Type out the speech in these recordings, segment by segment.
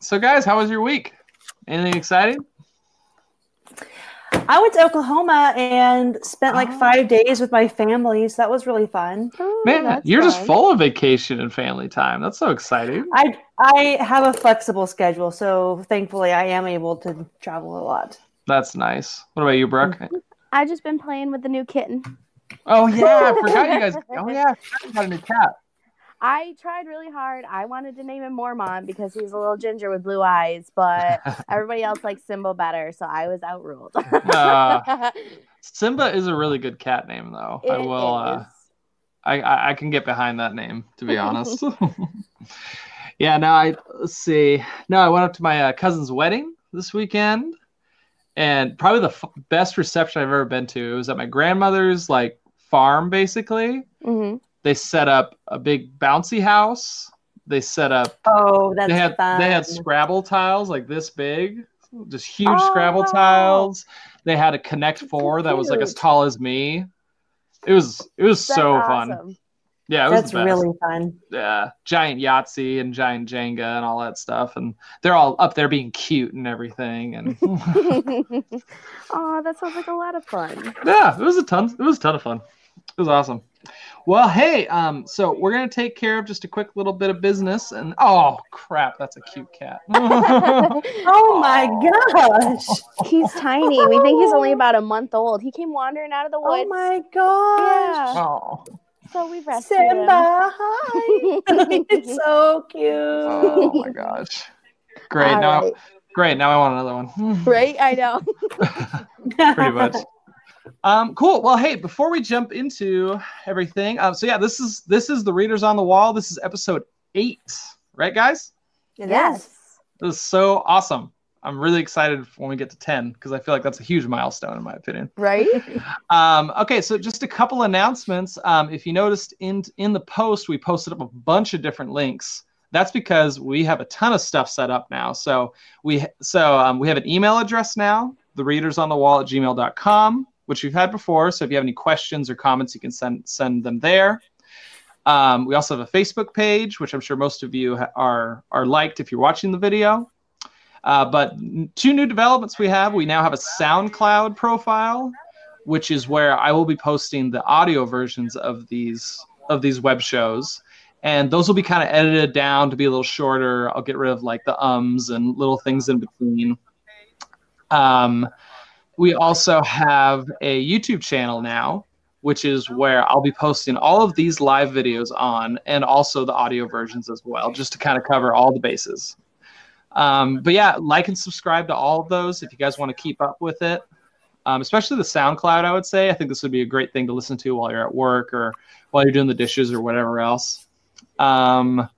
So, guys, how was your week? Anything exciting? I went to Oklahoma and spent like oh. five days with my family, so that was really fun. Oh, Man, you're just full of vacation and family time. That's so exciting. I I have a flexible schedule, so thankfully I am able to travel a lot. That's nice. What about you, Brooke? Mm-hmm. I've just been playing with the new kitten. Oh yeah, I forgot you guys. Oh yeah, you got a new cat. I tried really hard. I wanted to name him Mormon because he's a little ginger with blue eyes, but everybody else likes Simba better, so I was outruled. Uh, Simba is a really good cat name, though. I will. Uh. I, I I can get behind that name, to be honest. yeah. Now I let's see. Now I went up to my uh, cousin's wedding this weekend, and probably the f- best reception I've ever been to. It was at my grandmother's like farm, basically. Mhm. They set up a big bouncy house. They set up Oh, that's they had fun. they had Scrabble tiles like this big, just huge Oh, Scrabble tiles. They had a Connect Four that was like as tall as me. It was it was That's so fun. Yeah, it was that's the best. really fun. yeah, giant Yahtzee and giant Jenga and all that stuff, and they're all up there being cute and everything. And oh, that sounds like a lot of fun. yeah, it was a ton. It was a ton of fun. It was awesome. Well, hey, um, so we're gonna take care of just a quick little bit of business, and oh crap, that's a cute cat. Oh my gosh! he's tiny. We think he's only about a month old. He came wandering out of the woods. Oh my gosh! Yeah. oh, So we rescued him. Simba, hi! it's so cute. oh my gosh, great. All now, right. great. Now I want another one. Right? I know. Pretty much. Um, cool. Well, hey, before we jump into everything, um, so yeah, this is this is the readers on the wall. This is episode eight, right, guys? Yes. This is so awesome. I'm really excited when we get to 10 because I feel like that's a huge milestone in my opinion. Right? Um, okay, so just a couple announcements. Um, if you noticed in in the post, we posted up a bunch of different links. That's because we have a ton of stuff set up now. So we so um, we have an email address now, the readers on the wall at gmail.com, which we've had before. So if you have any questions or comments, you can send send them there. Um, we also have a Facebook page, which I'm sure most of you ha- are are liked if you're watching the video. Uh, but two new developments we have. We now have a SoundCloud profile, which is where I will be posting the audio versions of these of these web shows, and those will be kind of edited down to be a little shorter. I'll get rid of like the ums and little things in between. Um, we also have a YouTube channel now, which is where I'll be posting all of these live videos on, and also the audio versions as well, just to kind of cover all the bases. Um, but yeah, like and subscribe to all of those if you guys want to keep up with it. Um, especially the SoundCloud, I would say. I think this would be a great thing to listen to while you're at work or while you're doing the dishes or whatever else. Um,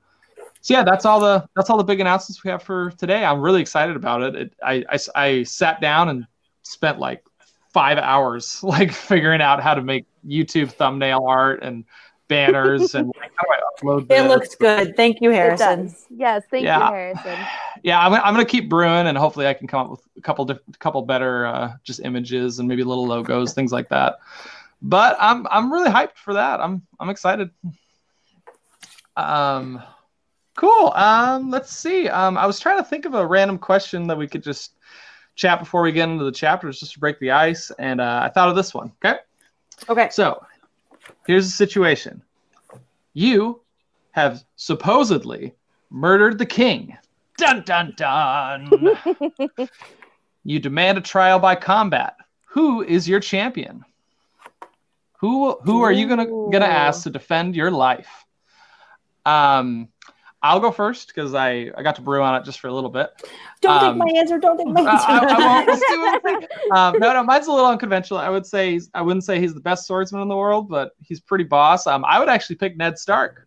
so yeah, that's all the that's all the big announcements we have for today. I'm really excited about it. it I, I I sat down and spent like five hours like figuring out how to make YouTube thumbnail art and banners and like, how do I upload It looks good. Thank you, Harrison. Yes. Thank Yeah. you, Harrison. yeah, I'm, I'm gonna keep brewing, and hopefully I can come up with a couple diff- couple better uh, just images and maybe little logos, things like that. But I'm I'm really hyped for that. I'm I'm excited. Um, cool. Um, let's see. Um, I was trying to think of a random question that we could just chat before we get into the chapters, just to break the ice, and uh, I thought of this one. Okay. Okay. So, here's the situation. You have supposedly murdered the king. Dun dun dun. you demand a trial by combat. Who is your champion? Who who are you gonna gonna ask to defend your life? Um, I'll go first because I I got to brew on it just for a little bit. Don't Um, take my answer. Don't take my I, answer. I won't. Let's do what I. Um, no, no, mine's a little unconventional. I would say he's, I wouldn't say he's the best swordsman in the world, but he's pretty boss. Um, I would actually pick Ned Stark.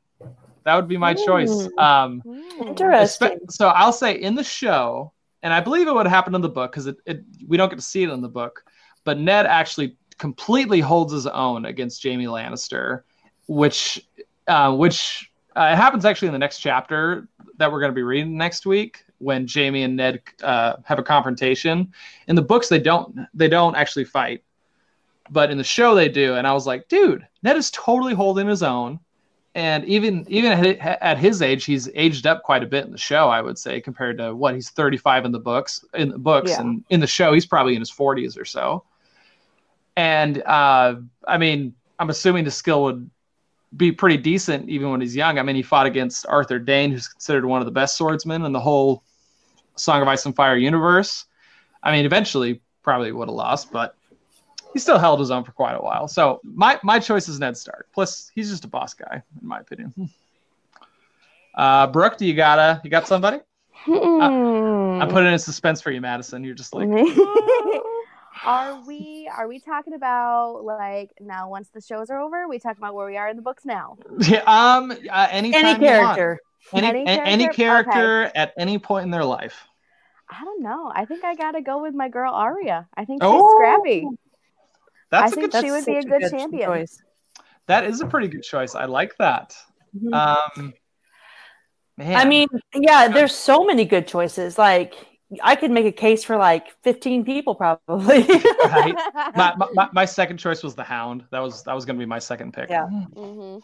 That would be my choice. Um. Interesting. so I'll say in the show, and I believe it would happen in the book because it, it we don't get to see it in the book, but Ned actually completely holds his own against Jaime Lannister, which uh, which uh, it happens actually in the next chapter that we're going to be reading next week when Jaime and Ned uh, have a confrontation. In the books, they don't they don't actually fight, but in the show they do. And I was like, dude, Ned is totally holding his own. and even even at- his age, he's aged up quite a bit in the show. I would say compared to what he's 35 in the books. In the books Yeah. and in the show, he's probably in his 40s or so. And uh, I mean, I'm assuming the skill would be pretty decent even when he's young. I mean, he fought against Arthur Dayne, who's considered one of the best swordsmen in the whole Song of Ice and Fire universe. I mean, eventually probably would have lost, but he still held his own for quite a while. So my my choice is Ned Stark. Plus, he's just a boss guy, in my opinion. Uh, Brooke, do you got a you got somebody? Hmm. I put it in suspense for you, Madison. You're just like, are we are we talking about like now once the shows are over we talk about where we are in the books now yeah, um, uh, anytime Any character. any Any any character, any character? character at any point in their life. i don't know i think i gotta go with my girl Arya i think she's Oh, scrappy That's I a think good. she would be a good champion. choice. That is a pretty good choice. I like that. Mhm. Um, man, I mean, yeah, there's so many good choices. Like, I could make a case for like 15 people probably. right? my, my, my, my second choice was the Hound. That was that was going to be my second pick. Yeah. Mhm.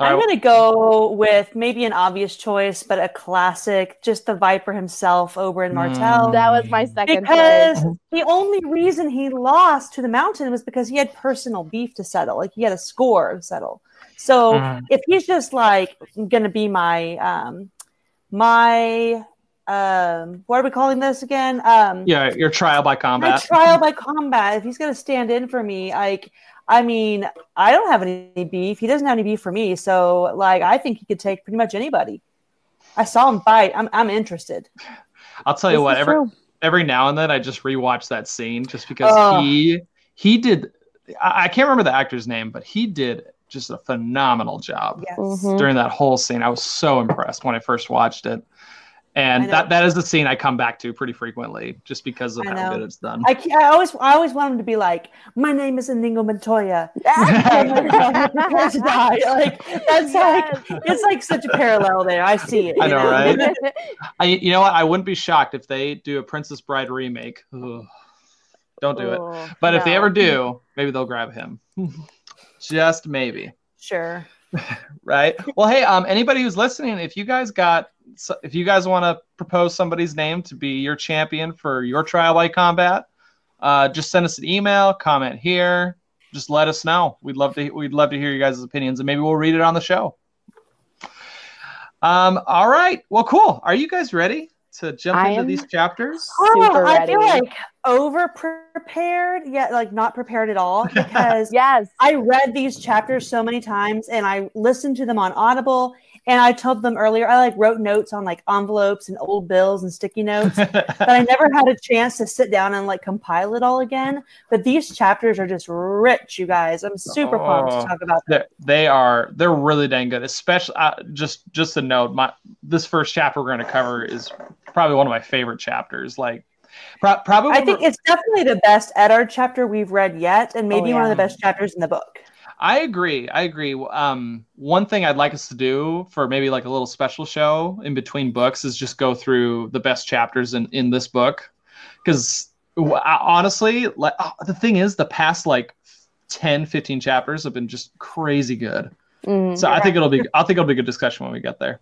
I'm right. going to go with maybe an obvious choice, but a classic, just the Viper himself, Oberyn Martell. Mm. that was my second because choice. the only reason he lost to the mountain was because he had personal beef to settle like he had a score to settle so Mm. if he's just like gonna be my um my um what are we calling this again um Yeah, your trial by my combat. trial by combat if he's gonna stand in for me like i mean i don't have any beef he doesn't have any beef for me so like i think he could take pretty much anybody i saw him fight i'm, I'm interested I'll tell you This what. is Every true. every now and then, I just rewatch that scene just because Oh. he he did. I, I can't remember the actor's name, but he did just a phenomenal job yes Mhm. during that whole scene. I was so impressed when I first watched it, I and that that is the scene I come back to pretty frequently, just because of how good it's done. I, I always I always want him to be like, my name is Inigo Montoya. Prepare to die. Like that's like it's like such a parallel there. I see it. I you know, right? I, you know what? I wouldn't be shocked if they do a Princess Bride remake. Ugh. Don't do it. Ooh, But if they ever do, maybe they'll grab him. Just maybe. Sure. Right? Well hey um anybody who's listening if you guys got if you guys want to propose somebody's name to be your champion for your trial by combat uh just send us an email comment here. Just let us know. We'd love to we'd love to hear you guys' opinions and maybe we'll read it on the show. Um all right. Well cool. Are you guys ready to jump I into these chapters Super Oh, I feel like over prepared, yet like not prepared at all because yes I read these chapters so many times and I listened to them on Audible. And I told them earlier, I like wrote notes on like envelopes and old bills and sticky notes. but I never had a chance to sit down and like compile it all again. But these chapters are just rich, you guys. I'm super pumped Oh. to talk about them. They're, they are really dang good especially uh, just just a note my this first chapter we're going to cover is probably one of my favorite chapters like pro- probably I think it's definitely the best Eddard chapter we've read yet, and maybe one of the best chapters in the book. I agree. I agree. Um, one thing I'd like us to do for maybe like a little special show in between books is just go through the best chapters in in this book, because honestly, like oh, the thing is, the past like 10, 15 chapters have been just crazy good. Mhm. So I think it'll be I think it'll be a good discussion when we get there.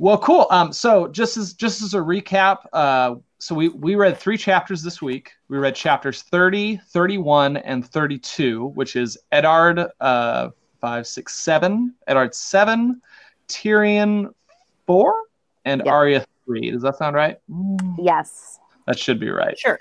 Well, cool. Um, so just as just as a recap, uh, so we we read three chapters this week. We read chapters 30, 31, and 32, which is Eddard uh five, six, seven, Eddard seven, Tyrion four, and Yeah. Arya three. Does that sound right? yes That should be right. Sure.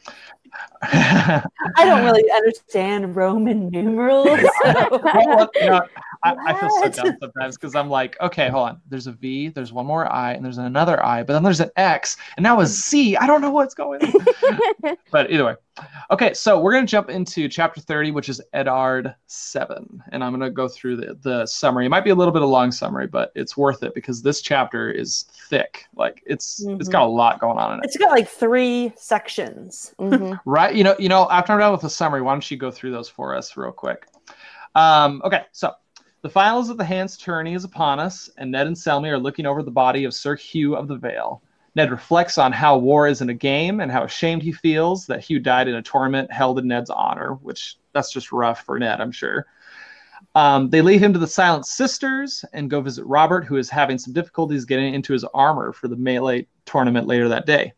I don't really understand Roman numerals. so- Well, you know, I, I feel so dumb sometimes because I'm like, okay, hold on. There's a V, there's one more I, and there's another I, but then there's an X, and now a Z. I don't know what's going on. but either way. Okay, so we're going to jump into chapter 30, which is Eddard 7. And I'm going to go through the, the summary. It might be a little bit of a long summary, but it's worth it because this chapter is thick. Like it's it's Mhm. got a lot going on in it. it's got like three sections. Mhm. Right. You know, you know, after I'm done with the summary, why don't you go through those for us real quick? Um, okay, so the finals of the Hand's tourney is upon us, and Ned and Selmy are looking over the body of Sir Hugh of the Vale. Ned reflects on how war isn't a game and how ashamed he feels that Hugh died in a tournament held in Ned's honor, which that's just rough for Ned, I'm sure. Um, they lead him to the Silent Sisters and go visit Robert, who is having some difficulties getting into his armor for the melee tournament later that day.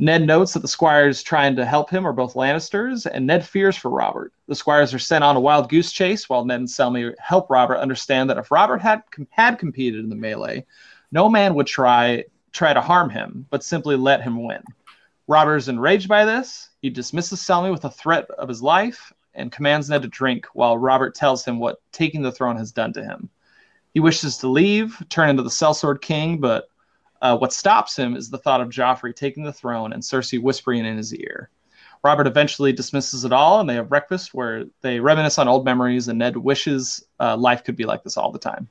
Ned notes that the squires trying to help him are both Lannisters, and Ned fears for Robert. The squires are sent on a wild goose chase while Ned and Selmy help Robert understand that if Robert had had competed in the melee, no man would try try to harm him, but simply let him win. Robert is enraged by this. He dismisses Selmy with a threat of his life and commands Ned to drink while Robert tells him what taking the throne has done to him. He wishes to leave, turn into the Sellsword King, but uh, what stops him is the thought of Joffrey taking the throne and Cersei whispering in his ear. Robert eventually dismisses it all, and they have breakfast where they reminisce on old memories, and Ned wishes uh, life could be like this all the time.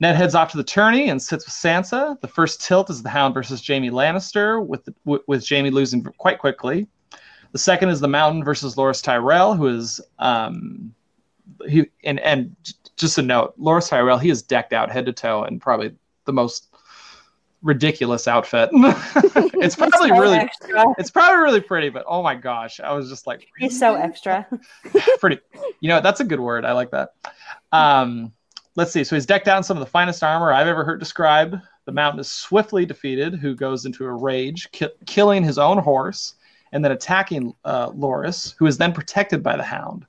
Ned heads off to the tourney and sits with Sansa. The first tilt is the Hound versus Jaime Lannister, with with, with Jaime losing quite quickly. The second is the Mountain versus Loras Tyrell, who is um, he and and just a note, Loras Tyrell, he is decked out head to toe and probably the most ridiculous outfit. it's probably so really extra. it's probably really pretty, but oh my gosh, I was just like he's so extra. pretty. You know, that's a good word. I like that. Um, let's see. So he's decked in some of the finest armor I've ever heard described. The mountain is swiftly defeated, who goes into a rage, ki- killing his own horse and then attacking uh, Loras, who is then protected by the hound.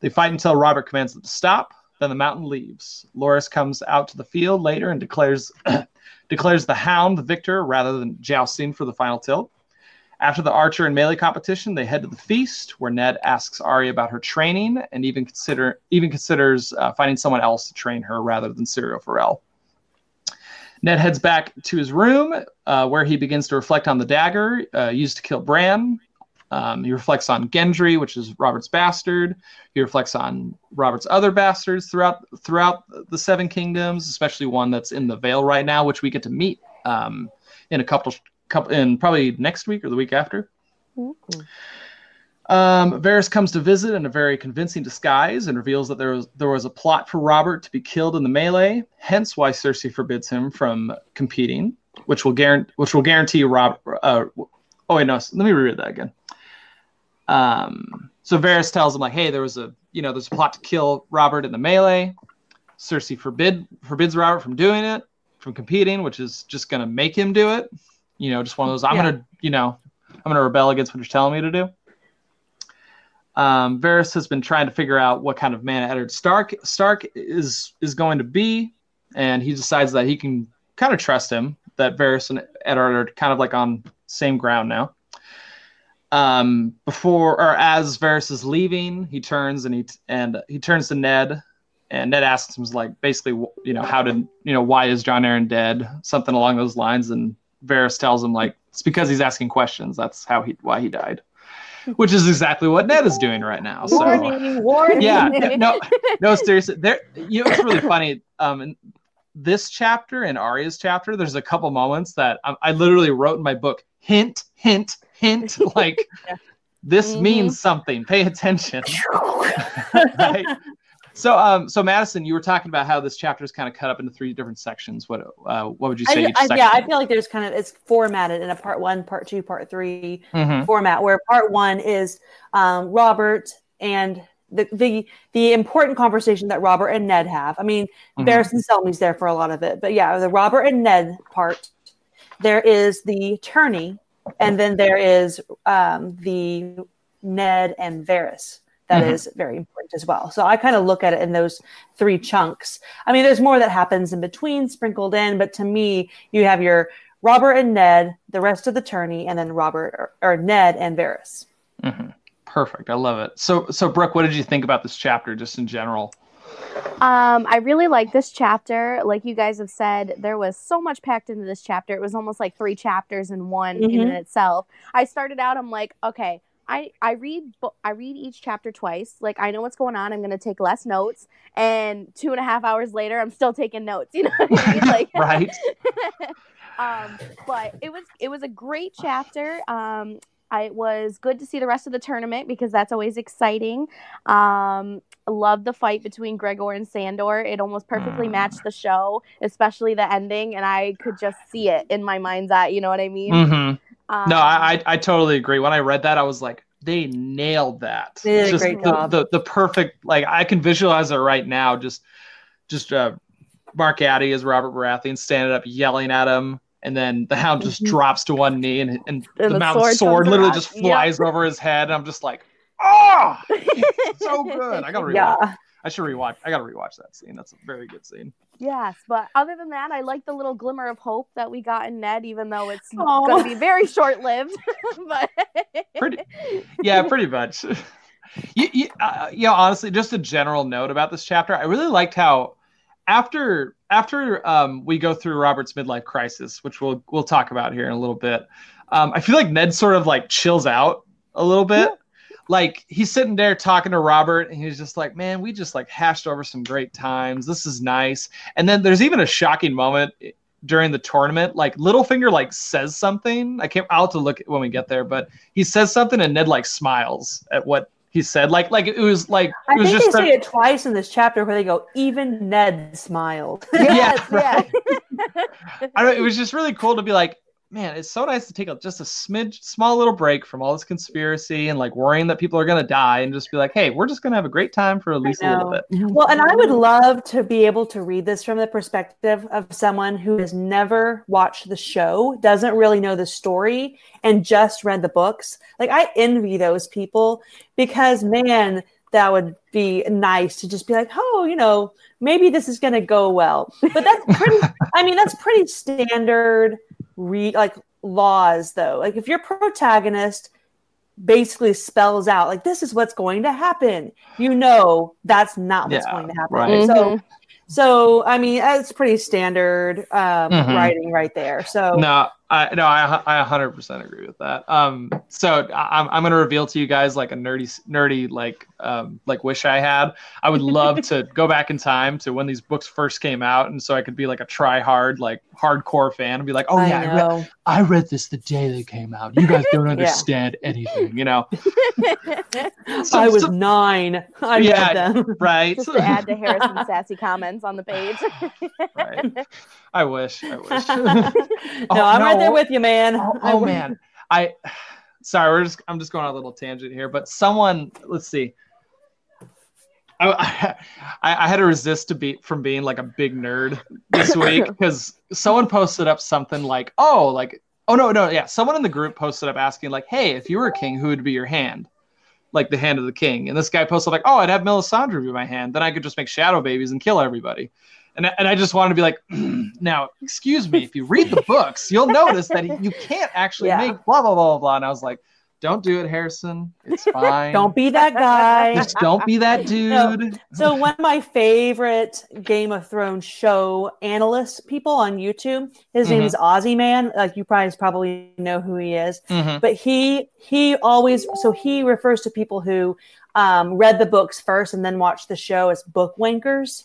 They fight until Robert commands them to stop. Then the mountain leaves. Loras comes out to the field later and declares declares the hound the victor rather than jousting for the final tilt. After the archer and melee competition, they head to the feast, where Ned asks Arya about her training and even consider even considers uh, finding someone else to train her rather than Syrio Forel. Ned heads back to his room, uh, where he begins to reflect on the dagger uh, used to kill Bran. Um, he reflects on Gendry, which is Robert's bastard. He reflects on Robert's other bastards throughout throughout the Seven Kingdoms, especially one that's in the Vale right now, which we get to meet um, in a couple couple in probably next week or the week after. Mm-hmm. Um, Varys comes to visit in a very convincing disguise and reveals that there was there was a plot for Robert to be killed in the melee, hence why Cersei forbids him from competing, which will guarantee which will guarantee Rob. Uh, oh wait, no, let me reread that again. Um, so Varys tells him like, hey, there was a you know there's a plot to kill Robert in the melee. Cersei forbid forbids Robert from doing it, from competing, which is just gonna make him do it. You know, just one of those. I'm yeah. gonna you know I'm gonna rebel against what you're telling me to do. Um, Varys has been trying to figure out what kind of man Eddard Stark Stark is is going to be, and he decides that he can kind of trust him. That Varys and Eddard are kind of like on same ground now. Um, before or as Varys is leaving, he turns and he and he turns to Ned, and Ned asks him like basically, you know, how did you know why is Jon Arryn dead? Something along those lines, and Varys tells him like it's because he's asking questions. That's how he why he died which is exactly what Ned is doing right now. So, warning, warning. Yeah, no, no, seriously. There, you know, it's really funny. Um, in this chapter and Arya's chapter, there's a couple moments that I, I literally wrote in my book. Hint, hint, hint. Like yeah. this mm-hmm. means something. Pay attention. right? So, um, so Madison, you were talking about how this chapter is kind of cut up into three different sections. What, uh, what would you say? I, I, yeah, I feel like there's kind of it's formatted in a part one, part two, part 3 mm-hmm. format. Where part one is um, Robert and the, the the important conversation that Robert and Ned have. I mean, mm-hmm. Barristan Selmy's there for a lot of it, but yeah, the Robert and Ned part. There is the tourney, and then there is um, the Ned and Varys that mm-hmm. is very important as well. So I kind of look at it in those three chunks. I mean, there's more that happens in between sprinkled in, but to me, you have your Robert and Ned, the rest of the tourney, and then Robert or, or Ned and Varys. Mm-hmm. Perfect. I love it. So, so Brooke, what did you think about this chapter, just in general? Um, I really like this chapter. Like you guys have said, there was so much packed into this chapter. It was almost like three chapters in one mm-hmm. in itself. I started out, I'm like, okay, I I read I read each chapter twice. Like I know what's going on. I'm gonna take less notes, and two and a half hours later, I'm still taking notes. You know what I mean? Like right. um, but it was it was a great chapter. Um, I, it was good to see the rest of the tournament because that's always exciting. Um, love the fight between Gregor and Sandor. It almost perfectly mm. matched the show, especially the ending, and I could just see it in my mind's eye. You know what I mean? Mm-hmm. Um, no, I, I totally agree. When I read that, I was like, they nailed that. They did a just great the, job. The, the perfect like I can visualize it right now. Just just uh, Mark Addy as Robert Baratheon standing up yelling at him, and then the Hound just Mhm. drops to one knee, and, and, And the, Mountain sword sword, literally around. just Yep. flies over his head. And I'm just like, oh, so good. I gotta read. Yeah. I should rewatch. I gotta rewatch that scene. That's a very good scene. Yes, but other than that, I like the little glimmer of hope that we got in Ned, even though it's Aw. going to be very short lived. but Pretty- yeah, pretty much. you, you, uh, you know, honestly, just a general note about this chapter. I really liked how after after um, we go through Robert's midlife crisis, which we'll we'll talk about here in a little bit. Um, I feel like Ned sort of like chills out a little bit. Like he's sitting there talking to Robert, and he's just like, "Man, we just like hashed over some great times. This is nice." And then there's even a shocking moment during the tournament. Like Littlefinger like says something. I can't. I'll have to look when we get there, but he says something, and Ned like smiles at what he said. Like like it was like I it was think they just say it twice in this chapter where they go, even Ned smiled. yes, Yeah, yeah. I don't, it was just really cool to be like, man, it's so nice to take a, just a smidge, small little break from all this conspiracy and like worrying that people are gonna die, and just be like, hey, we're just gonna have a great time for at least a little bit. Well, and I would love to be able to read this from the perspective of someone who has never watched the show, doesn't really know the story, and just read the books. Like, I envy those people because, man, that would be nice to just be like, oh, you know, maybe this is going to go well. But that's pretty, I mean, that's pretty standard, re- like, laws, though. Like, if your protagonist basically spells out like this is what's going to happen you know that's not what's Yeah, going to happen right. so so i mean it's pretty standard um Mhm. writing right there so No, I no, I I 100% agree with that. Um, so I'm I'm gonna reveal to you guys like a nerdy nerdy like um like wish I had. I would love to go back in time to when these books first came out, and so I could be like a try hard like hardcore fan and be like, oh I yeah, I know. I read this the day they came out. You guys don't understand anything, you know? So- i was so- nine i Yeah. read them right. Just to add to Harrison's sassy comments on the page. right. I wish. I wish. no Oh, i'm right there oh, with you man oh, oh, man i sorry we're just i'm just going on a little tangent here but someone let's see I, I, I had to resist to be from being like a big nerd this week because someone posted up something like oh like oh no no yeah someone in the group posted up asking like hey if you were a king who would be your hand like the hand of the king and this guy posted like oh i'd have melisandre be my hand then i could just make shadow babies and kill everybody and, I- and I just wanted to be like, now, excuse me, if you read the books, you'll notice that you can't actually Yeah. make blah, blah, blah, blah, blah. And I was like, don't do it, Harrison. It's fine. don't be that guy Just don't be that No. dude. so one of my favorite Game of Thrones show analyst people on YouTube, his name Mhm. is Aussie Man. Like you probably probably know who he is, Mhm. but he he always so he refers to people who um, read the books first and then watched the show as book wankers.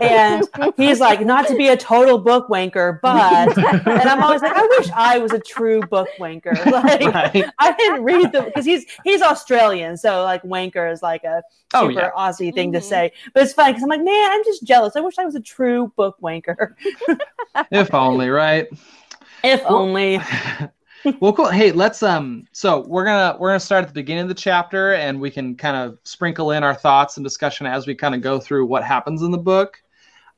And he's like, not to be a total book wanker, but and I'm always like, I wish I was a true book wanker. Like Right. I didn't read the because he's he's Australian, so like wanker is like a Oh, super yeah. Aussie thing to Mhm. say. But it's funny because I'm like, man, I'm just jealous. I wish I was a true book wanker. If only, right? If Well- only. well, cool. Hey, let's um. So we're gonna we're gonna start at the beginning of the chapter, and we can kind of sprinkle in our thoughts and discussion as we kind of go through what happens in the book.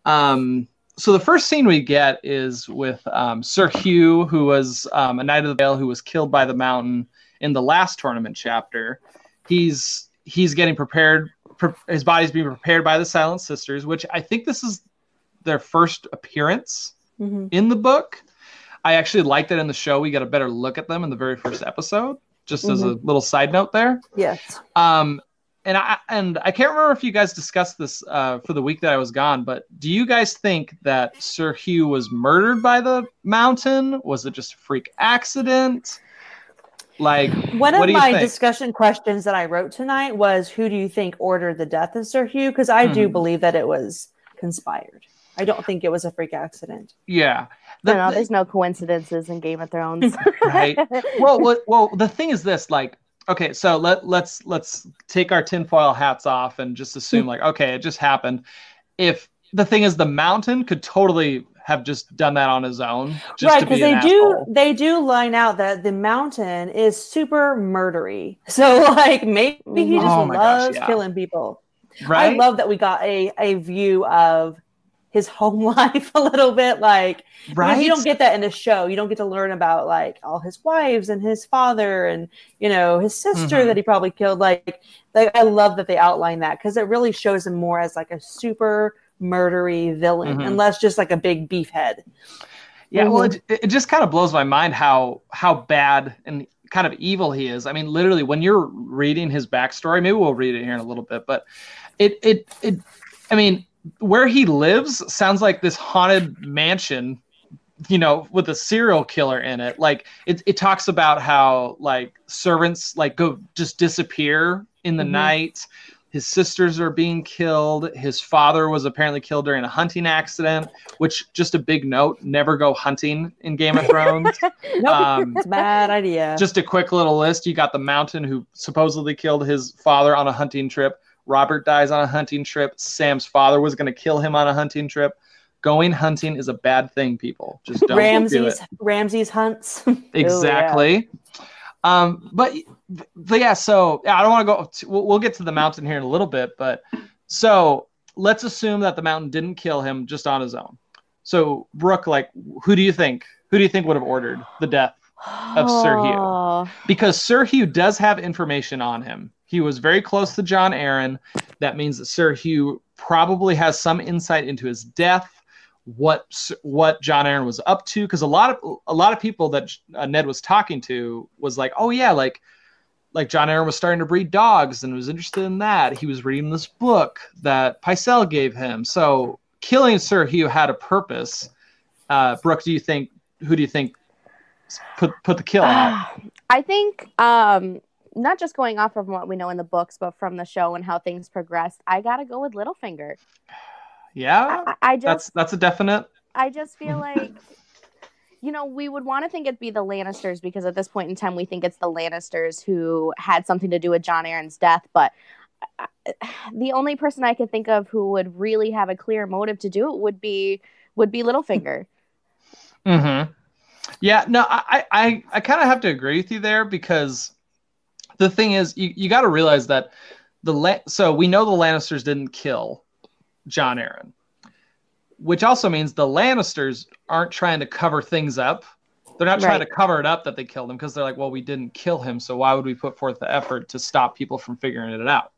Um. So the first scene we get is with um, Sir Hugh, who was um, a knight of the Vale who was killed by the Mountain in the last tournament chapter. He's he's getting prepared. Pre- his body's being prepared by the Silent Sisters, which I think this is their first appearance Mhm. in the book. I actually like that in the show we got a better look at them in the very first episode. Just as a little side note there. Yes. Um, and I and I can't remember if you guys discussed this uh, for the week that I was gone, but do you guys think that Sir Hugh was murdered by the mountain? Was it just a freak accident? Like, One what of do you my think? discussion questions that I wrote tonight was who do you think ordered the death of Sir Hugh? Because I do Mhm. believe that it was conspired. I don't think it was a freak accident. yeah, The- there's no coincidences in Game of Thrones. right. well, well, well, the thing is this, like, okay, so let let's let's take our tinfoil hats off and just assume, like, okay, it just happened. If the thing is, the mountain could totally have just done that on his own. Just right, to be because they an do they do line out that the mountain is super murdery. So like maybe he just Oh my gosh, loves yeah. killing people. right. I love that we got a a view of his home life a little bit. Like you know, right. you don't get that in the show. You don't get to learn about like all his wives and his father and you know his sister Mhm. that he probably killed. Like, like I love that they outline that because it really shows him more as like a super murdery villain, Mhm. and less just like a big beef head. Yeah, well, Mhm. it, it just kind of blows my mind how how bad and kind of evil he is. I mean, literally, when you're reading his backstory, maybe we'll read it here in a little bit, but it it it, I mean, where he lives sounds like this haunted mansion, you know, with a serial killer in it. Like it it talks about how like servants like go just disappear in the Mhm. night. His sisters are being killed. His father was apparently killed during a hunting accident which just a big note never go hunting in game of thrones Nope, Um, it's a bad idea. just a quick little list you got the mountain who supposedly killed his father on a hunting trip robert dies on a hunting trip. Sam's father was going to kill him on a hunting trip. Going hunting is a bad thing people. Just don't do Ramsay's it. Ramsay's hunts. exactly. Um but but yeah so yeah, i don't want to go we'll, we'll get to the mountain here in a little bit but so let's assume that the mountain didn't kill him just on his own. So brooke like who do you think who do you think would have ordered the death of Sir Hugh. Oh, because sir hugh does have information on him he was very close to Jon Arryn. That means that sir hugh probably has some insight into his death what what Jon Arryn was up to because a lot of a lot of people that uh, ned was talking to was like oh yeah like like Jon Arryn was starting to breed dogs and was interested in that. He was reading this book that Pycelle gave him. So killing sir hugh had a purpose. Uh brooke do you think who do you think put put the kill out I think um, not just going off of what we know in the books, but from the show and how things progressed. I gotta go with Littlefinger. yeah I, I just that's that's a definite I just feel like, you know, we would want to think it'd be the Lannisters because at this point in time, we think it's the Lannisters who had something to do with Jon Arryn's death. But uh, the only person I could think of who would really have a clear motive to do it would be would be Littlefinger. Mm-hmm. Yeah, no, I I, I kind of have to agree with you there because the thing is, you, you got to realize that the La- so we know the Lannisters didn't kill Jon Arryn, which also means the Lannisters aren't trying to cover things up. They're not trying to cover it up that they killed him because they're like, well, we didn't kill him, so why would we put forth the effort to stop people from figuring it out?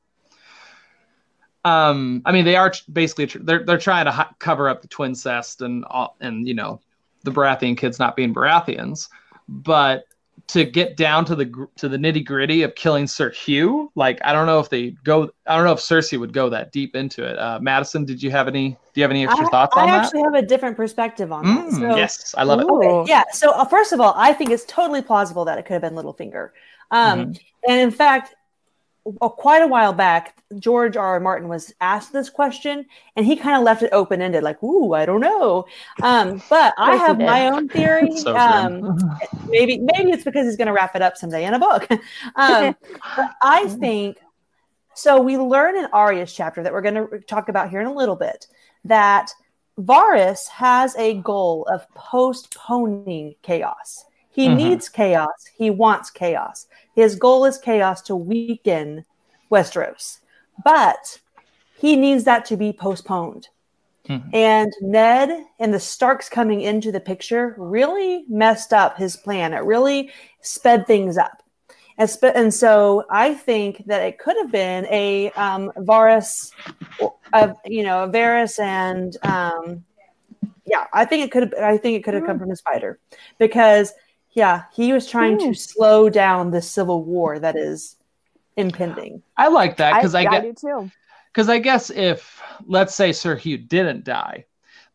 Um, I mean, they are basically they're they're trying to hi- cover up the twin cest and all, and you know the Baratheon kids not being Baratheons, but to get down to the to the nitty gritty of killing Sir Hugh, like I don't know if they go, I don't know if Cersei would go that deep into it. Uh, Madison, did you have any? Do you have any extra I, thoughts I on that? I actually have a different perspective on that. Mm, So, yes, I love it. Okay, yeah. So uh, first of all, I think it's totally plausible that it could have been Littlefinger. Um, And in fact, uh, quite a while back, George R. R. Martin was asked this question, and he kind of left it open ended, like, "Ooh, I don't know." Um, but I have my own theory. So um, maybe maybe it's because he's going to wrap it up someday in a book. um, but I think so. We learn in Arya's chapter that we're going to talk about here in a little bit that Varys has a goal of postponing chaos. He Mhm. needs chaos. He wants chaos. His goal is chaos to weaken Westeros, but he needs that to be postponed. Mhm. And Ned and the Starks coming into the picture really messed up his plan. It really sped things up. And, sp- and so I think that it could have been a um, Varys, uh, you know, a Varys and um, yeah, I think it could have. I think it could have come from the spider because yeah, he was trying to Hmm. slow down the civil war that is impending. I like that because I, I, get do too. because I guess if let's say Sir Hugh didn't die,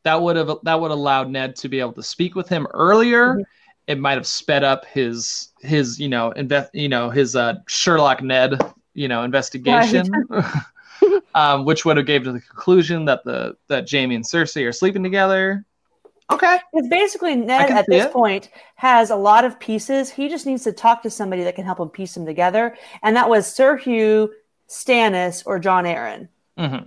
that would have that would allowed Ned to be able to speak with him earlier. Mhm. It might have sped up his his you know invest you know his uh, Sherlock Ned you know investigation, um, which would have gave to the conclusion that the that Jaime and Cersei are sleeping together. Okay, Because basically, Ned at this it. point has a lot of pieces. He just needs to talk to somebody that can help him piece them together. And that was Sir Hugh, Stannis, or Jon Arryn. hmm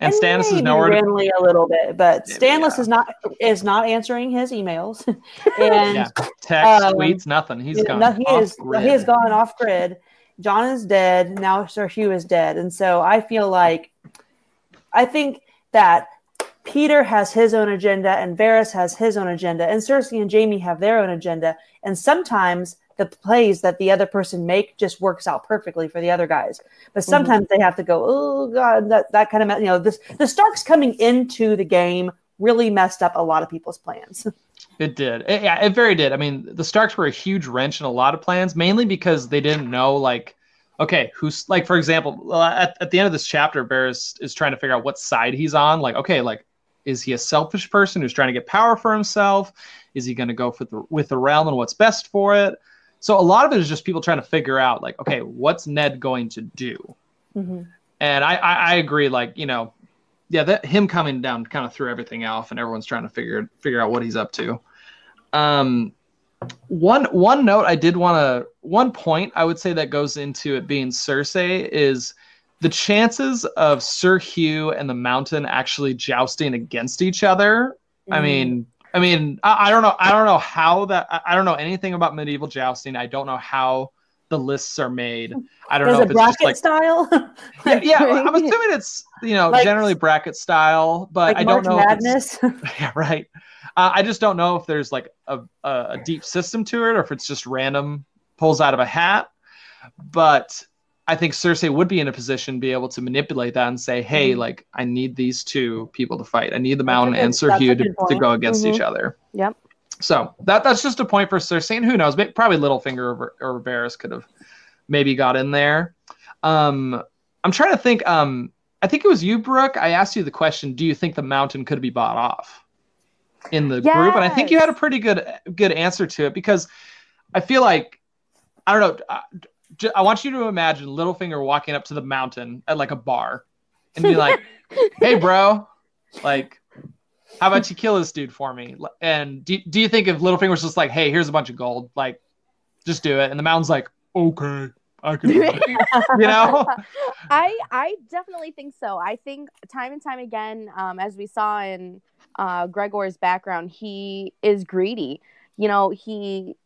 And, Stannis is maybe nowhere to a little bit, but Yeah, Stannis yeah. is not is not answering his emails, and yeah, text, um, tweets, nothing. He's gone. no, he is grid. he has gone off grid. Jon is dead. Now Sir Hugh is dead. And so I feel like I think that Petyr has his own agenda and Varys has his own agenda and Cersei and Jaime have their own agenda. And sometimes the plays that the other person make just works out perfectly for the other guys. But Mm-hmm. sometimes they have to go, oh God, that, that kind of you know, this the Starks coming into the game really messed up a lot of people's plans. It did. It, yeah, it very did. I mean, the Starks were a huge wrench in a lot of plans, mainly because they didn't know, like, okay, who's like, for example, uh, at, at the end of this chapter, Varys is trying to figure out what side he's on. Like, okay, like, is he a selfish person who's trying to get power for himself? Is he going to go for the with the realm and what's best for it? So a lot of it is just people trying to figure out, like, okay, what's Ned going to do? Mhm. And I, I, I agree, like, you know, yeah, that him coming down kind of threw everything off, and everyone's trying to figure figure out what he's up to. Um, one one note I did want to one point I would say that goes into it being Cersei is the chances of Sir Hugh and the Mountain actually jousting against each other. I Mhm. mean, I mean, I, I don't know, I don't know how that. I, I don't know anything about medieval jousting. I don't know how the lists are made. I don't There's know if it's just bracket like style. yeah, yeah, I'm assuming it's you know Like- generally bracket style, but like I don't March know. Madness. yeah, right. Uh, I just don't know if there's like a, a, a deep system to it or if it's just random pulls out of a hat. But I think Cersei would be in a position to be able to manipulate that and say, hey, Mhm. like, I need these two people to fight. I need the Mountain and Sir Hugh to, to. Mm-hmm. go against Mhm. each other. Yep. So that that's just a point for Cersei. And who knows? May- Probably Littlefinger or, or Varys could have maybe got in there. Um, I'm trying to think. Um, I think it was you, Brooke. I asked you the question: Do you think the mountain could be bought off in the group? And I think you had a pretty good good answer to it because I feel like I don't know. I, want you to imagine Littlefinger walking up to the mountain at like a bar and be like, "Hey, bro, like." How about you kill this dude for me? And do, do you think if Littlefinger was just like, hey, here's a bunch of gold, like, just do it? And the mountain's like, okay, I can you know? I I definitely think so. I think time and time again, um, as we saw in uh, Gregor's background, he is greedy. You know, he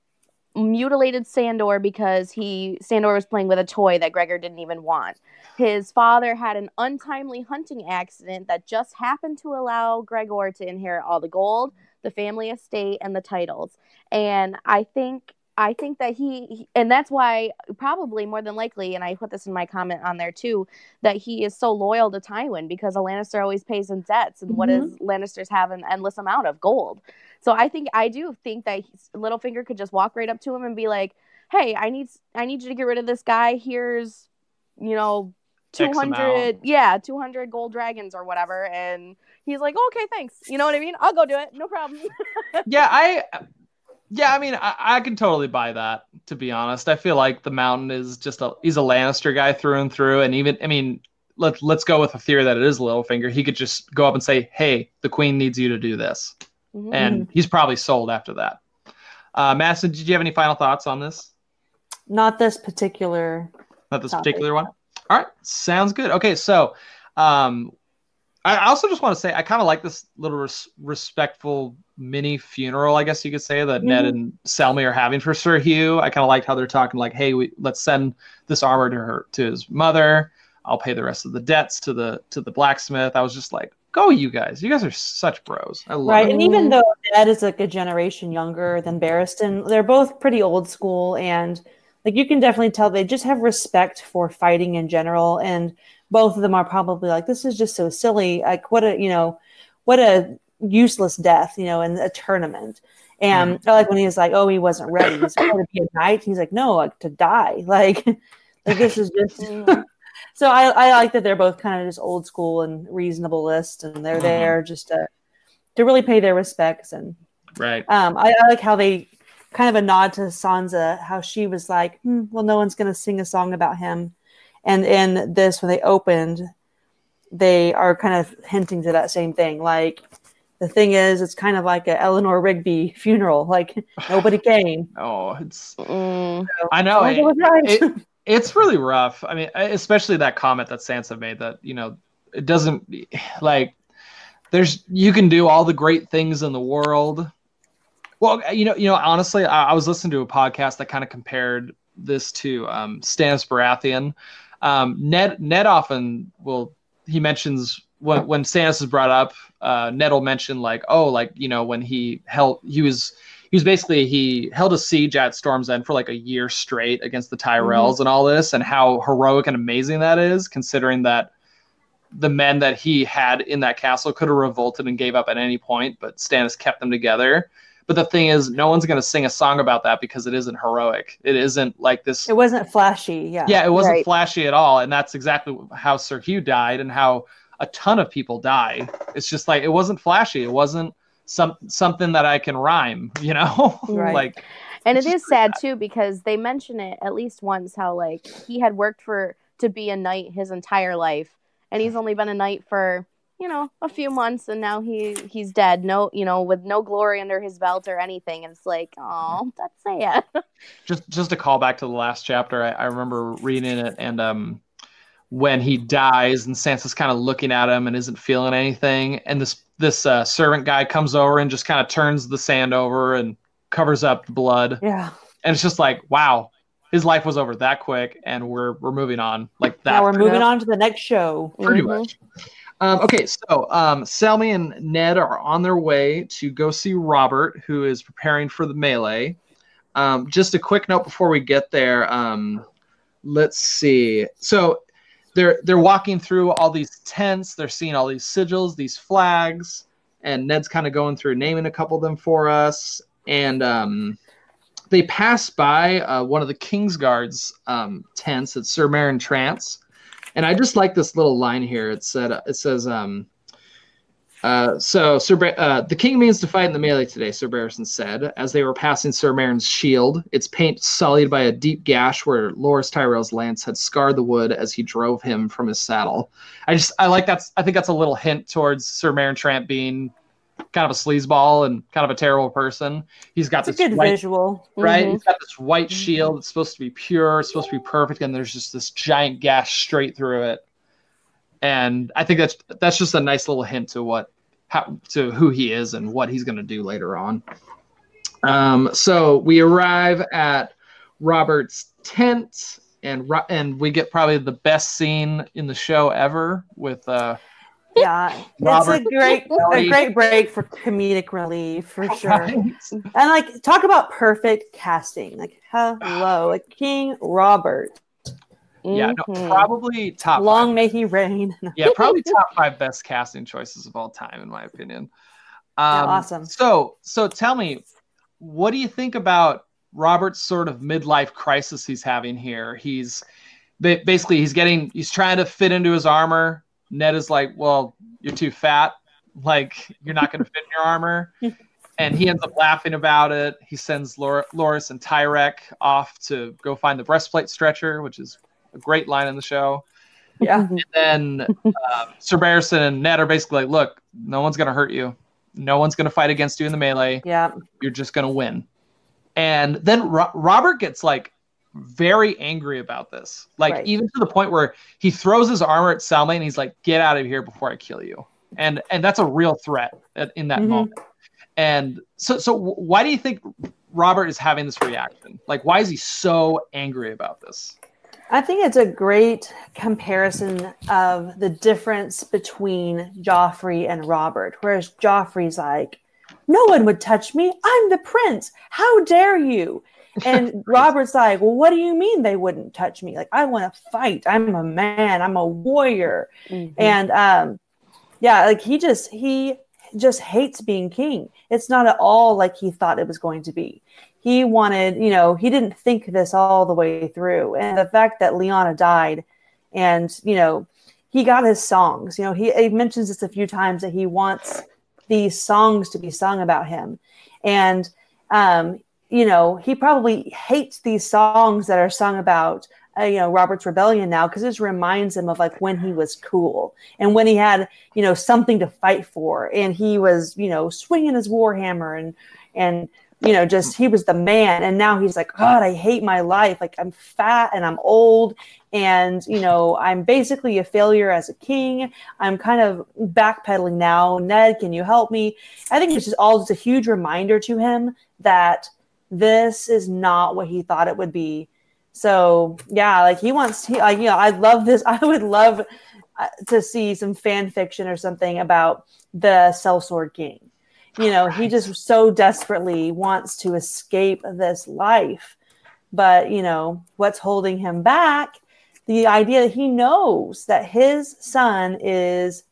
mutilated Sandor because he Sandor was playing with a toy that Gregor didn't even want. His father had an untimely hunting accident that just happened to allow Gregor to inherit all the gold, the family estate, and the titles. And I think I think that he, and that's why probably more than likely, and I put this in my comment on there too, that he is so loyal to Tywin because a Lannister always pays in debts, and what does mm-hmm. Lannisters have an endless amount of gold? So I think I do think that Littlefinger could just walk right up to him and be like, "Hey, I need I need you to get rid of this guy. Here's, you know, two hundred, yeah, two hundred gold dragons or whatever." And he's like, "Okay, thanks. You know what I mean? I'll go do it. No problem." yeah, I. Yeah, I mean, I, I can totally buy that. To be honest, I feel like the Mountain is just a he's a Lannister guy through and through, and even I mean, let's let's go with the theory that it is Littlefinger. He could just go up and say, "Hey, the Queen needs you to do this," Mhm. and he's probably sold after that. Uh, Madison, did you have any final thoughts on this? Not this particular. Not this topic. particular one. All right, sounds good. Okay, so um, I I also just want to say I kind of like this little res- respectful mini funeral, I guess you could say that Ned Mhm. and Selmy are having for Sir Hugh. I kind of liked how they're talking like, "Hey, we let's send this armor to her to his mother. I'll pay the rest of the debts to the to the blacksmith." I was just like, "Go, you guys! You guys are such bros. I love Right. it." And even though Ned is like a generation younger than Barristan, they're both pretty old school and like you can definitely tell they just have respect for fighting in general. And both of them are probably like, this is just so silly. Like what a you know, what a useless death, you know, in a tournament. And I like when he was like, Oh, he wasn't ready. He's like, "Oh, to be a knight. He's like, No, like to die. Like like this is just Mhm. so I, I like that they're both kind of just old school and reasonableist and they're Mhm. there just to to really pay their respects and right. um, I, I like how they kind of a nod to Sansa, how she was like, hmm, well, no one's going to sing a song about him. And in this, when they opened, they are kind of hinting to that same thing. Like, the thing is, it's kind of like a Eleanor Rigby funeral. Like, nobody came. Oh, it's Mm. I know. It- it it- it's really rough. I mean, especially that comment that Sansa made that, you know, it doesn't like there's you can do all the great things in the world. Well, you know, you know, honestly, I, I was listening to a podcast that kind of compared this to um, Stannis Baratheon. Um, Ned Ned often will he mentions when when Stannis is brought up, uh, Ned will mention like, oh, like you know when he held he was he was basically he held a siege at Storm's End for like a year straight against the Tyrells mm-hmm. and all this, and how heroic and amazing that is, considering that the men that he had in that castle could have revolted and gave up at any point, but Stannis kept them together. But the thing is, no one's going to sing a song about that because it isn't heroic. It isn't like this. It wasn't flashy. Yeah. Yeah, it wasn't right. flashy at all. And that's exactly how Sir Hugh died and how a ton of people die. It's just like, it wasn't flashy. It wasn't some something that I can rhyme, you know? Right. like, and it is sad too because they mention it at least once how like he had worked for to be a knight his entire life and he's only been a knight for you know a few months and now he he's dead no you know with no glory under his belt or anything and it's like oh that's sad just just a call back to the last chapter I, I remember reading it and um when he dies and Sansa's kind of looking at him and isn't feeling anything and this this uh, servant guy comes over and just kind of turns the sand over and covers up the blood yeah and it's just like wow his life was over that quick, and we're we're moving on like that. Now we're moving on to the next show. Pretty mm-hmm. much. Um, okay, so um, Selmy and Ned are on their way to go see Robert, who is preparing for the melee. Um, just a quick note before we get there. Um, let's see. So they're they're walking through all these tents. They're seeing all these sigils, these flags, and Ned's kind of going through naming a couple of them for us. And um, they pass by uh, one of the Kingsguard's um, tents at Sir Meryn Trant's, and I just like this little line here. It said it says, um, uh, "So Sir Bar- uh, the king means to fight in the melee today," Sir Barristan said as they were passing Sir Meryn's shield, its paint sullied by a deep gash where Loras Tyrell's lance had scarred the wood as he drove him from his saddle. I just I like that's I think that's a little hint towards Sir Meryn Trant being kind of a sleazeball and kind of a terrible person. He's got this good white, visual, right? Mm-hmm. He's got this white mm-hmm. shield. It's supposed to be pure. It's supposed to be perfect, and there's just this giant gash straight through it. And I think that's that's just a nice little hint to what how to who he is and what he's going to do later on. Um, so we arrive at Robert's tent, and and we get probably the best scene in the show ever with. Uh, yeah, Robert it's a great a great break for comedic relief for sure. Right. And like talk about perfect casting. Like hello, like King Robert. Yeah, no, mm-hmm. probably top. Long five. may he reign. yeah, probably top five best casting choices of all time, in my opinion. Um, yeah, awesome. So, so tell me, what do you think about Robert's sort of midlife crisis he's having here? He's basically he's getting he's trying to fit into his armor Ned is like, well, you're too fat. Like, you're not going to fit in your armor. And he ends up laughing about it. He sends Lor- Loras and Tyrek off to go find the breastplate stretcher, which is a great line in the show. Yeah. And then uh, Sir Barristan and Ned are basically like, look, no one's going to hurt you. No one's going to fight against you in the melee. Yeah. You're just going to win. And then Ro- Robert gets like very angry about this. Like right. even to the point where he throws his armor at Selmy and he's like, "Get out of here before I kill you." And and that's a real threat at, in that mm-hmm. moment. And so so why do you think Robert is having this reaction? Like why is he so angry about this? I think it's a great comparison of the difference between Joffrey and Robert. Whereas Joffrey's like, no one would touch me. I'm the prince. How dare you? And Robert's like, Well, what do you mean they wouldn't touch me? Like, I want to fight. I'm a man. I'm a warrior. Mm-hmm. And um, yeah, like he just he just hates being king. It's not at all like he thought it was going to be. He wanted, you know, he didn't think this all the way through. And the fact that Lyanna died and, you know, he got his songs. You know, he, he mentions this a few times that he wants these songs to be sung about him. And um, you know, he probably hates these songs that are sung about, uh, you know, Robert's Rebellion now because this reminds him of like when he was cool and when he had, you know, something to fight for and he was, you know, swinging his warhammer and, and, you know, just he was the man. And now he's like, God, I hate my life. Like I'm fat and I'm old and you know i'm basically a failure as a king. I'm kind of backpedaling now. Ned can you help me? I think it's just all just a huge reminder to him that this is not what he thought it would be. So yeah like he wants to, like you know i love this. I would love uh, to see some fan fiction or something about the sellsword king you know he just so desperately wants to escape this life. But you know what's holding him back? The idea that he knows that his son is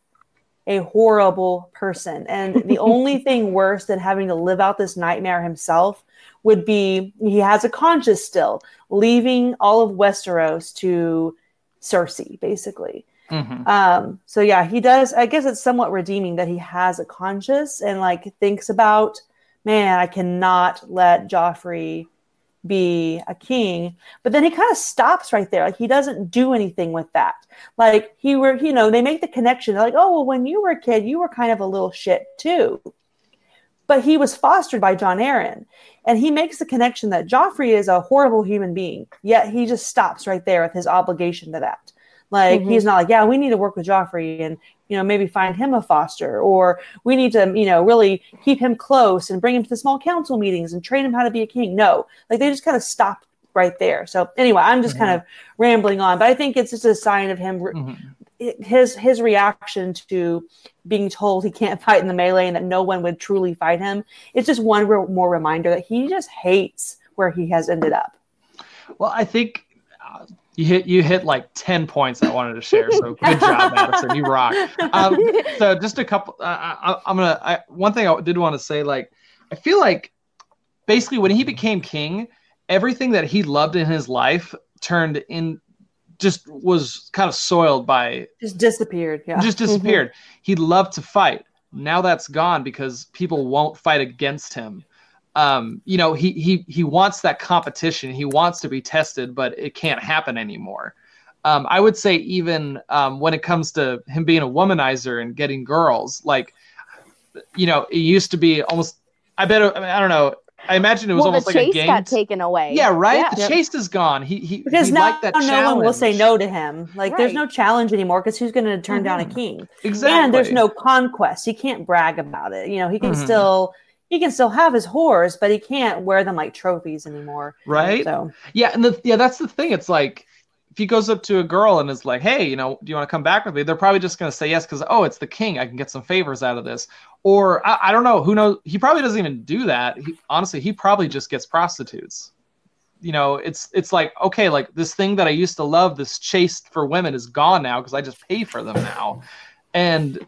a horrible person. And the only thing worse than having to live out this nightmare himself would be he has a conscience still leaving all of westeros to cersei basically Mm-hmm. Um, so yeah, he does. I guess it's somewhat redeeming that he has a conscience and like thinks about, man, I cannot let Joffrey be a king. But then he kind of stops right there. Like he doesn't do anything with that. Like he were, you know, they make the connection. They're like, oh, well, when you were a kid, you were kind of a little shit too. But he was fostered by Jon Arryn. And he makes the connection that Joffrey is a horrible human being. Yet he just stops right there with his obligation to that. Like mm-hmm. he's not like, yeah, we need to work with Joffrey and you know maybe find him a foster, or we need to you know really keep him close and bring him to the small council meetings and train him how to be a king. No, like they just kind of stop right there. So anyway, I'm just mm-hmm. kind of rambling on, but I think it's just a sign of him. Mm-hmm. His his reaction to being told he can't fight in the melee and that no one would truly fight him. It's just one re- more reminder that he just hates where he has ended up. Well, I think you hit you hit like 10 points i wanted to share so good job madison. You rock. Um, so just a couple uh, I, am gonna I, one thing i did want to say like i feel like basically when he became king everything that he loved in his life turned in just was kind of soiled by just disappeared yeah. Just disappeared. Mm-hmm. he loved to fight. Now that's gone because people won't fight against him um, you know, he he he wants that competition. He wants to be tested, but it can't happen anymore. Um, I would say even um, when it comes to him being a womanizer and getting girls, like, you know, it used to be almost. I bet. I, mean, I don't know. I imagine it was well, almost like a game. got taken away. Yeah, right. Yeah. The yep. chase is gone. He he because he now no challenge. one will say no to him. Like right. there's no challenge anymore because who's going to turn mm-hmm. down a mm-hmm. king? Exactly. And there's no conquest. He can't brag about it. You know, he can mm-hmm. still he can still have his whores, but he can't wear them like trophies anymore. Right. So yeah, and the yeah, that's the thing. It's like if he goes up to a girl and is like, "Hey, you know, do you want to come back with me?" They're probably just gonna say yes because oh, it's the king. I can get some favors out of this. Or I, I don't know. Who knows? He probably doesn't even do that. He, honestly, he probably just gets prostitutes. You know, it's it's like okay, like this thing that I used to love, this chase for women, is gone now because I just pay for them now, and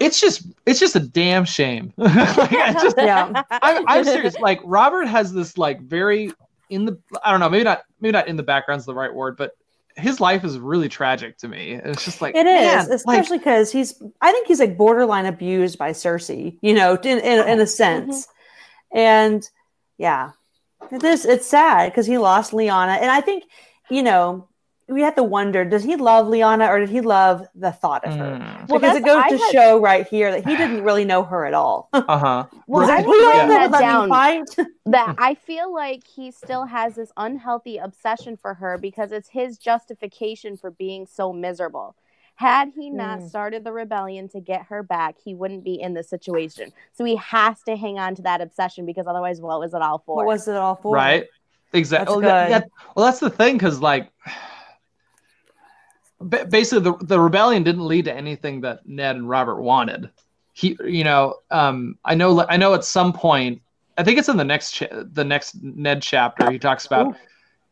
it's just it's just a damn shame. like, I just, yeah. I'm, I'm serious. Like Robert has this like very in the I don't know maybe not maybe not in the background's the right word, but his life is really tragic to me. It's just like it is, man, especially because like, he's I think he's like borderline abused by Cersei, you know, in in, in a sense, mm-hmm. and yeah, it is it's sad because he lost Lyanna, and I think you know we have to wonder does he love Lyanna or did he love the thought of her? Mm. Well, because it goes I to had... show right here that he didn't really know her at all. Uh huh. well, I wrote that down. that I feel like he still has this unhealthy obsession for her because it's his justification for being so miserable. Had he not mm. started the rebellion to get her back, he wouldn't be in this situation. So he has to hang on to that obsession because otherwise, what was it all for? What was it all for? Right. Exactly. Well, that, that, well, that's the thing, because like basically the, the rebellion didn't lead to anything that Ned and Robert wanted. He, you know, um, I know, I know at some point, I think it's in the next, cha- the next Ned chapter. He talks about, Ooh.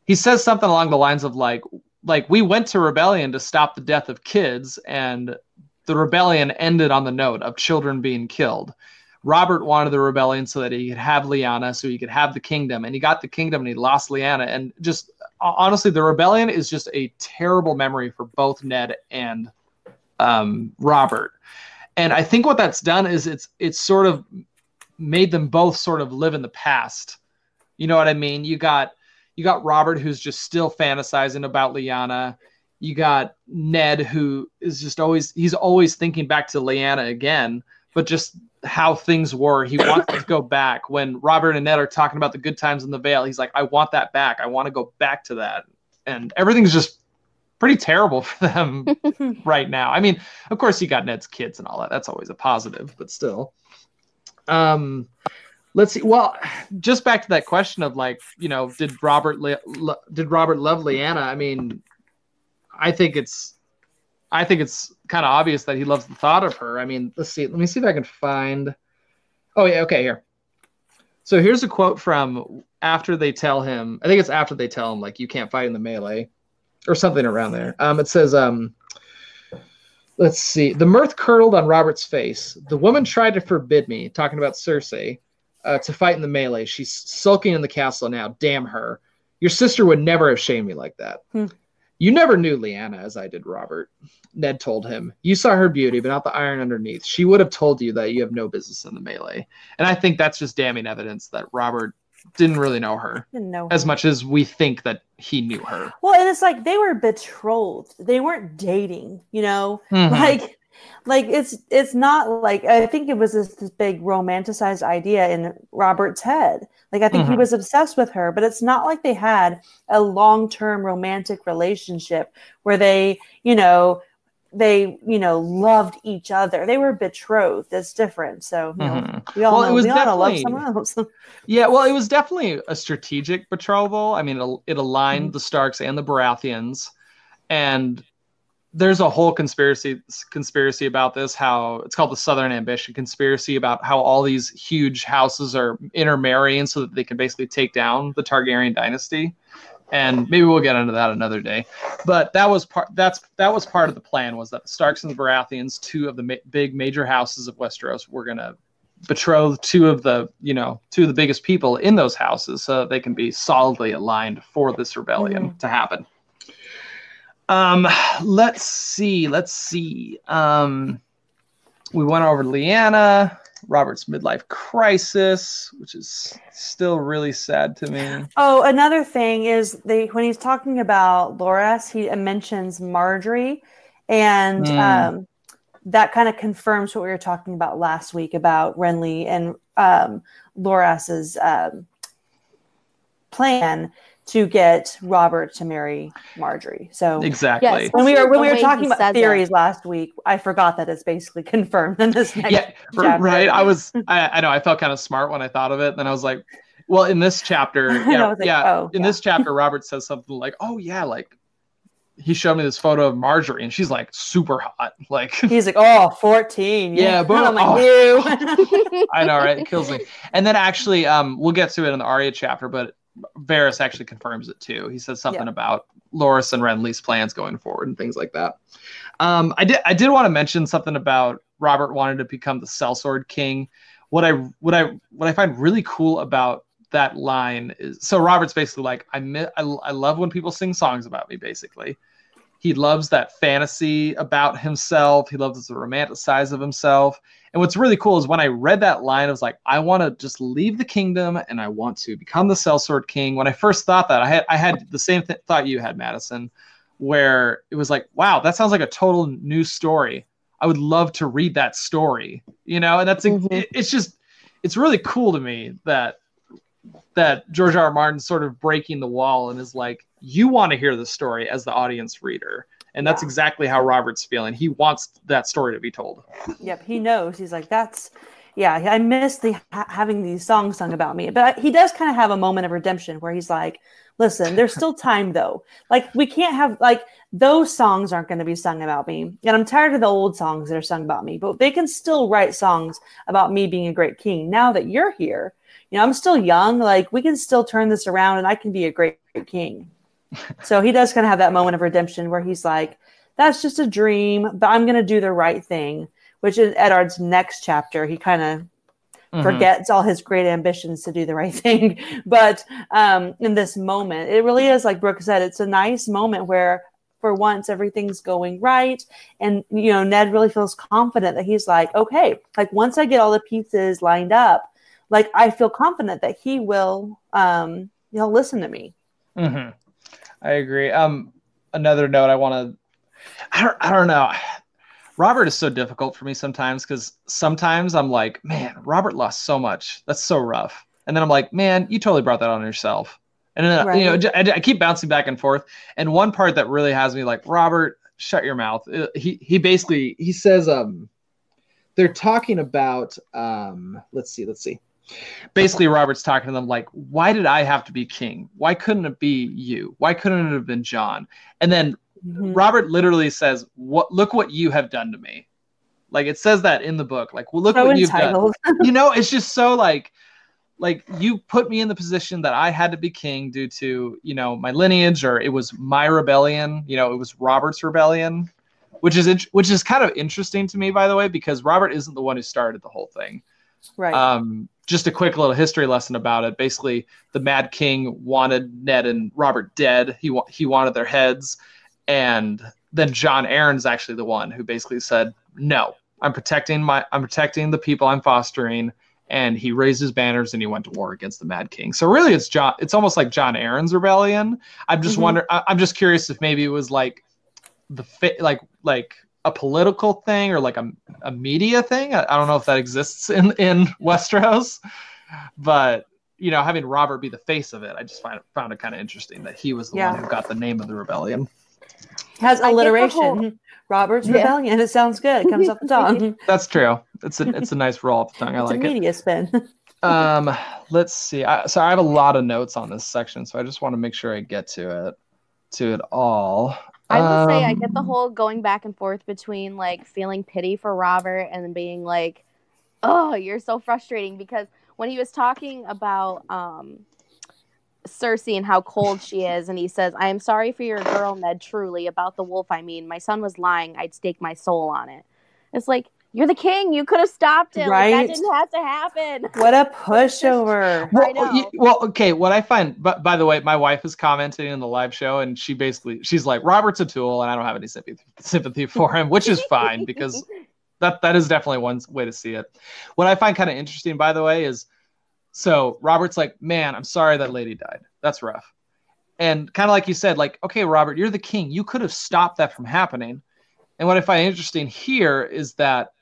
he says something along the lines of like, like we went to rebellion to stop the death of kids, and the rebellion ended on the note of children being killed. Robert wanted the rebellion so that he could have Lyanna, so he could have the kingdom, and he got the kingdom and he lost Lyanna. And just honestly, the rebellion is just a terrible memory for both Ned and um, Robert. And I think what that's done is it's it's sort of made them both sort of live in the past. You know what I mean? You got you got Robert who's just still fantasizing about Lyanna. You got Ned who is just always he's always thinking back to Lyanna again, but just how things were. He wants to go back. When Robert and Ned are talking about the good times in the Vale, he's like, I want that back. I want to go back to that. And everything's just pretty terrible for them right now. I mean, of course, you got Ned's kids and all that. That's always a positive, but still. Um, let's see. Well, just back to that question of like, you know, did Robert did Robert love Lyanna? I mean, I think it's I think it's kind of obvious that he loves the thought of her. I mean, let's see. Let me see if I can find. Oh yeah, okay, here. So here's a quote from after they tell him. I think it's after they tell him like you can't fight in the melee, or something around there. Um, it says um. Let's see. The mirth curdled on Robert's face. The woman tried to forbid me, talking about Cersei, uh, to fight in the melee. She's sulking in the castle now. Damn her. Your sister would never have shamed me like that. Hmm. You never knew Lyanna as I did Robert. Ned told him. You saw her beauty, but not the iron underneath. She would have told you that you have no business in the melee. And I think that's just damning evidence that Robert didn't really know her, didn't know as much as we think that he knew her. Well, and it's like they were betrothed. They weren't dating, you know? Mm-hmm. Like like it's it's not like I think it was this, this big romanticized idea in Robert's head like I think mm-hmm. he was obsessed with her, but it's not like they had a long-term romantic relationship where they, you know, they, you know, loved each other. They were betrothed. It's different. So you know, mm-hmm. we all well, know, it was we all love someone else. yeah, well, it was definitely a strategic betrothal. I mean, it, it aligned mm-hmm. the Starks and the Baratheons, and there's a whole conspiracy conspiracy about this how it's called the southern ambition conspiracy about how all these huge houses are intermarrying so that they can basically take down the targaryen dynasty. And maybe we'll get into that another day. But that was part that's that was part of the plan was that the starks and the baratheons two of the ma- big major houses of westeros were going to betroth two of the you know two of the biggest people in those houses so they can be solidly aligned for this rebellion mm-hmm. to happen um, let's see. Let's see. Um, we went over Lyanna, Robert's midlife crisis, which is still really sad to me. Oh, another thing is they when he's talking about Loras, he mentions Margaery, and mm. um, that kind of confirms what we were talking about last week about Renly and um, Loras's um, plan to get Robert to marry Margaery. So exactly. Yes, when we were when we were talking about theories that. last week, I forgot that it's basically confirmed in this next. Yeah, chapter. right. I was I, I know I felt kind of smart when I thought of it. Then I was like, well, in this chapter, yeah, like, yeah, oh, in yeah. this chapter, Robert says something like, "Oh yeah, like." He showed me this photo of Margaery and she's like super hot. Like he's like, oh, 14. Yeah, yeah but I'm like, oh. I know, right? It kills me. And then actually, um, we'll get to it in the Aria chapter, but Varys actually confirms it too. He says something yeah. about Loras and Renly's plans going forward and things like that. Um, I did I did want to mention something about Robert wanted to become the sellsword king. What I what I what I find really cool about that line is so Robert's basically like I, I I love when people sing songs about me basically. He loves that fantasy about himself. He loves the romanticize of himself. And what's really cool is when I read that line, I was like, I want to just leave the kingdom and I want to become the sellsword king. When I first thought that, I had I had the same th- thought you had, Madison, where it was like, wow, that sounds like a total new story. I would love to read that story, you know. And that's mm-hmm. it, it's just it's really cool to me that that George R. R. Martin's sort of breaking the wall and is like, you want to hear the story as the audience reader and that's yeah. exactly how robert's feeling. He wants that story to be told. Yep he knows. He's like that's yeah i miss the ha- having these songs sung about me. But he does kind of have a moment of redemption where he's like listen there's still time though. Like we can't have like those songs aren't going to be sung about me. And i'm tired of the old songs that are sung about me but they can still write songs about me being a great king. Now that you're here you know i'm still young. Like we can still turn this around and i can be a great, great king so he does kind of have that moment of redemption where he's like, that's just a dream, but I'm going to do the right thing, which in Eddard's next chapter, he kind of mm-hmm. forgets all his great ambitions to do the right thing. but um, in this moment, it really is, like Brooke said, it's a nice moment where for once everything's going right and you know ned really feels confident that he's like okay like once i get all the pieces lined up like i feel confident that he will um you know listen to me mm-hmm. I agree. Um, another note I want to, I don't, I don't know. Robert is so difficult for me sometimes because sometimes I'm like, man, Robert lost so much. That's so rough. And then I'm like, man, you totally brought that on yourself. And then, right. you know, I, I, keep bouncing back and forth. And one part that really has me like, Robert, shut your mouth. Uh, he he basically he says, um, they're talking about, um, let's see, let's see. Basically, Robert's talking to them like, why did I have to be king? Why couldn't it be you? Why couldn't it have been Jon And then mm-hmm. Robert literally says, "What? Look what you have done to me." Like it says that in the book. Like, well, look so what entitled. you've done. you know, it's just so like like you put me in the position that I had to be king due to you know my lineage or it was my rebellion you know it was Robert's rebellion which is which is kind of interesting to me by the way because Robert isn't the one who started the whole thing right um just a quick little history lesson about it basically the Mad King wanted Ned and Robert dead he wa- he wanted their heads and then Jon Arryn's actually the one who basically said no I'm protecting my I'm protecting the people I'm fostering and he raised his banners and he went to war against the Mad King. So really, it's Jon. It's almost like Jon Arryn's rebellion. I'm just mm-hmm. wonder. I'm just curious if maybe it was like the fit, like like a political thing or like a, a media thing. I, I don't know if that exists in in Westeros, but you know, having Robert be the face of it, I just find found it kind of interesting that he was the yeah. one who got the name of the rebellion. Has alliteration. Robert's yeah. Rebellion. It sounds good. It comes off the tongue. That's true. It's a it's a nice roll off the tongue. I it's like a media it. spin. um, let's see. I, so I have a lot of notes on this section, so I just want to make sure I get to it, to it all. I will um, say I get the um, whole going back and forth between like feeling pity for Robert and being like, "Oh, you're so frustrating," because when he was talking about um Cersei and how cold she is, and he says, "I am sorry for your girl, Ned. Truly, about the wolf. I mean, my son was lying. I'd stake my soul on it." It's like you're the king. You could have stopped him. Right? Like, that didn't have to happen. What a pushover. well, well, okay. What I find, but by the way, my wife is commenting in the live show, and she basically she's like, "Robert's a tool," and I don't have any sympathy sympathy for him, which is fine because that that is definitely one way to see it. What I find kind of interesting, by the way, is so Robert's like, man, I'm sorry that lady died. That's rough. And kind of like you said, like, okay, Robert, you're the king. You could have stopped that from happening. And what I find interesting here is that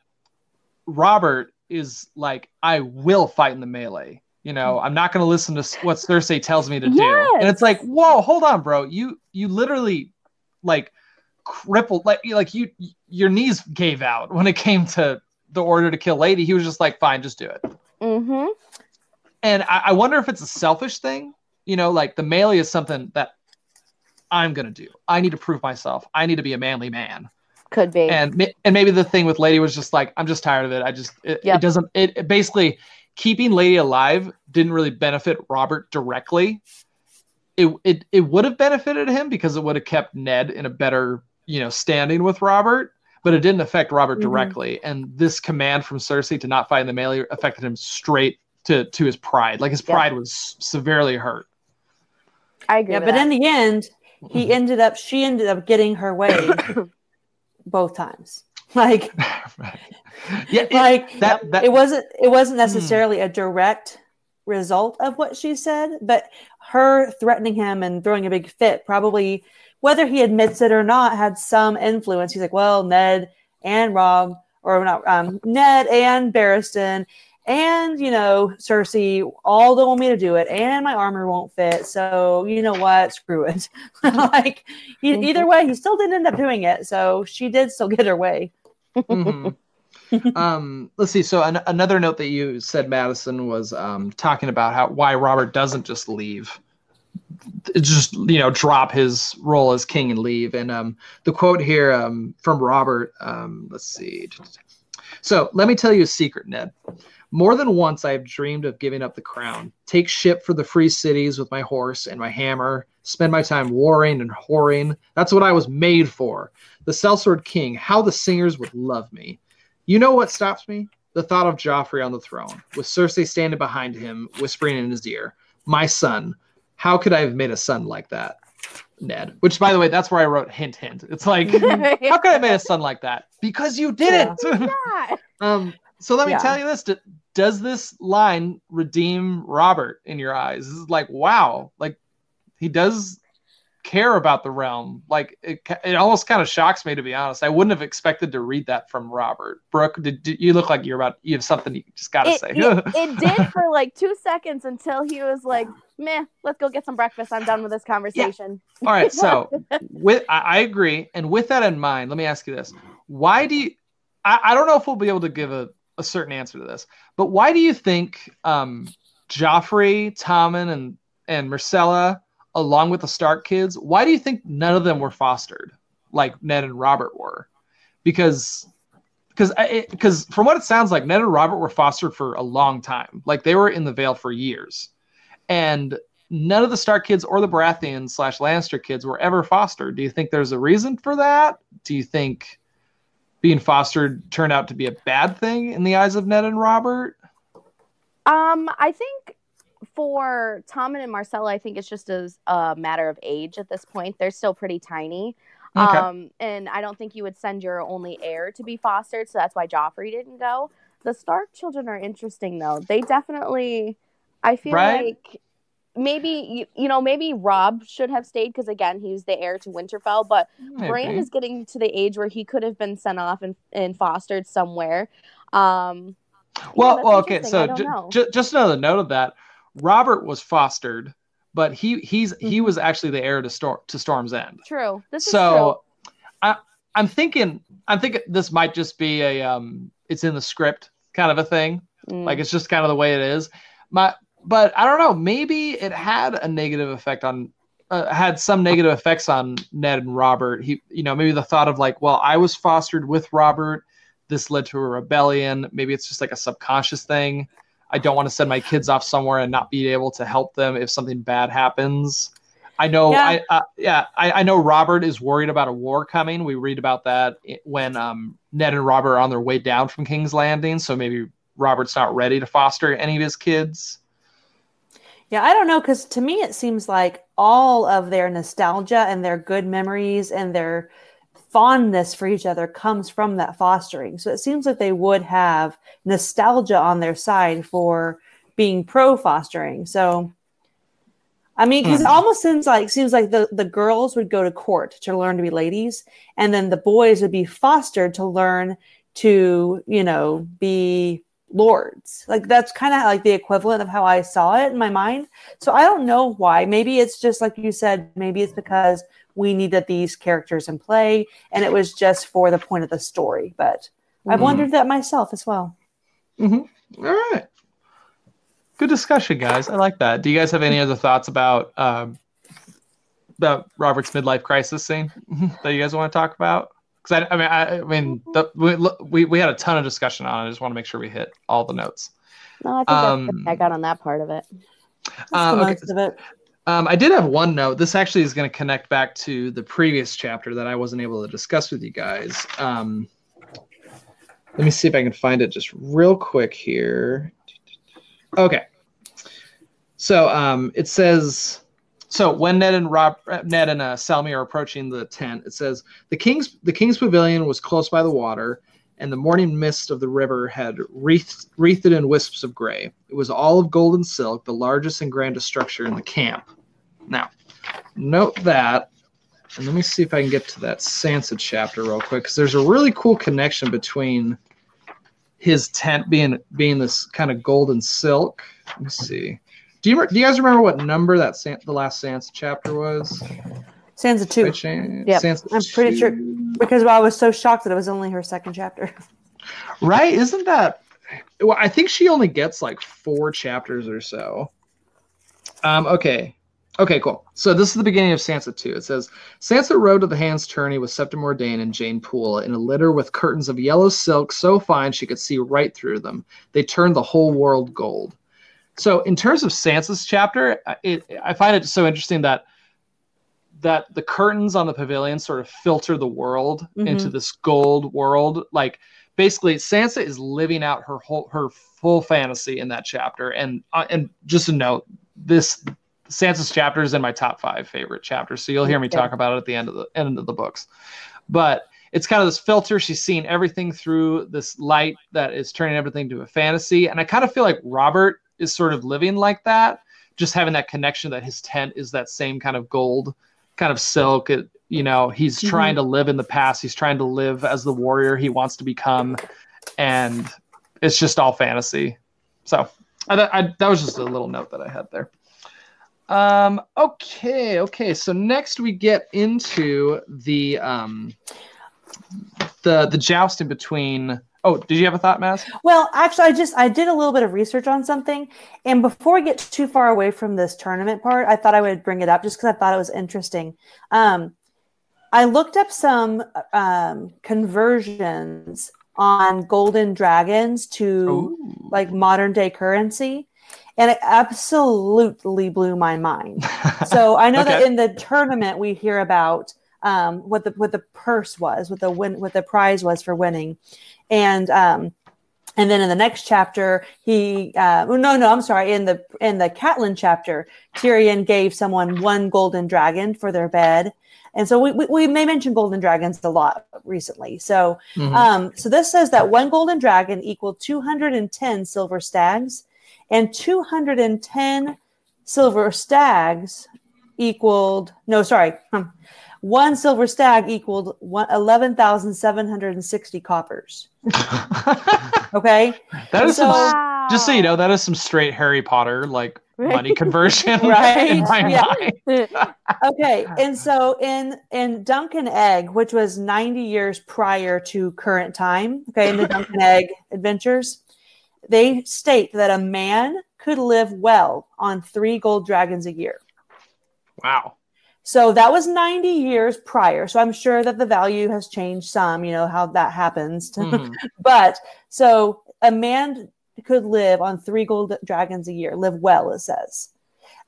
Robert is like, I will fight in the melee. You know, I'm not going to listen to what Cersei tells me to do. And it's like, whoa, hold on, bro. You you literally like crippled, like like you your knees gave out when it came to the order to kill Lady. He was just like, fine, just do it. Mm-hmm and I, I wonder if it's a selfish thing. You know, like the melee is something that I'm gonna do. I need to prove myself. I need to be a manly man. Could be. And and maybe the thing with Lady was just like I'm just tired of it. I just it, yep. it doesn't. It, it basically keeping Lady alive didn't really benefit Robert directly. It it it would have benefited him because it would have kept Ned in a better you know standing with Robert but it didn't affect Robert mm-hmm. directly. And this command from Cersei to not fight in the melee affected him straight to to his pride. Like his pride yeah. was severely hurt. I agree. Yeah, but that. in the end, he mm-hmm. ended up. She ended up getting her way both times. Like, yeah, like it, that, that, it wasn't. It wasn't hmm. necessarily a direct result of what she said, but her threatening him and throwing a big fit probably, whether he admits it or not, had some influence. He's like, well, Ned and Rob, or not, um, Ned and Barristan and you know cersei all don't want me to do it and my armor won't fit so you know what? Screw it. Like he, mm-hmm. either way he still didn't end up doing it so she did still get her way. Mm-hmm. um let's see so an- another note that you said madison was um talking about how why robert doesn't just leave. Just you know drop his role as king and leave and um the quote here um from robert um let's see. So let me tell you a secret ned more than once I have dreamed of giving up the crown, take ship for the free cities with my horse and my hammer, spend my time warring and whoring. That's what I was made for. The Sellsword King, how the singers would love me. You know what stops me? The thought of Joffrey on the throne, with Cersei standing behind him, whispering in his ear, My son, how could I have made a son like that? Ned. Which, by the way, that's where I wrote hint, hint. It's like, how could I make a son like that? Because you did it. um, so let me yeah. tell you this: Does this line redeem Robert in your eyes? This is like, wow, like he does care about the realm. Like it, it almost kind of shocks me to be honest. I wouldn't have expected to read that from Robert. Brooke, did, did you look like you're about you have something you just got to say? it, it did for like two seconds until he was like, "Meh, let's go get some breakfast. I'm done with this conversation." Yeah. All right, so with I, I, agree, and with that in mind, let me ask you this: Why do you? I, I don't know if we'll be able to give a, a certain answer to this, but why do you think um, Joffrey, Tommen, and and Myrcella along with the Stark kids, why do you think none of them were fostered like Ned and Robert were? Because because because from what it sounds like, Ned and Robert were fostered for a long time. Like they were in the Vale for years, and none of the Stark kids or the Baratheon slash Lannister kids were ever fostered. Do you think there's a reason for that? Do you think being fostered turned out to be a bad thing in the eyes of Ned and Robert? Um, I think for Tommen and Myrcella, I think it's just as a matter of age at this point. They're still pretty tiny. Okay. Um, and I don't think you would send your only heir to be fostered, so that's why Joffrey didn't go. The Stark children are interesting though. They definitely I feel right? like maybe you, you know maybe Robb should have stayed because again he's the heir to Winterfell, but maybe. Bran is getting to the age where he could have been sent off and, and fostered somewhere. Um, well, well, okay. So j- j- just another note of that. Robert was fostered, but he he's mm-hmm. he was actually the heir to Storm to Storm's End. True. This so, true. I I'm thinking I'm thinking this might just be a um it's in the script kind of a thing. Mm. Like it's just kind of the way it is. My but I don't know, maybe it had a negative effect on uh, had some negative effects on Ned and Robert. He, you know, maybe the thought of like, well, I was fostered with Robert. This led to a rebellion. Maybe it's just like a subconscious thing. I don't want to send my kids off somewhere and not be able to help them if something bad happens. I know, yeah, I, uh, yeah, I, I, know Robert is worried about a war coming. We read about that when um, Ned and Robert are on their way down from King's Landing. So maybe Robert's not ready to foster any of his kids. Yeah, I don't know because to me it seems like all of their nostalgia and their good memories and their fondness for each other comes from that fostering. So it seems like they would have nostalgia on their side for being pro fostering. So I mean, because it hmm. almost seems like seems like the, the girls would go to court to learn to be ladies, and then the boys would be fostered to learn to, you know, be lords. Like that's kind of like the equivalent of how I saw it in my mind. So I don't know why. Maybe it's just like you said, maybe it's because we needed these characters in play and it was just for the point of the story but mm-hmm. i've wondered that myself as well mm-hmm. All right good discussion guys i like that do you guys have any other thoughts about um, about robert's midlife crisis scene that you guys want to talk about because I, I, mean i, I mean the, we, we, we had a ton of discussion on it i just want to make sure we hit all the notes no i think um, I got on that part of it uh, okay. of it. Um, I did have one note. This actually is going to connect back to the previous chapter that I wasn't able to discuss with you guys. Um, let me see if I can find it just real quick here. Okay. So um, it says so when Ned and Rob, Ned and uh, Selmy are approaching the tent, it says the king's the king's pavilion was close by the water, and the morning mist of the river had wreathed, wreathed it in wisps of gray. It was all of golden silk, the largest and grandest structure in the camp. Now, note that, and let me see if I can get to that Sansa chapter real quick, because there's a really cool connection between his tent being being this kind of golden silk. Let me see. Do you do you guys remember what number that San, the last Sansa chapter was? Sansa two. Yeah, I'm pretty two. sure because well, I was so shocked that it was only her second chapter. Right? Isn't that? Well, I think she only gets like four chapters or so. Um. Okay. Okay, cool. So this is the beginning of Sansa 2. It says Sansa rode to the hand's tourney with Septa Mordane and Jeyne Poole in a litter with curtains of yellow silk so fine she could see right through them. They turned the whole world gold. So in terms of Sansa's chapter, it, I find it so interesting that that the curtains on the pavilion sort of filter the world mm-hmm. into this gold world. Like basically, Sansa is living out her whole her full fantasy in that chapter. And uh, and just a note, this Sansa's chapter is in my top five favorite chapters, so you'll hear me talk about it at the end of the end of the books. But it's kind of this filter. She's seeing everything through this light that is turning everything to a fantasy, and I kind of feel like Robert is sort of living like that, just having that connection that his tent is that same kind of gold kind of silk. It, you know, he's Mhm. trying to live in the past. He's trying to live as the warrior he wants to become, and it's just all fantasy. So I, I, that was just a little note that I had there. Um, okay, okay. So next we get into the um, the the jousting between. Oh, did you have a thought, Maz? Well, actually, I just I did a little bit of research on something, and before we get too far away from this tournament part, I thought I would bring it up just because I thought it was interesting. Um, I looked up some um, conversions on golden dragons to like modern day currency, and it absolutely blew my mind. So I know that in the tournament we hear about um, what the what the purse was, what the win, what the prize was for winning, and um, and then in the next chapter he uh, oh, no no I'm sorry in the in the Catelyn chapter Tyrion gave someone one golden dragon for their bed. And so we, we, we may mention golden dragons a lot recently. So Mhm. um, so this says that one golden dragon equaled 210 silver stags, and 210 silver stags equaled no, sorry, hmm. One silver stag equaled 11,760 coppers. Okay, that is some, So- just so you know, that is some straight Harry Potter like money conversion Right? in my Yeah. mind. okay, and so in in Dunk and Egg, which was 90 years prior to current time, okay, in the Dunk and Egg adventures, they state that a man could live well on three gold dragons a year. Wow. So that was 90 years prior. So I'm sure that the value has changed some, you know, how that happens. Mhm. but so a man could live on three gold dragons a year, live well, it says.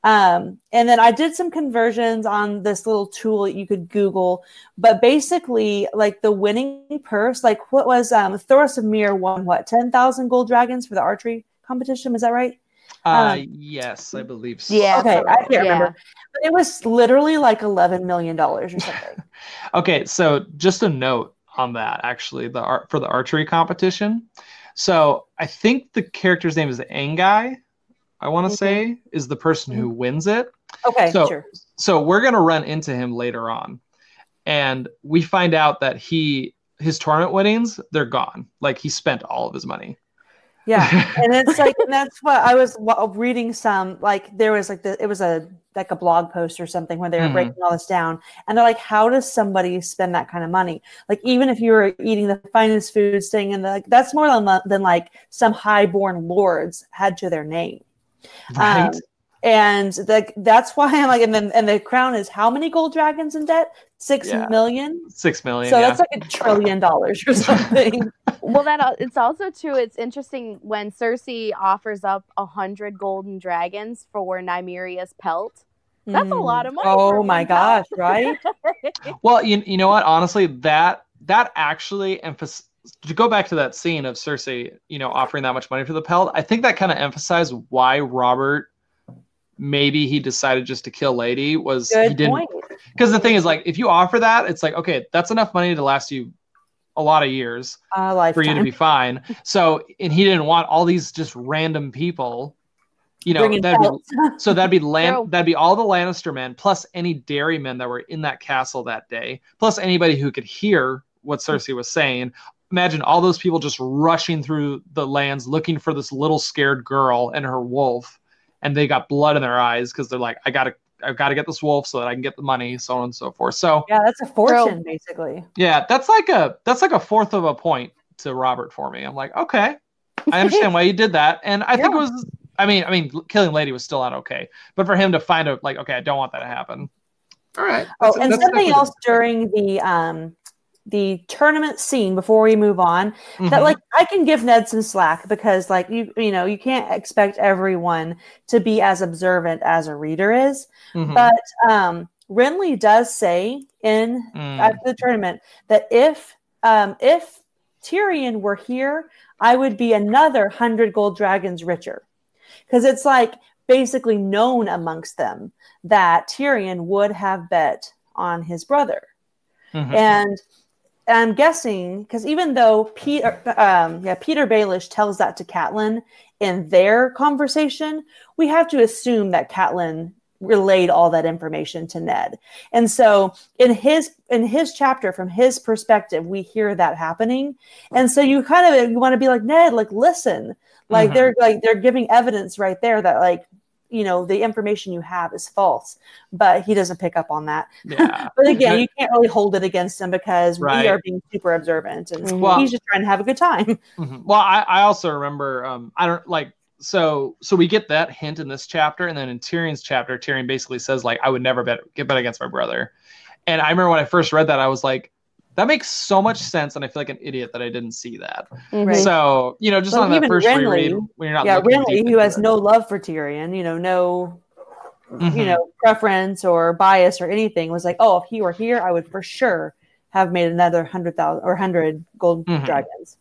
Um, and then I did some conversions on this little tool that you could Google, but basically, like the winning purse, like what was um, Thoros of Myr won what 10,000 gold dragons for the archery competition? Is that right? Uh, Um, yes, I believe so. Yeah. Okay, I can't Yeah. remember. It was literally like $11 million or something. Okay, so just a note on that actually, the art for the archery competition. So I think the character's name is Anguy. I want to Mhm. say is the person who wins it. Okay, So- sure. So we're gonna run into him later on, and we find out that he his tournament winnings they're gone. Like he spent all of his money. Yeah, and it's like and that's what I was reading. Some like there was like the it was a like a blog post or something where they were Mhm. breaking all this down, and they're like, how does somebody spend that kind of money? Like even if you were eating the finest food, staying in the like that's more than than like some highborn lords had to their name. Right. Um, and the, that's why I'm like, and then and the crown is how many gold dragons in debt? Six Yeah. million. Six million. So yeah. that's like a trillion dollars or something. well that it's also too it's interesting when cersei offers up a hundred golden dragons for nymeria's pelt That's a Mm. lot of money Oh my one pelt. gosh! Right? Well, you, you know what? Honestly, that that actually emphasized to go back to that scene of Cersei, you know, offering that much money for the pelt. I think that kind of emphasized why Robert maybe he decided just to kill Lady was he didn't because the thing is like if you offer that, it's like okay, that's enough money to last you a lot of years for you to be fine. So and he didn't want all these just random people. You know, that'd be so that'd be Lan- True. that'd be all the Lannister men plus any Darry men that were in that castle that day, plus anybody who could hear what hmm. Cersei was saying. Imagine all those people just rushing through the lands looking for this little scared girl and her wolf, and they got blood in their eyes because they're like, I gotta, I've got to get this wolf so that I can get the money, so on and so forth. So yeah, that's a fortune, basically. yeah, that's like a that's like a fourth of a point to Robert for me. I'm like, okay, I understand why you did that, and I think it was. I mean, I mean, killing Lady was still not okay, but for him to find out, like, okay, I don't want that to happen. All right. Oh, That's- and that's something else during the um the tournament scene before we move on that Mhm. like I can give Ned some slack because like you you know you can't expect everyone to be as observant as a reader is, Mhm. but um Renly does say in Mm. at the tournament that if um if Tyrion were here, I would be another hundred gold dragons richer. Because it's like basically known amongst them that Tyrion would have bet on his brother. Mhm. And I'm guessing because even though Petyr, um, yeah, Petyr Baelish tells that to Catelyn in their conversation, we have to assume that Catelyn relayed all that information to Ned. And so in his in his chapter from his perspective we hear that happening. And so you kind of you want to be like Ned like listen. Like Mhm. they're like they're giving evidence right there that like you know the information you have is false but he doesn't pick up on that Yeah. but again you can't really hold it against him because Right. we are being super observant and Mhm. Well- he's just trying to have a good time Mhm. Well, I, I also remember um I don't like so so we get that hint in this chapter and then in Tyrion's chapter Tyrion basically says like I would never bet get bet against my brother. And I remember when I first read that I was like that makes so much sense and I feel like an idiot that I didn't see that. Mhm. Right. So, you know, just But on that first Renly- reread when you're not yeah looking really who has it. no love for tyrion you know no Mhm. you know preference or bias or anything was like oh if he were here i would for sure have made another hundred thousand or hundred gold Mhm. dragons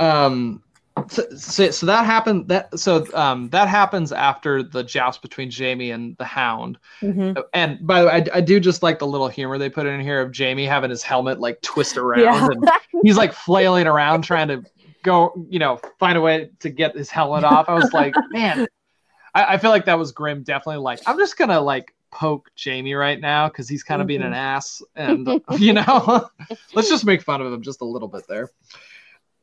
um so, so, so that happened that so um that happens after the joust between Jaime and the Hound. Mhm. And by the way, I, I do just like the little humor they put in here of Jaime having his helmet like twist around Yeah. and he's like flailing around trying to go, you know, find a way to get his helmet off. I was like, man, I, I feel like that was Grim definitely like, I'm just gonna like poke Jaime right now because he's kind of being an ass and you know, let's just make fun of him just a little bit there.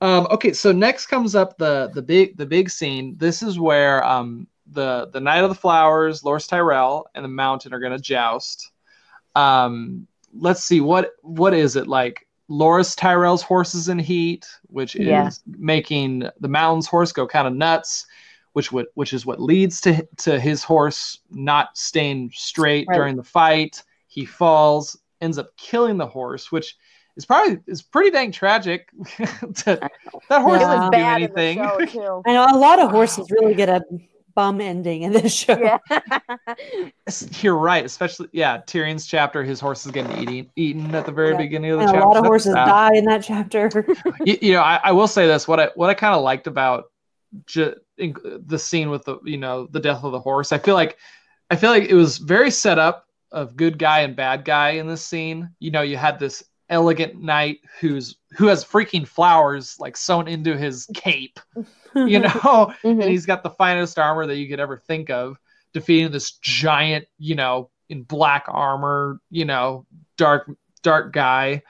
Um, okay, so next comes up the the big the big scene. This is where um the the Knight of the Flowers, Loras Tyrell, and the Mountain are gonna joust. Um, let's see what what is it like? Loras Tyrell's horse is in heat, which is Yeah. making the Mountain's horse go kind of nuts, which would which is what leads to to his horse not staying straight Right. during the fight. He falls, ends up killing the horse, which is probably it's pretty dang tragic. to, that horse Yeah. It was didn't do anything. the show too. i know a lot of horses really get a bum ending in this show Yeah. You're right, especially yeah. Tyrion's chapter, his horse is getting eaten eaten at the very Yeah. beginning of the and a lot of That's horses bad. die in that chapter you, you know, I, I will say this: what I what I kind of liked about ju- in, the scene with the you know the death of the horse. I feel like I feel like it was very set up of good guy and bad guy in this scene. You know, you had this elegant knight who's who has freaking flowers like sewn into his cape. You know, Mhm. and he's got the finest armor that you could ever think of, defeating this giant, you know, in black armor, you know, dark dark guy.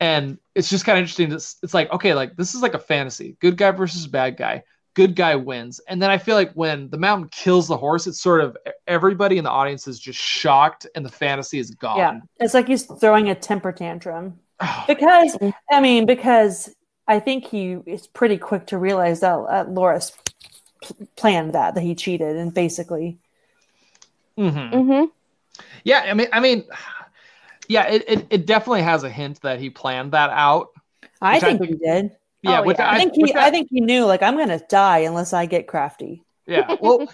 And it's just kind of interesting. It's, it's like, okay, like this is like a fantasy. Good guy versus bad guy. Good guy wins. And then I feel like when the mountain kills the horse, it's sort of everybody in the audience is just shocked and the fantasy is gone. yeah it's like he's throwing a temper tantrum because I mean, because I think he is pretty quick to realize that uh, Loras p- planned that that he cheated and basically Mhm. Mhm. Yeah, I mean, I mean, yeah, it, it, it definitely has a hint that he planned that out. I Which I think think- he did. Yeah, Oh, which yeah. I, think which he I think he knew like I'm gonna die unless I get crafty. yeah well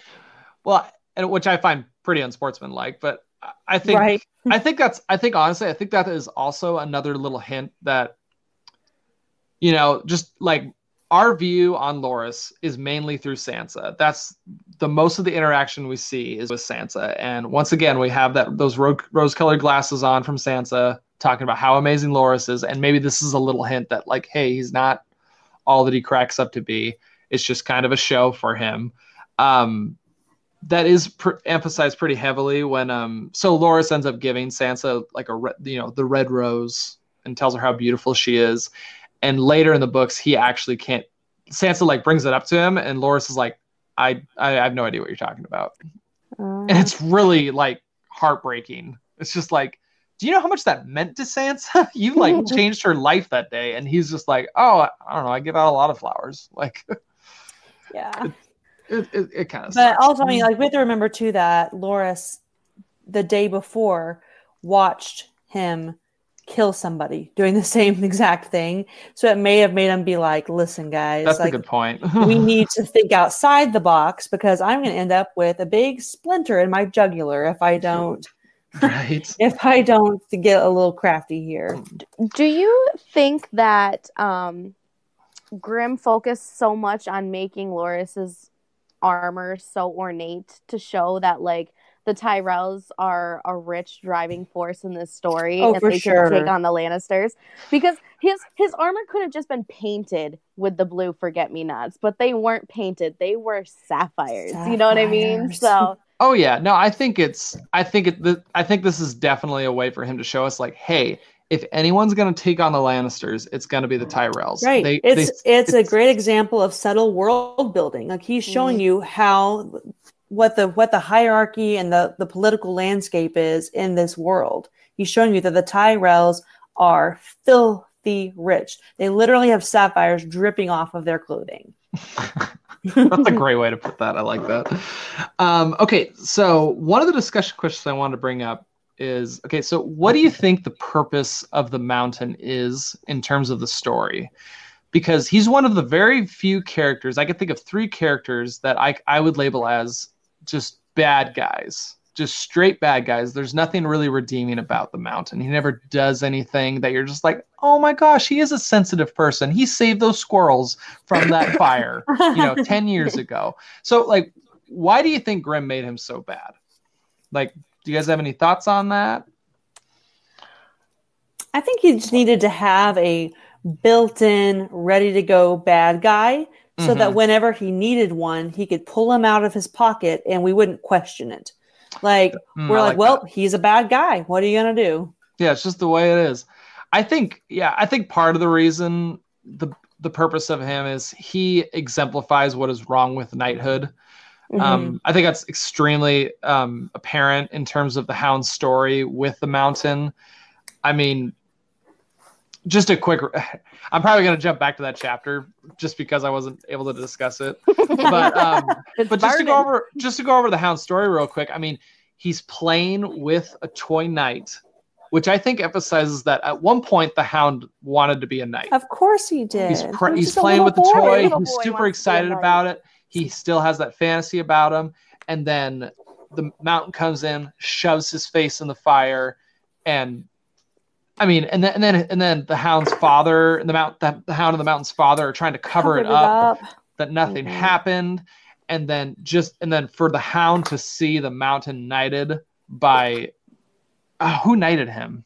well and which i find pretty unsportsmanlike but I- i think Right. i think that's i think honestly i think that is also another little hint that you know just like our view on Loras is mainly through Sansa. That's the most of the interaction we see is with Sansa. And once again, we have that those ro- rose-colored glasses on from Sansa talking about how amazing Loras is. And maybe this is a little hint that like, hey, he's not all that he cracks up to be. It's just kind of a show for him. Um, that is pr- emphasized pretty heavily when um so Loras ends up giving Sansa like a re- you know the red rose and tells her how beautiful she is and later in the books he actually can't Sansa like brings it up to him and Loras is like I I have no idea what you're talking about Uh, and it's really like heartbreaking it's just like do you know how much that meant to Sansa you like changed her life that day and he's just like oh I don't know I give out a lot of flowers like Yeah. it, it, it kind of But also, I mean, like we have to remember too that Loras, the day before, watched him kill somebody doing the same exact thing. So it may have made him be like, "Listen, guys, that's like, a good point we need to think outside the box because I'm going to end up with a big splinter in my jugular if I don't right if I don't get a little crafty here." Do you think that um, Grim focused so much on making Loras's armor so ornate to show that like the Tyrells are a rich driving force in this story Oh, and for they sure. should take on the Lannisters? Because his his armor could have just been painted with the blue forget me nots, but they weren't painted. They were sapphires. You know what I mean? So Oh yeah, no, I think it's. I think it. th- I think this is definitely a way for him to show us, like, hey, if anyone's going to take on the Lannisters, it's going to be the Tyrells. Right. They- it's they- it's a great example of subtle world building. Like he's showing mm-hmm. you how what the what the hierarchy and the the political landscape is in this world. He's showing you that the Tyrells are filthy rich. They literally have sapphires dripping off of their clothing. That's a great way to put that. I like that. Um, okay, so one of the discussion questions I wanted to bring up is okay, so what do you think the purpose of the mountain is in terms of the story? Because he's one of the very few characters, I can think of three characters that I, I would label as just bad guys, just straight bad guys. There's nothing really redeeming about the mountain. He never does anything that you're just like, oh my gosh, he is a sensitive person. He saved those squirrels from that fire, you know, 10 years ago. So, like, why do you think Grimm made him so bad? Like, do you guys have any thoughts on that? I think he just needed to have a built-in, ready-to-go bad guy, so that Mhm. whenever he needed one, he could pull him out of his pocket, and we wouldn't question it. Like Mm, we're like, like well, that. he's a bad guy. What are you gonna do? Yeah, it's just the way it is. I think, yeah, I think part of the reason the the purpose of him is he exemplifies what is wrong with knighthood. Mm-hmm. Um, I think that's extremely um, apparent in terms of the Hound's story with the mountain. I mean, just a quick. I'm probably going to jump back to that chapter just because I wasn't able to discuss it. But um, but just to go over just to go over the Hound story real quick. I mean, he's playing with a toy knight, which I think emphasizes that at one point the Hound wanted to be a knight. Of course he did. He's pr- he's playing with the boy. toy. He's super wants to be a excited about it. He still has that fantasy about him. And then the mountain comes in, shoves his face in the fire, and I mean, and then and then and then the hound's father and the mount the, the hound and the mountain's father are trying to cover Covered it up, up. that nothing Mhm. happened, and then just and then for the hound to see the mountain knighted by uh, who knighted him?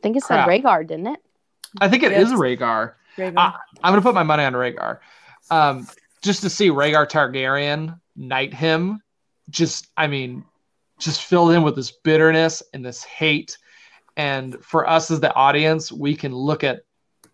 I think it said Crap. Rhaegar, didn't it? I think it is Yes. Rhaegar. Raven. Ah, I'm gonna put my money on Rhaegar. Um, just to see Rhaegar Targaryen knight him, just I mean, just filled in with this bitterness and this hate. And for us as the audience, we can look at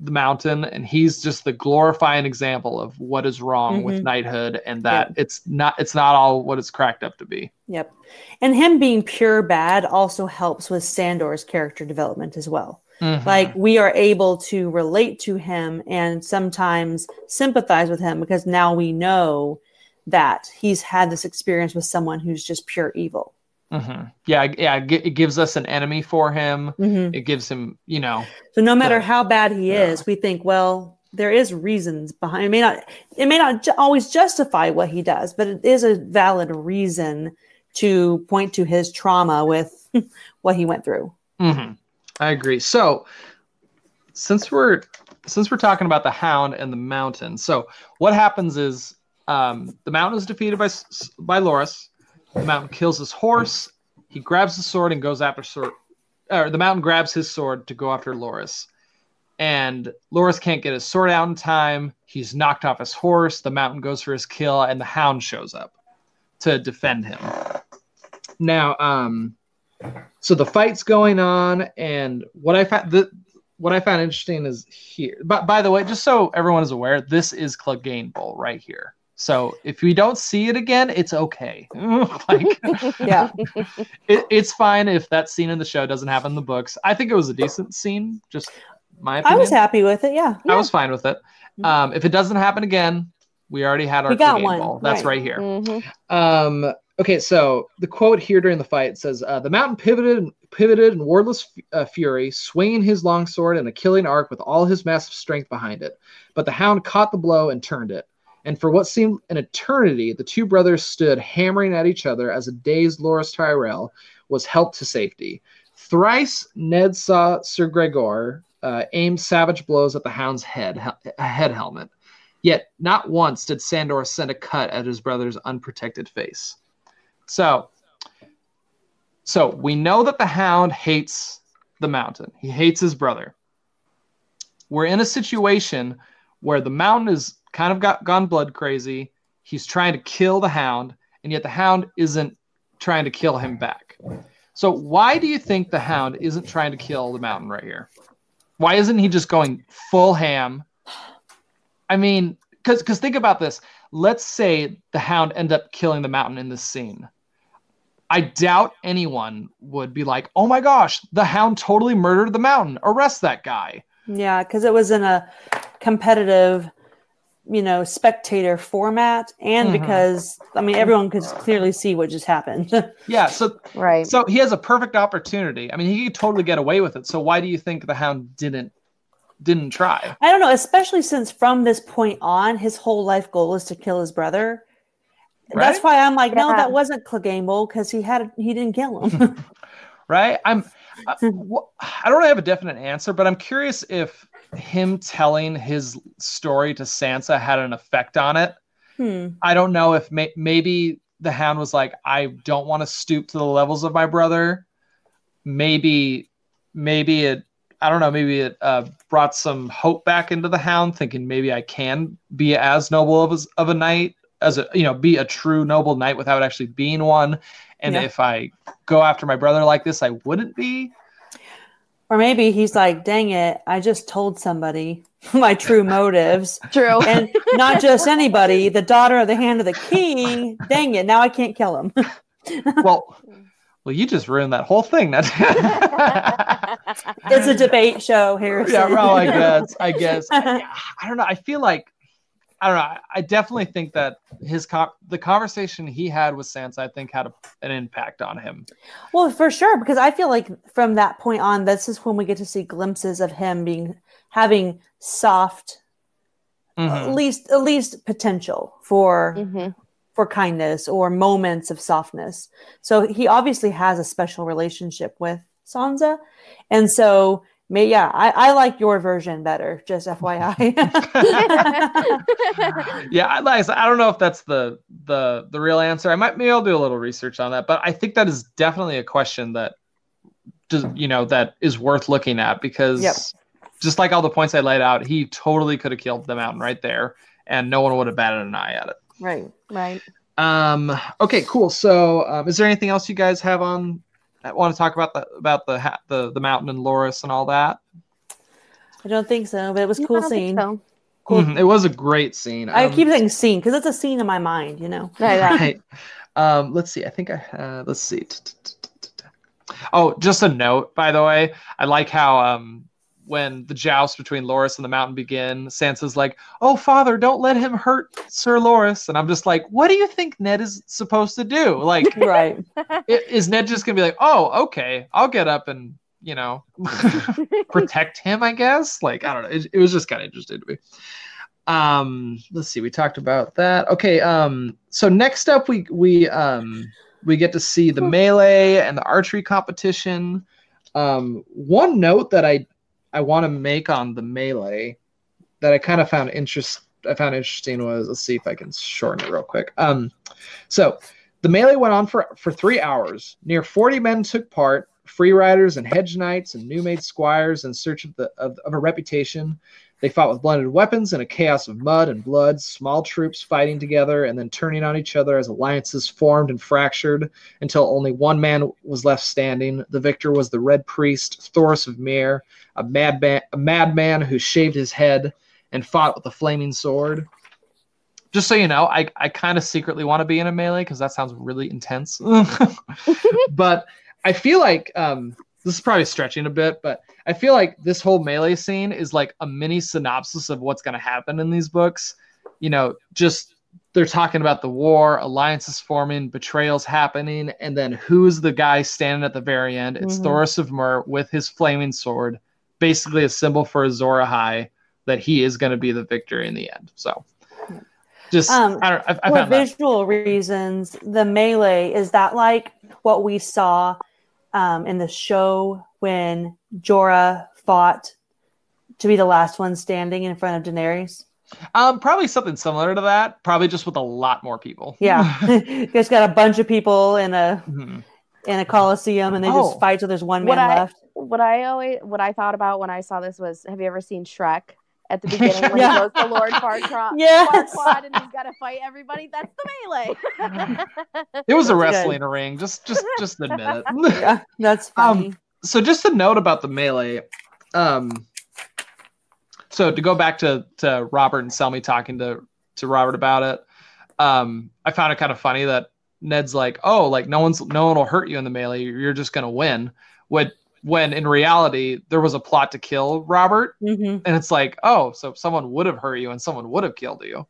the mountain and he's just the glorifying example of what is wrong with Mhm. knighthood and that it's not it's not all what it's cracked up to be. Yep. And him being pure bad also helps with Sandor's character development as well. Mhm. Like we are able to relate to him and sometimes sympathize with him because now we know that he's had this experience with someone who's just pure evil. Mhm. yeah, yeah, it gives us an enemy for him. Mhm. It gives him, you know, So no matter Yeah. how bad he Yeah. is, we think, well, there is reasons behind. It may not. It may not ju- always justify what he does, but it is a valid reason to point to his trauma with what he went through. hmm I agree. So, since we're since we're talking about the hound and the mountain, so what happens is um, the mountain is defeated by by Loras. The mountain kills his horse. He grabs the sword and goes after. Or the mountain grabs his sword to go after Loras, and Loras can't get his sword out in time. He's knocked off his horse. The mountain goes for his kill, and the hound shows up to defend him. Now, um, so the fight's going on, and what I found the what I found interesting is here. But by the way, just so everyone is aware, this is Clegane Bowl right here. So if we don't see it again, it's okay. like Yeah. it, it's fine if that scene in the show doesn't happen in the books. I think it was a decent scene. Just my opinion. I was happy with it. Yeah. I was fine with it. Um, if it doesn't happen again, we already had our We got one, Bowl. That's right. right here. Mhm. Um, okay, so the quote here during the fight says, uh, "The mountain pivoted, pivoted in wordless uh, fury, swinging his long sword in a killing arc with all his massive strength behind it. But the hound caught the blow and turned it. And for what seemed an eternity, the two brothers stood hammering at each other as a dazed Loras Tyrell was helped to safety. Thrice Ned saw Sir Gregor uh, aim savage blows at the hound's head, he- head helmet." Yet not once did Sandor send a cut at his brother's unprotected face. So, so we know that the hound hates the mountain. He hates his brother. We're in a situation where the mountain is kind of got gone blood crazy. He's trying to kill the hound, and yet the hound isn't trying to kill him back. So why do you think the hound isn't trying to kill the mountain right here? Why isn't he just going full ham? I mean, because because think about this. Let's say the hound end up killing the mountain in this scene. I doubt anyone would be like, "Oh my gosh, the hound totally murdered the mountain. Arrest that guy." Yeah, because it was in a competitive, you know, spectator format, and Mhm. because I mean everyone could clearly see what just happened. Yeah, so Right. so he has a perfect opportunity. I mean, he could totally get away with it. So why do you think the hound didn't didn't try? I don't know, especially since from this point on, his whole life goal is to kill his brother. That's why I'm like, no, that wasn't Clegane because he had he didn't kill him. right? I'm. I, I don't have a definite answer, but I'm curious if him telling his story to Sansa had an effect on it. hmm. I don't know if may, maybe the Hound was like, I don't want to stoop to the levels of my brother. Maybe, maybe it. I don't know. Maybe it uh, brought some hope back into the Hound, thinking maybe I can be as noble of, as, of a knight as a you know be a true noble knight without actually being one. And Yeah. if I go after my brother like this, I wouldn't be. Or maybe he's like, dang it, I just told somebody my true motives. True. And not just anybody, the daughter of the hand of the king. Dang it, now I can't kill him. Well, well, you just ruined that whole thing. That's it's a debate show, Harrison. yeah, well, I guess. I guess. I, I don't know. I feel like I don't know. I, I definitely think that his co- the conversation he had with Sansa, I think, had a, an impact on him. Well, for sure, because I feel like from that point on, this is when we get to see glimpses of him being having soft, at Mhm. least at least potential for Mhm. for kindness or moments of softness. So he obviously has a special relationship with Sansa, and so may yeah, I, I like your version better. Just FYI. Yeah, I, like I I don't know if that's the the the real answer. I might maybe I'll do a little research on that, but I think that is definitely a question that just you know that is worth looking at because Yep. just like all the points I laid out, he totally could have killed the mountain right there, and no one would have batted an eye at it. right. Right. Um. Okay. Cool. So, um, is there anything else you guys have on? That Want to talk about the about the ha- the the mountain and Loras and all that? I don't think so, but it was a No, cool scene. so. Cool. Mhm, It was a great scene. I Um, keep saying scene because it's a scene in my mind, you know. Right, right. right. Um, let's see. I think I uh, let's see. Oh, just a note, by the way. I like how um, when the joust between Loras and the Mountain begin, Sansa's like, "Oh, father, don't let him hurt Sir Loras," and I'm just like, "What do you think Ned is supposed to do? Like, right. is Ned just gonna be like, "Oh, okay, I'll get up and you know protect him"? I guess. Like, I don't know. It, it was just kind of interesting to me. Um, let's see. We talked about that. Okay. Um, so next up, we we um we get to see the melee and the archery competition. Um, one note that I I want to make on the melee that I kind of found interest I found interesting was let's see if I can shorten it real quick. Um, so the melee went on for for three hours. Near forty men took part. Free riders and hedge knights and new made squires in search of the of, of a reputation. They fought with blended weapons in a chaos of mud and blood, small troops fighting together and then turning on each other as alliances formed and fractured until only one man was left standing. The victor was the Red Priest, Thoros of Myr, a madman, a madman who shaved his head and fought with a flaming sword. Just so you know, I, I kind of secretly want to be in a melee because that sounds really intense. but I feel like um, this is probably stretching a bit, but I feel like this whole melee scene is like a mini synopsis of what's going to happen in these books. You know, just they're talking about the war, alliances forming, betrayals happening, and then who's the guy standing at the very end? It's Mhm. Thoros of Myr with his flaming sword, basically a symbol for Azor Ahai that he is going to be the victor in the end. So, just Um, I don't, I, I For found that. visual reasons, the melee is that like what we saw um, in the show when Jorah fought to be the last one standing in front of Daenerys. Um, probably something similar to that. Probably just with a lot more people. Yeah, it's got a bunch of people in a Mhm. in a coliseum, and they Oh. just fight till there's one man What I- left. What I always what I thought about when I saw this was have you ever seen Shrek? At the beginning when Yeah. he goes to Lord Farquaad, Yes. Farquaad and he's got to fight everybody. That's the melee. It was a That's wrestling ring. Just just just admit it. Yeah, that's Um, funny. so just a note about the melee. Um, so to go back to to Robert and Selmy talking to to Robert about it, um, I found it kind of funny that Ned's like, "Oh, like no one's no one will hurt you in the melee. You're just gonna win." When when in reality there was a plot to kill Robert, hmm and it's like, "Oh, so someone would have hurt you and someone would have killed you."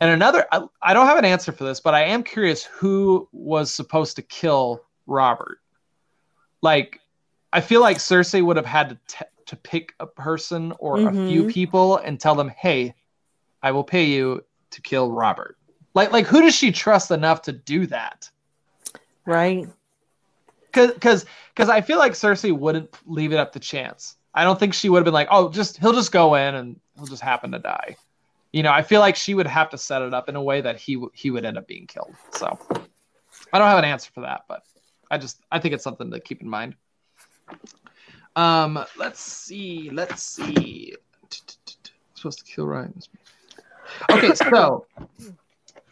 And another, I, I don't have an answer for this, but I am curious who was supposed to kill Robert. Like, I feel like Cersei would have had to t- to pick a person or a few people and tell them, "Hey, I will pay you to kill Robert." Like, like who does she trust enough to do that? Right. Because because I feel like Cersei wouldn't leave it up to chance. I don't think she would have been like, "Oh, just he'll just go in and he'll just happen to die." You know, I feel like she would have to set it up in a way that he he would end up being killed. So I don't have an answer for that, but I just I think it's something to keep in mind. Um, let's see, let's see. Supposed to kill Ryan. Okay, so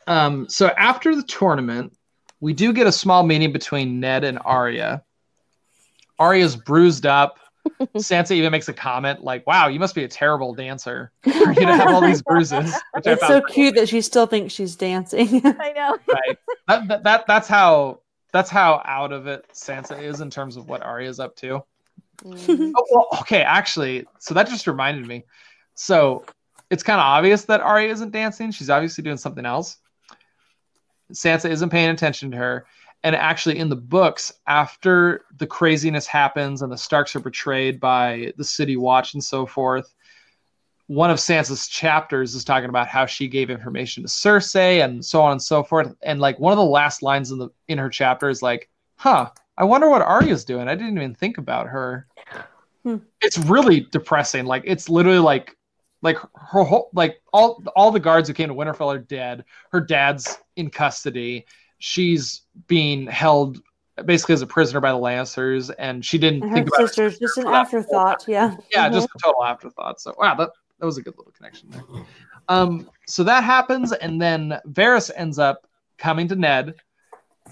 um, so after the tournament, we do get a small meeting between Ned and Arya. Arya's bruised up. Sansa even makes a comment like, "Wow, you must be a terrible dancer for you to have all these bruises." Which It's found so cute that she still thinks she's dancing. I know. right. That, that, that that's how that's how out of it Sansa is in terms of what Arya's up to. Mm. Oh, well, okay, actually, so that just reminded me. So it's kind of obvious that Arya isn't dancing. She's obviously doing something else. Sansa isn't paying attention to her. And actually, in the books, after the craziness happens and the Starks are betrayed by the City Watch and so forth, one of Sansa's chapters is talking about how she gave information to Cersei and so on and so forth. And like one of the last lines in the in her chapter is like, "Huh, I wonder what Arya's doing. I didn't even think about her." Hmm. It's really depressing. Like it's literally like like her whole like all all the guards who came to Winterfell are dead. Her dad's in custody. She's being held basically as a prisoner by the Lannisters, and she didn't And think her about her sister's just an for that whole afterthought. Yeah. yeah, Mhm. just a total afterthought. So wow, that that was a good little connection there. Um, so that happens, and then Varys ends up coming to Ned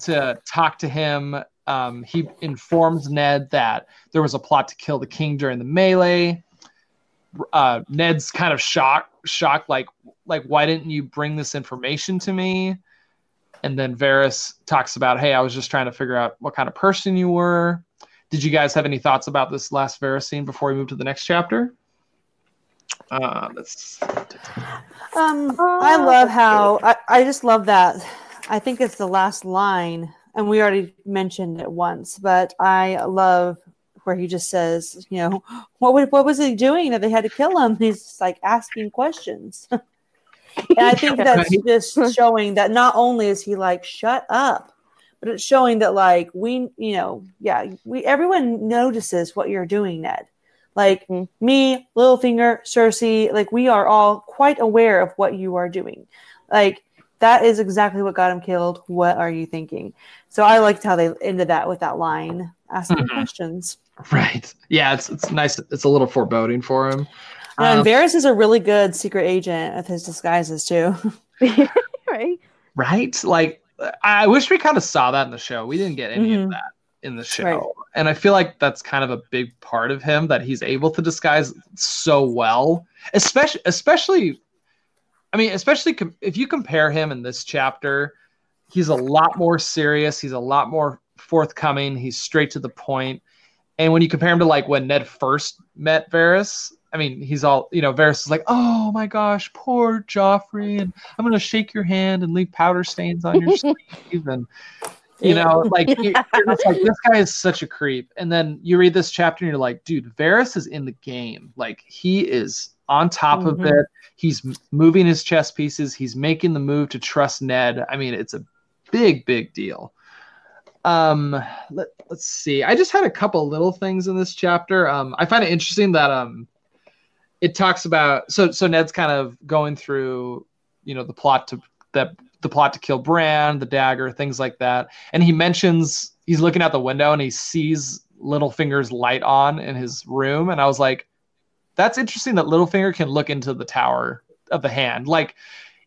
to talk to him. Um, he informs Ned that there was a plot to kill the king during the melee. Uh, Ned's kind of shocked, shocked, like, like why didn't you bring this information to me? And then Varys talks about, hey, I was just trying to figure out what kind of person you were. Did you guys have any thoughts about this last Varys scene before we move to the next chapter? Uh, let's. Um, I love how I, I just love that. I think it's the last line, and we already mentioned it once, but I love where he just says, you know, what wa- what was he doing that they had to kill him? He's just like asking questions. and I think that's just showing that not only is he like, shut up, but it's showing that like we, you know, yeah, we everyone notices what you're doing, Ned. Like Mhm. me, Littlefinger, Cersei, like we are all quite aware of what you are doing. Like that is exactly what got him killed. What are you thinking? So I liked how they ended that with that line, asking Mhm. questions. Right. Yeah, it's it's nice. It's a little foreboding for him. and Um, Varys is a really good secret agent of his disguises too. right? right? Like, I wish we kind of saw that in the show. We didn't get any of Mhm. that in the show, Right. and I feel like that's kind of a big part of him that he's able to disguise so well, especially especially. I mean, especially com- if you compare him in this chapter, he's a lot more serious. He's a lot more forthcoming. He's straight to the point. And when you compare him to like when Ned first met Varys, I mean, he's all you know. Varys is like, "Oh my gosh, poor Joffrey," and I'm gonna shake your hand and leave powder stains on your sleeve, and you know, like you- you're just like this guy is such a creep. And then you read this chapter and you're like, dude, Varys is in the game. Like he is on top of Mhm. it. He's moving his chess pieces. He's making the move to trust Ned. I mean, it's a big, big deal. Um, let, let's see. I just had a couple little things in this chapter. Um, I find it interesting that um, it talks about so so Ned's kind of going through, you know, the plot to that the plot to kill Bran, the dagger, things like that, and he mentions he's looking out the window and he sees Littlefinger's light on in his room, and I was like, that's interesting that Littlefinger can look into the tower of the hand. Like,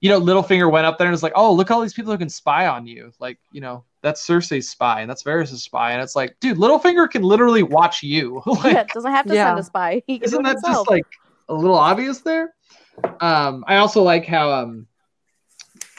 you know, Littlefinger went up there and was like, "Oh, look all these people who can spy on you." Like, you know, that's Cersei's spy and that's Varys' spy, and it's like, dude, Littlefinger can literally watch you. like, yeah, doesn't have to Yeah. send a spy. He isn't that himself. just like a little obvious there? Um, I also like how um,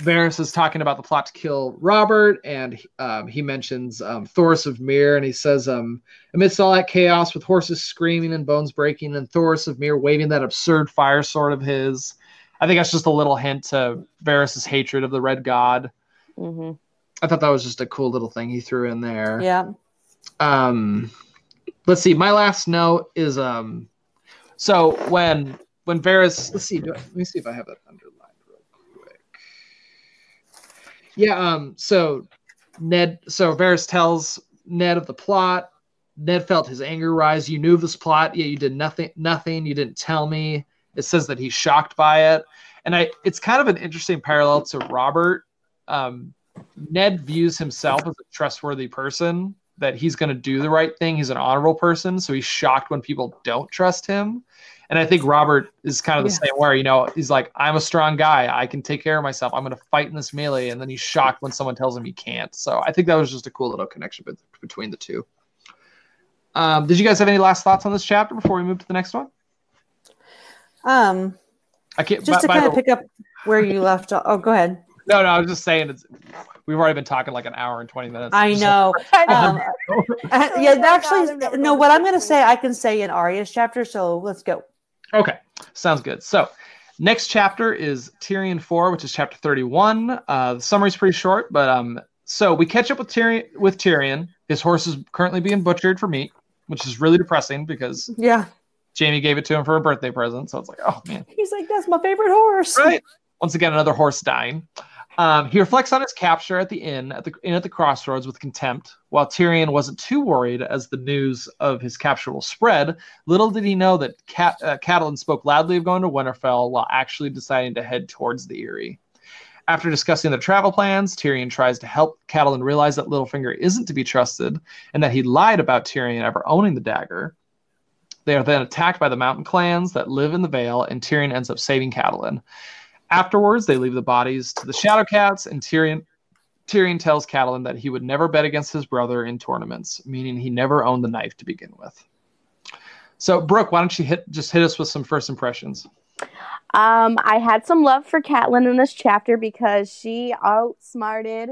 Varys is talking about the plot to kill Robert, and um, he mentions um, Thoros of Myr, and he says, um, amidst all that chaos with horses screaming and bones breaking, and Thoros of Myr waving that absurd fire sword of his. I think that's just a little hint to Varys' hatred of the Red God. Mhm. I thought that was just a cool little thing he threw in there. Yeah. um let's see. My last note is um so when when Varys let's see. Do I, let me see if I have that underlined real quick. Yeah um so Ned so Varys tells Ned of the plot. Ned felt his anger rise. You knew of this plot. Yet you did nothing nothing. You didn't tell me. It says that he's shocked by it. And I it's kind of an interesting parallel to Robert. Um Ned views himself as a trustworthy person, that he's going to do the right thing. He's an honorable person, so he's shocked when people don't trust him. And I think Robert is kind of the Yeah. same way. You know, he's like, I'm a strong guy. I can take care of myself. I'm going to fight in this melee. And then he's shocked when someone tells him he can't. So I think that was just a cool little connection between the two. Um, did you guys have any last thoughts on this chapter before we move to the next one? Um, I can't. just by- to by kind of pick up where you left. Oh, go ahead. No, no, I was just saying it's. We've already been talking like an hour and twenty minutes. I know. I. Um, uh, yeah, actually, God, I've never no. What I'm going to say, I can say in Arya's chapter. So let's go. Okay, sounds good. So, next chapter is Tyrion 4, which is chapter 31. Uh, the summary's pretty short, but um, so we catch up with Tyrion. With Tyrion, his horse is currently being butchered for meat, which is really depressing because Yeah, Jaime gave it to him for a birthday present. So it's like, oh man, he's like, that's my favorite horse. right? Once again, another horse dying. Um, he reflects on his capture at the inn at the inn at the crossroads with contempt. While Tyrion wasn't too worried as the news of his capture will spread, little did he know that Cat, uh, Catelyn spoke loudly of going to Winterfell while actually deciding to head towards the Eyrie. After discussing their travel plans, Tyrion tries to help Catelyn realize that Littlefinger isn't to be trusted and that he lied about Tyrion ever owning the dagger. They are then attacked by the mountain clans that live in the Vale, and Tyrion ends up saving Catelyn. Afterwards, they leave the bodies to the Shadowcats, and Tyrion Tyrion tells Catelyn that he would never bet against his brother in tournaments, meaning he never owned the knife to begin with. So, Brooke, why don't you hit just hit us with some first impressions? Um, I had some love for Catelyn in this chapter because she outsmarted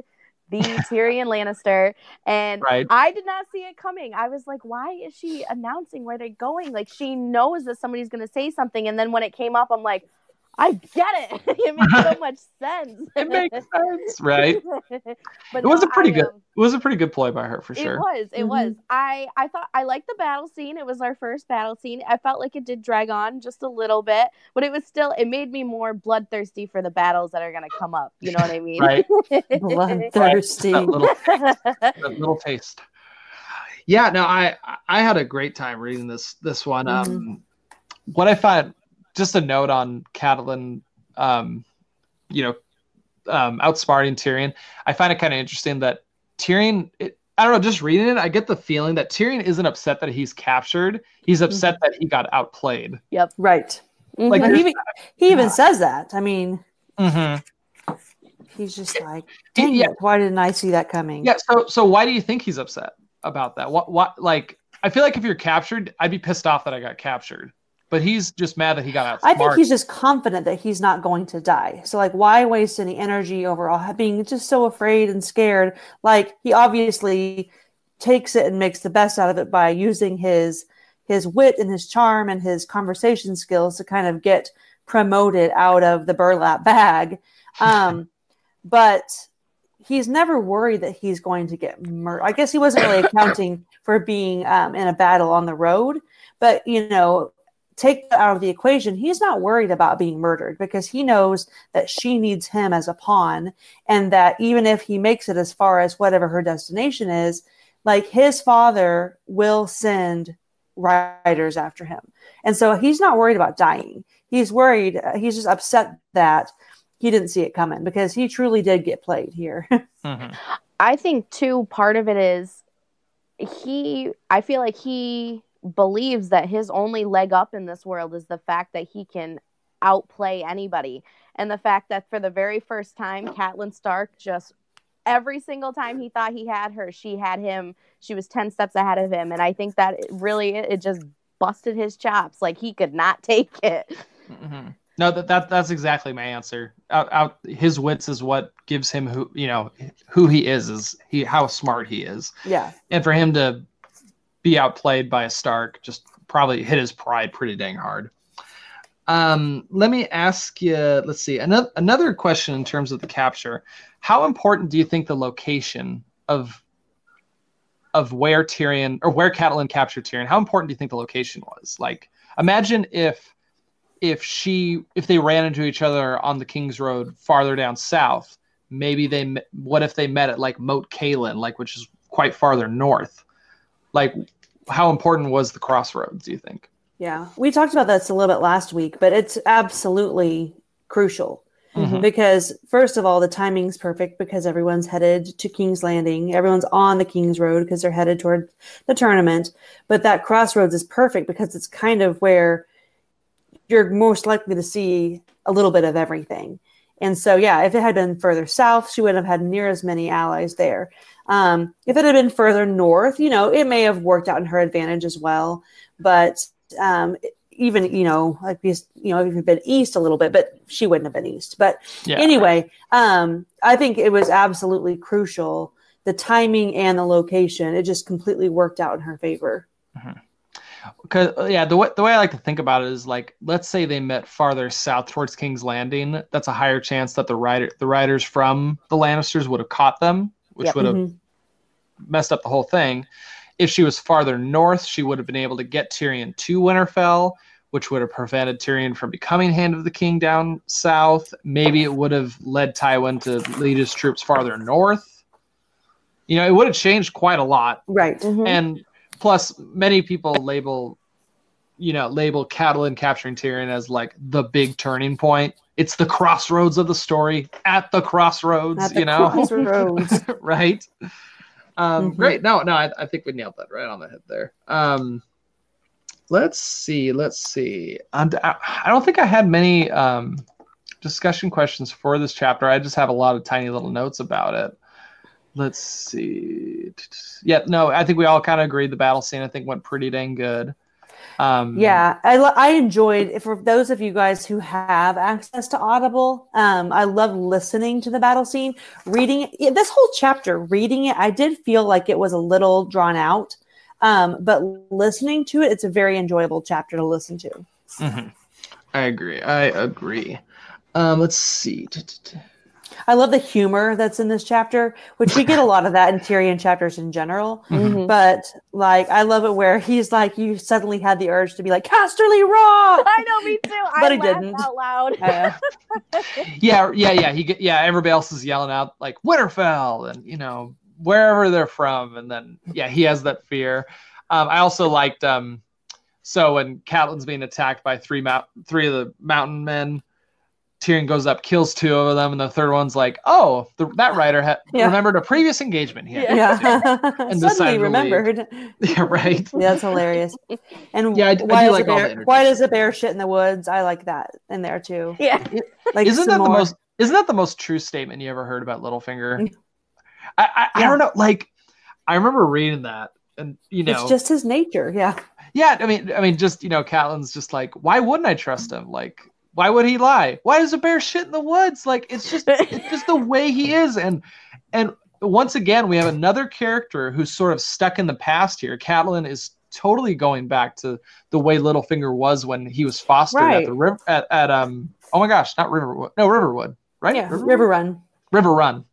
the Tyrion Lannister, and Right. I did not see it coming. I was like, why is she announcing where they're going? Like she knows that somebody's going to say something, and then when it came up, I'm like, I get it. it makes so much sense. It makes sense, right? but It was no, a pretty I, good, um, it was a pretty good play by her for sure. it was. It Mhm. was. I I thought I liked the battle scene. It was our first battle scene. I felt like it did drag on just a little bit, but it was still. It made me more bloodthirsty for the battles that are going to come up. You know what I mean? Right. Bloodthirsty. That little, that little taste. Yeah, no, I I had a great time reading this this one. Um, what I find, just a note on Catelyn, um, you know, um, outsmarting Tyrion. I find it kind of interesting that Tyrion. It, I don't know, just reading it, I get the feeling that Tyrion isn't upset that he's captured. He's upset that he got outplayed. Yep. Right. Like, And Mhm. he, even- he even says that. I mean, Mm-hmm. he's just like, dang Yeah. it, why didn't I see that coming? Yeah. So so why do you think he's upset about that? What what like I feel like if you're captured, I'd be pissed off that I got captured. But he's just mad that he got out. I think he's just confident that he's not going to die. So, like, why waste any energy overall being just so afraid and scared? Like, he obviously takes it and makes the best out of it by using his his wit and his charm and his conversation skills to kind of get promoted out of the burlap bag. Um, but he's never worried that he's going to get murdered. I guess he wasn't really accounting for being um, in a battle on the road, but you know, take that out of the equation. He's not worried about being murdered because he knows that she needs him as a pawn, and that even if he makes it as far as whatever her destination is, like his father will send riders after him. And so he's not worried about dying. He's worried, uh, he's just upset that he didn't see it coming because he truly did get played here. Mhm. I think too part of it is he I feel like he believes that his only leg up in this world is the fact that he can outplay anybody. And the fact that for the very first time, Catelyn Stark just every single time he thought he had her, she had him. She was 10 steps ahead of him. And I think that it really, it just busted his chops. Like he could not take it. Mm-hmm. No, that, that that's exactly my answer. Out, out, his wits is what gives him who you know who he is is he how smart he is. Yeah. And for him to be outplayed by a Stark just probably hit his pride pretty dang hard. Um, let me ask you. Let's see another another question in terms of the capture. How important do you think the location of of where Tyrion or where Catelyn captured Tyrion? How important do you think the location was? Like, imagine if if she if they ran into each other on the King's Road farther down south, maybe they what if they met at like Moat Cailin, like which is quite farther north? Like how important was the crossroads, do you think? Yeah. We talked about this a little bit last week, but it's absolutely crucial. Mm-hmm. Because first of all, the timing's perfect because everyone's headed to King's Landing. Everyone's on the King's Road because they're headed toward the tournament. But that crossroads is perfect because it's kind of where you're most likely to see a little bit of everything. And so, yeah, if it had been further south, she wouldn't have had near as many allies there. Um, if it had been further north, you know, it may have worked out in her advantage as well. But um, even, you know, like you know, if it had been east a little bit, but she wouldn't have been east. But yeah. anyway, um, I think it was absolutely crucial the timing and the location. It just completely worked out in her favor. Mm-hmm because uh, yeah the way, the way i like to think about it is like let's say they met farther south towards king's landing that's a higher chance that the rider the riders from the lannisters would have caught them which yep. would have mm-hmm. messed up the whole thing if she was farther north she would have been able to get tyrion to winterfell which would have prevented tyrion from becoming hand of the king down south maybe it would have led tywin to lead his troops farther north you know it would have changed quite a lot right mm-hmm. and Plus, many people label, you know, label Catelyn capturing Tyrion as like the big turning point. It's the crossroads of the story. At the crossroads, at the you know, crossroads. right? Um, mm-hmm. Great. No, no, I, I, think we nailed that right on the head there. Um, let's see. Let's see. And I, I don't think I had many um, discussion questions for this chapter. I just have a lot of tiny little notes about it let's see. Yeah, no, I think we all kind of agreed the battle scene I think went pretty dang good. Um, yeah, I, I enjoyed for those of you guys who have access to Audible. Um, I love listening to the battle scene, reading it, this whole chapter. Reading it, I did feel like it was a little drawn out, um, but listening to it, it's a very enjoyable chapter to listen to. Mm-hmm. I agree. I agree. Um, let's see. I love the humor that's in this chapter, which we get a lot of that in Tyrion chapters in general. Mm-hmm. But like, I love it where he's like, you suddenly had the urge to be like Casterly Rock. I know, me too. but I he didn't out loud. yeah, yeah, yeah. He yeah. Everybody else is yelling out like Winterfell and you know wherever they're from, and then yeah, he has that fear. Um, I also liked um, so when Catelyn's being attacked by three mount three of the mountain men Tyrion goes up, kills two of them, and the third one's like, "Oh, the, that rider had yeah. remembered a previous engagement he had." Yeah, and suddenly remembered. Yeah, right. Yeah, that's hilarious. And yeah, I, why, I does like bear, why does a bear shit in the woods? I like that in there too. Yeah, like isn't that more. the most? Isn't that the most true statement you ever heard about Littlefinger? Mm. I I, yeah. I don't know. Like, I remember reading that, and you know, it's just his nature. Yeah. Yeah, I mean, I mean, just you know, Catelyn's just like, why wouldn't I trust him? Like, why would he lie? Why does a bear shit in the woods? Like it's just it's just the way he is. And and once again, we have another character who's sort of stuck in the past here. Catelyn is totally going back to the way Littlefinger was when he was fostered right. at the river at, at um oh my gosh, not Riverwood. No, Riverwood, right? Yeah, Riverwood? Riverrun. River Run.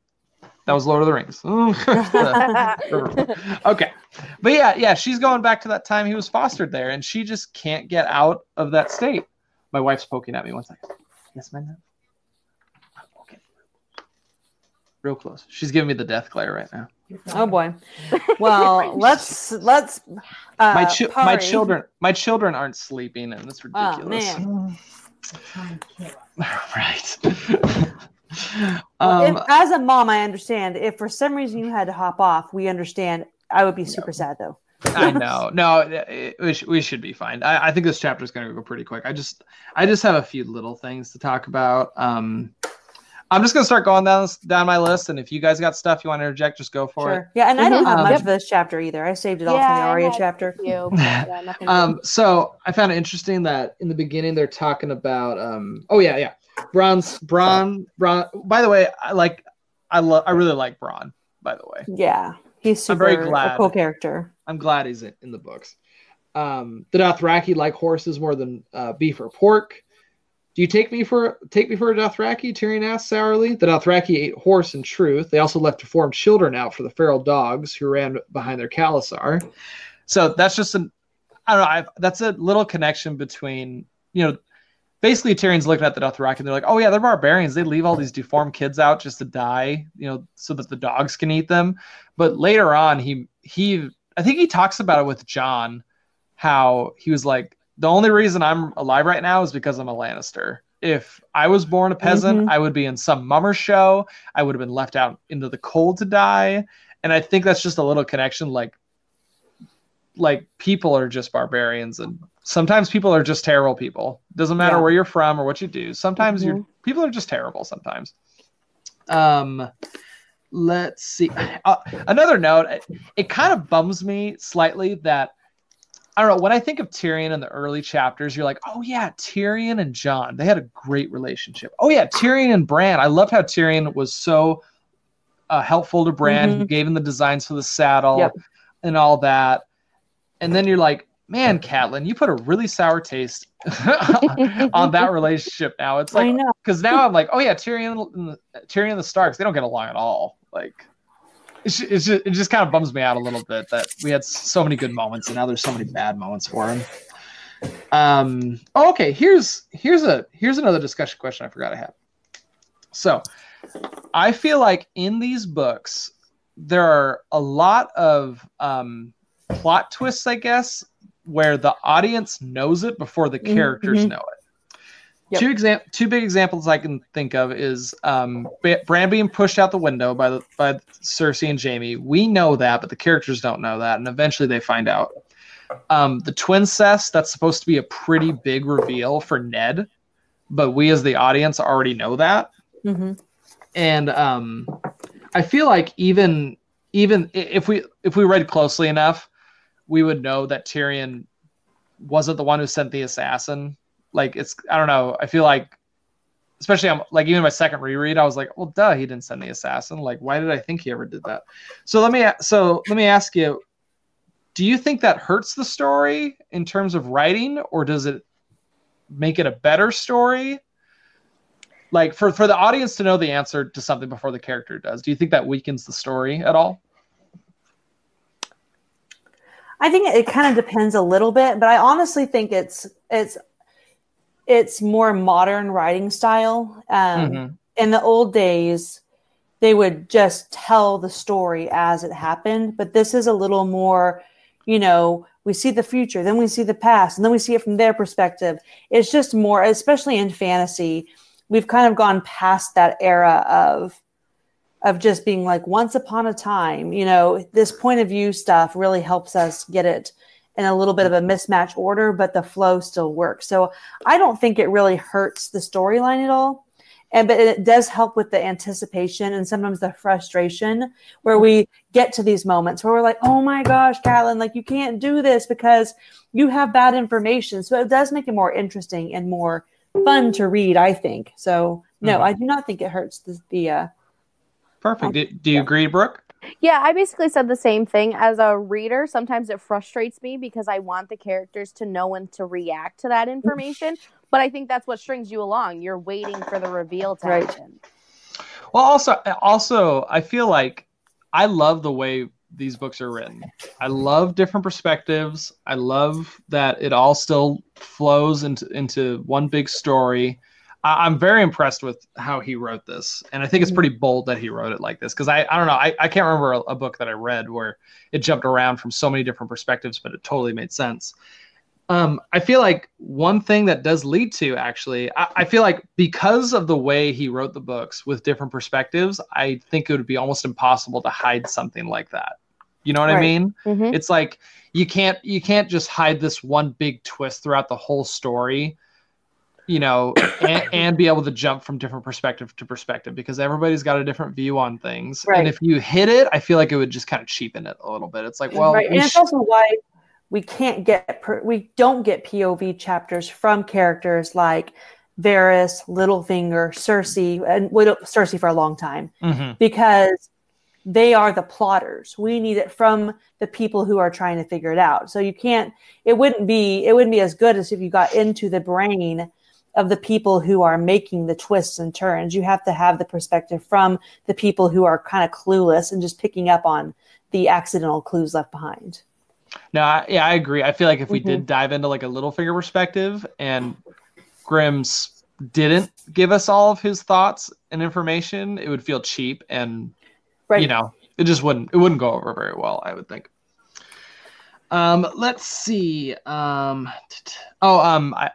That was Lord of the Rings. okay. But yeah, yeah, she's going back to that time he was fostered there, and she just can't get out of that state. My wife's poking at me. One second. Yes, man. Okay. Real close. She's giving me the death glare right now. Oh boy. Well, let's let's. Uh, my chi- my children my children aren't sleeping, and it's oh, ridiculous. Oh, right. well, um, if, as a mom, I understand. If for some reason you had to hop off, we understand. I would be super sad though. I know. No, it, it, we, should be fine. I, I think this chapter is going to go pretty quick. I just, I just have a few little things to talk about. Um, I'm just gonna start going down down my list, and if you guys got stuff you want to interject, just go for sure. it. Yeah, and I don't mm-hmm. have um, much yep. for this chapter either. I saved it all yeah, from the Arya chapter. yeah, um, so I found it interesting that in the beginning they're talking about. Um, oh yeah, yeah, Bronze, Bronn, Bronn. By the way, I like, I love, I really like Bronn. By the way, yeah, he's super I'm very glad. cool character. I'm glad he's in, in the books. Um, the Dothraki like horses more than uh, beef or pork. Do you take me for take me for a Dothraki? Tyrion asked sourly. The Dothraki ate horse in truth. They also left deformed children out for the feral dogs who ran behind their khalasar. So that's just an I don't know. I've, that's a little connection between you know, basically Tyrion's looking at the Dothraki and they're like, oh yeah, they're barbarians. They leave all these deformed kids out just to die, you know, so that the dogs can eat them. But later on, he he I think he talks about it with Jon, how he was like, the only reason I'm alive right now is because I'm a Lannister. If I was born a peasant, mm-hmm. I would be in some mummer show. I would have been left out into the cold to die. And I think that's just a little connection. Like, like people are just barbarians, and sometimes people are just terrible people. Doesn't matter yeah. where you're from or what you do. Sometimes mm-hmm. you're people are just terrible. Sometimes. Um, let's see. Uh, another note. It, it kind of bums me slightly that I don't know. When I think of Tyrion in the early chapters, you're like, oh yeah, Tyrion and Jon. They had a great relationship. Oh yeah, Tyrion and Bran. I loved how Tyrion was so uh, helpful to Bran. Mm-hmm. Gave him the designs for the saddle yep. and all that. And then you're like, man, Catelyn, you put a really sour taste on that relationship. Now it's like because now I'm like, oh yeah, Tyrion, Tyrion and the Starks. They don't get along at all. Like it's, it's just, it just kind of bums me out a little bit that we had so many good moments and now there's so many bad moments for him. Um, oh, okay, here's here's a here's another discussion question I forgot I had. So, I feel like in these books there are a lot of um, plot twists, I guess, where the audience knows it before the mm-hmm. characters mm-hmm. know it. Yep. Two exam- two big examples I can think of is um, Bran being pushed out the window by the, by Cersei and Jaime. We know that, but the characters don't know that, and eventually they find out. Um, the twincest that's supposed to be a pretty big reveal for Ned, but we as the audience already know that. Mm-hmm. And um, I feel like even even if we if we read closely enough, we would know that Tyrion wasn't the one who sent the assassin like it's I don't know. I feel like especially I'm like even my second reread, I was like, well, duh, he didn't send the assassin. Like, why did I think he ever did that? So let me so let me ask you, do you think that hurts the story in terms of writing, or does it make it a better story? Like for for the audience to know the answer to something before the character does, do you think that weakens the story at all? I think it kind of depends a little bit, but I honestly think it's it's it's more modern writing style. Um, mm-hmm. In the old days, they would just tell the story as it happened, but this is a little more, you know, we see the future, then we see the past, and then we see it from their perspective. It's just more, especially in fantasy, we've kind of gone past that era of of just being like once upon a time you know this point of view stuff really helps us get it in a little bit of a mismatch order, but the flow still works. So I don't think it really hurts the storyline at all. And but it does help with the anticipation and sometimes the frustration where we get to these moments where we're like, oh my gosh, Catelyn, like you can't do this because you have bad information. So it does make it more interesting and more fun to read, I think. So no, mm-hmm. I do not think it hurts the, the uh Perfect. Do, do you agree, Brooke? Yeah, I basically said the same thing. As a reader, sometimes it frustrates me because I want the characters to know and to react to that information. But I think that's what strings you along. You're waiting for the reveal to right. happen. Well, also, also, I feel like I love the way these books are written. I love different perspectives. I love that it all still flows into into one big story. I, am very impressed with how he wrote this, and I think it's mm-hmm. pretty bold that he wrote it like this because I, I don't know I, I can't remember a, a, book that I read where it jumped around from so many different perspectives, but it totally made sense. Um, I feel like one thing that does lead to actually, I, I feel like because of the way he wrote the books with different perspectives, I think it would be almost impossible to hide something like that. You know what I Right. mean? Mhm. It's like you can't you can't just hide this one big twist throughout the whole story, you know, and, and be able to jump from different perspective to perspective because everybody's got a different view on things. Right. And if you hit it, I feel like it would just kind of cheapen it a little bit. It's like, well, right. we and it's sh- also why we can't get per, we don't get POV chapters from characters like Varys, Littlefinger, Cersei, and Widow, Cersei for a long time Mhm. because they are the plotters. We need it from the people who are trying to figure it out. So you can't. It wouldn't be. It wouldn't be as good as if you got into the brain of the people who are making the twists and turns. You have to have the perspective from the people who are kind of clueless and just picking up on the accidental clues left behind. No, I, yeah, I agree. I feel like if we Mm-hmm. did dive into like a Littlefinger perspective and Grimm's didn't give us all of his thoughts and information, it would feel cheap and Right. you know, it just wouldn't it wouldn't go over very well, I would think. Um, let's see. Um, t- t- oh, um, I,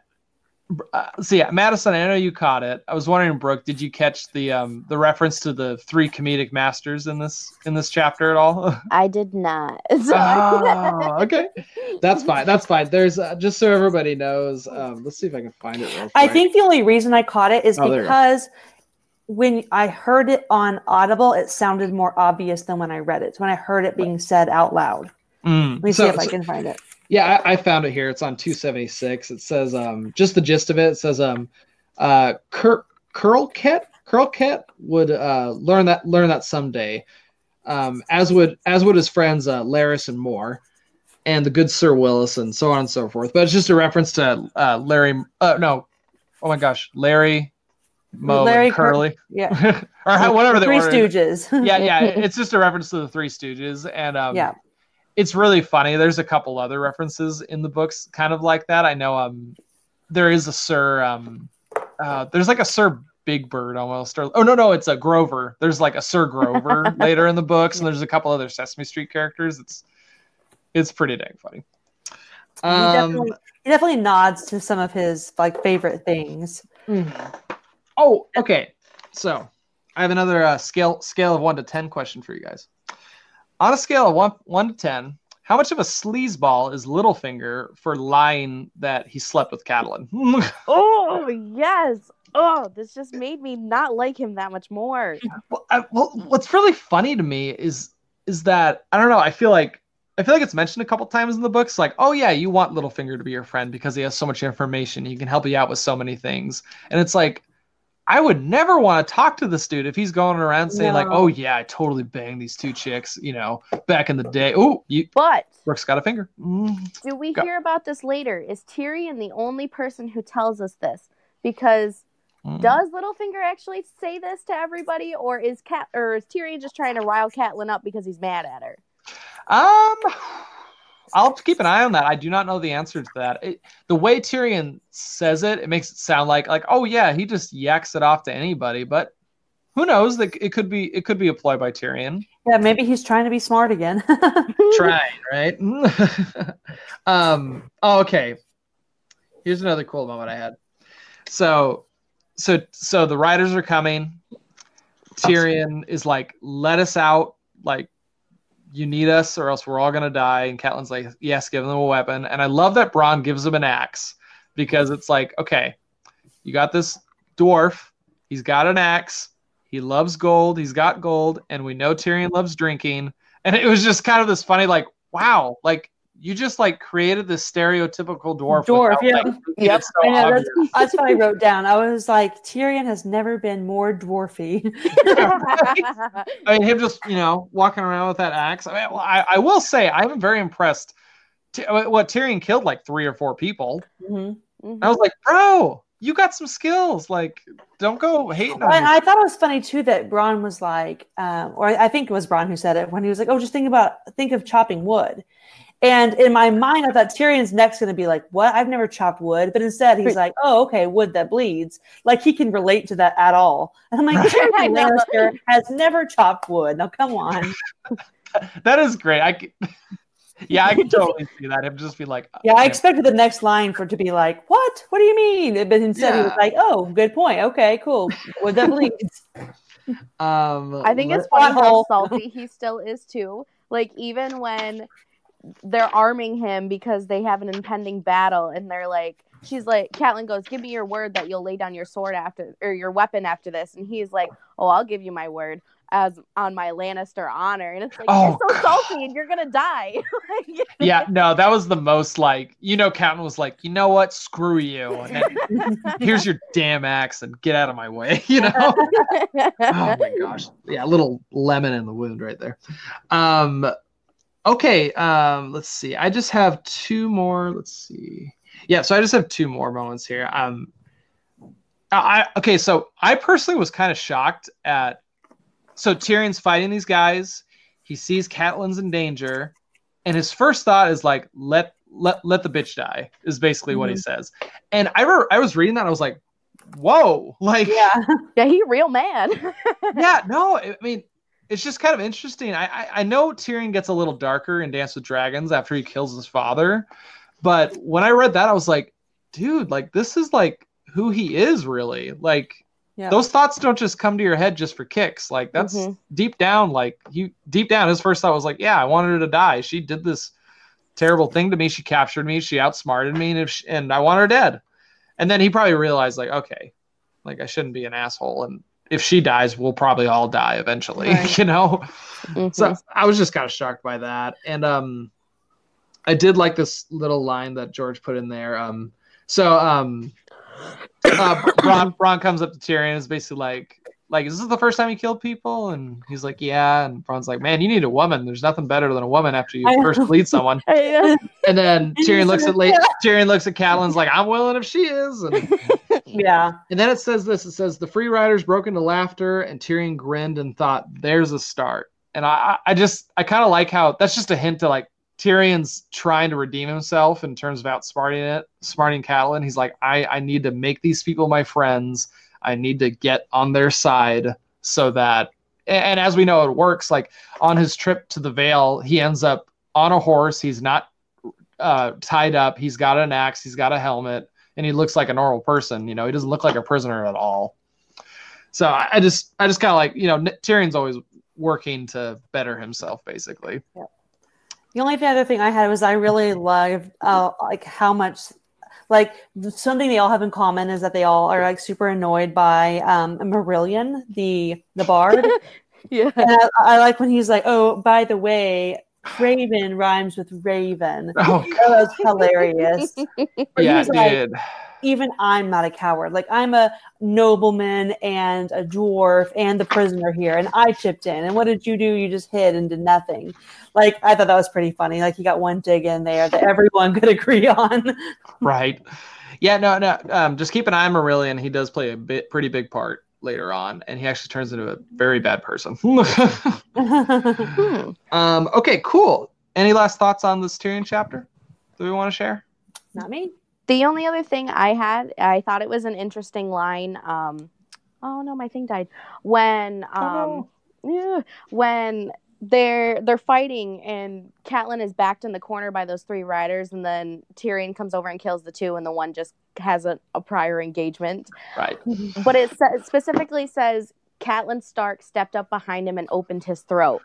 uh, so yeah, Madison, I know you caught it. I was wondering, Brooke, did you catch the um the reference to the three comedic masters in this in this chapter at all? I did not. oh, okay, that's fine. That's fine. There's uh, just so everybody knows. Um, let's see if I can find it. Real quick. I think the only reason I caught it is Oh, there you go. because when I heard it on Audible, it sounded more obvious than when I read it. When I heard it being said out loud. Mm. Let me So- see if I can find it. Yeah, I, I found it here. It's on 276. It says um just the gist of it. It says um uh Cur- Kurleket would uh learn that learn that someday. Um as would as would his friends uh Lharys and Mohor and the good Sir Willis and so on and so forth. But it's just a reference to uh Larry uh no. Oh my gosh, Larry Mo Larry and Cur- Curly Yeah. or how, whatever they Three. Stooges. Yeah, yeah, it's just a reference to the Three Stooges and um yeah. It's really funny. There's a couple other references in the books, kind of like that. I know um, there is a Sir um, uh, there's like a Sir Big Bird almost, or oh no no, it's a Grover. There's like a Sir Grover later in the books, and there's a couple other Sesame Street characters. It's it's pretty dang funny. he, Um, definitely, he definitely nods to some of his like favorite things. oh, okay. So I have another uh, scale scale of one to ten question for you guys. On a scale of one one to ten, how much of a sleazeball is Littlefinger for lying that he slept with Catelyn? oh yes. Oh, this just made me not like him that much more. well, I, well, what's really funny to me is is that I don't know. I feel like I feel like it's mentioned a couple times in the books, like, oh yeah, you want Littlefinger to be your friend because he has so much information. He can help you out with so many things, and it's like. I would never want to talk to this dude if he's going around saying like, "Oh yeah, I totally banged these two chicks," you know, back in the day. Oh, you But Brooks got a finger. Mm. do we Go. hear about this later? Is Tyrion the only person who tells us this? Because Mm. does Littlefinger actually say this to everybody, or is Cat or is Tyrion just trying to rile Catelyn up because he's mad at her? Um, I'll keep an eye on that. I do not know the answer to that. It, the way Tyrion says it, it makes it sound like like oh yeah, he just yaks it off to anybody. But who knows? That it could be it could be a ploy by Tyrion. Yeah, maybe he's trying to be smart again. Trying, right? um. Oh, okay. Here's another cool moment I had. So, so so the riders are coming. Tyrion is like, "Let us out! Like, you need us, or else we're all gonna die." And Catelyn's like, "Yes, give them a weapon." And I love that Bronn gives him an axe because it's like, okay, you got this dwarf. He's got an axe. He loves gold. He's got gold, and we know Tyrion loves drinking. And it was just kind of this funny, like, wow, like you just like created the stereotypical dwarf. Dwarf, without, yeah. like, Yep. so I know, that's, that's what I wrote down. I was like, Tyrion has never been more dwarfy. I mean, him just you know walking around with that axe. I mean, well, I, I will say I'm very impressed. T- what Tyrion killed like three or four people. Mhm. I was like, bro, you got some skills. Like, don't go hating on I thought it was funny too that Bronn was like, um, or I think it was Bronn who said it when he was like, "Oh, just think about think of chopping wood." And in my mind, I thought Tyrion's next going to be like, "What? I've never chopped wood," but instead he's like, "Oh, okay, wood that bleeds." Like he can relate to that at all. And I'm like, Tyrion. Lannister has never chopped wood. Now, come on. That is great. I could, yeah, I can totally see that. Him just be like, Yeah, I expected the next line for it to be like, "What? What do you mean?" But instead, he was like, "Oh, good point. Okay, cool. Wood that bleeds." Um, I think it's funny how salty he still is too. Like even when they're arming him because they have an impending battle and they're like she's like Catelyn goes, Give me your word that you'll lay down your sword after or your weapon after this and he's like, Oh, I'll give you my word as on my Lannister honor. And it's like Oh, you're so salty and you're gonna die. Like, Yeah, no, that was the most like you know, Captain was like, you know what, screw you. And here's your damn axe and get out of my way, you know. oh my gosh. Yeah, a little lemon in the wound right there. Um okay, um let's see. I just have two more. Let's see. Yeah, so I just have two more moments here. Um I I- okay, so I personally was kind of shocked at so Tyrion's fighting these guys. He sees Catelyn's in danger, and his first thought is like, "Let let let the bitch die." Is basically what he says. And I re- I was reading that, I was like, "Whoa!" Like, Yeah. yeah, he real man. yeah, no, I mean, it's just kind of interesting. I, I I know Tyrion gets a little darker in Dance with Dragons after he kills his father, but when I read that, I was like, dude, like this is like who he is really. Like Yeah. those thoughts don't just come to your head just for kicks. Like that's Mhm. deep down. Like he deep down, his first thought was like, yeah, I wanted her to die. She did this terrible thing to me. She captured me. She outsmarted me, and if she, and I want her dead. And then he probably realized like, okay, like I shouldn't be an asshole. And if she dies, we'll probably all die eventually. Right. You know. Mhm. So I was just kind of shocked by that, and um, I did like this little line that George put in there. Um, so um, uh, Bronn, Bronn comes up to Tyrion and is basically like, like, is this the first time you killed people? And he's like, yeah. And Bronn's like, man, you need a woman. There's nothing better than a woman after you first bleed someone. And then Tyrion looks at late. Tyrion looks at Catelyn's like, I'm willing if she is. And, Yeah. and then it says this. It says the free riders broke into laughter, and Tyrion grinned and thought, "There's a start." And I, I just, I kind of like how that's just a hint to like Tyrion's trying to redeem himself in terms of outsmarting it, smarting Catelyn. He's like, I, I need to make these people my friends. I need to get on their side so that, and, and as we know, it works. Like on his trip to the Vale, he ends up on a horse. He's not uh, tied up. He's got an axe. He's got a helmet, and he looks like a normal person. You know, he doesn't look like a prisoner at all. So I, I just, I just kind of like, you know, Tyrion's always working to better himself, basically. Yeah. The only other thing I had was I really loved uh, like how much like something they all have in common is that they all are like super annoyed by um Marillion, the the bard. yeah. and I, I like when he's like, "Oh, by the way, Raven rhymes with Raven." Oh, That was hilarious. Yeah, he's it like, did. even I'm not a coward. Like I'm a nobleman and a dwarf and the prisoner here, and I chipped in. And what did you do? You just hid and did nothing. Like I thought that was pretty funny. Like you got one dig in there that everyone could agree on. right. Yeah, no, no. Um, just keep an eye on Marillion. He does play a bit, pretty big part later on, and he actually turns into a very bad person. Hmm. um, okay, cool. Any last thoughts on this Tyrion chapter that we want to share? not me. The only other thing I had, I thought it was an interesting line. Um, oh no, my thing died. When um, yeah, when they're they're fighting and Catelyn is backed in the corner by those three riders, and then Tyrion comes over and kills the two, and the one just has a, a prior engagement. Right. But it sa- specifically says Catelyn Stark stepped up behind him and opened his throat,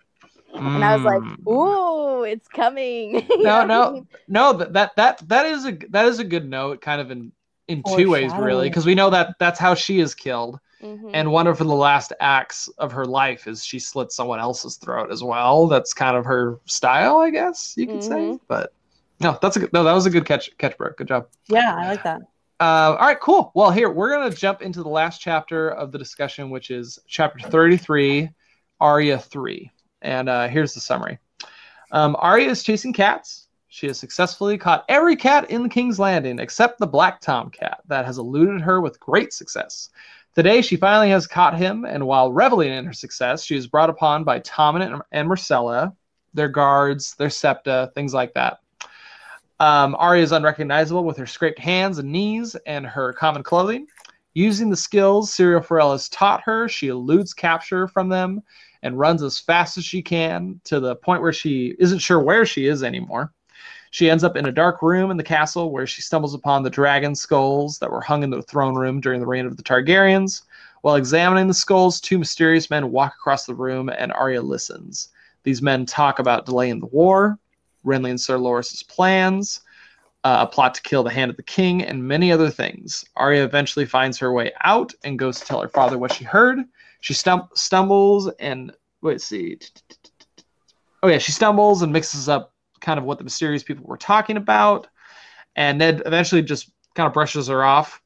and I was like, Mm. "Ooh, it's coming!" No, I no, mean? no. That that that that is a that is a good note, kind of in in two ways, really, because we know that that's how she is killed, Mhm. and one of the last acts of her life is she slit someone else's throat as well. That's kind of her style, I guess you could say. Mhm. But no, that's a good, no, that was a good catch, catch, Brooke. Good job. Yeah, I like that. Uh, all right, cool. Well, here we're gonna jump into the last chapter of the discussion, which is chapter thirty-three, Arya three, and uh, here's the summary. Um, Arya is chasing cats. She has successfully caught every cat in the King's Landing except the Black Tom cat that has eluded her with great success. Today, she finally has caught him, and while reveling in her success, she is brought upon by Tommen and, Myrcella, their guards, their septa, things like that. Um, Arya is unrecognizable with her scraped hands and knees and her common clothing. Using the skills Syrio Forel has taught her, she eludes capture from them and runs as fast as she can to the point where she isn't sure where she is anymore. She ends up in a dark room in the castle where she stumbles upon the dragon skulls that were hung in the throne room during the reign of the Targaryens. While examining the skulls, two mysterious men walk across the room and Arya listens. These men talk about delaying the war, Renly and Sir Loras's plans, uh, a plot to kill the hand of the king, and many other things. Arya eventually finds her way out and goes to tell her father what she heard. She stum- stumbles and wait, see. Oh yeah, she stumbles and mixes up kind of what the mysterious people were talking about, and Ned eventually just kind of brushes her off,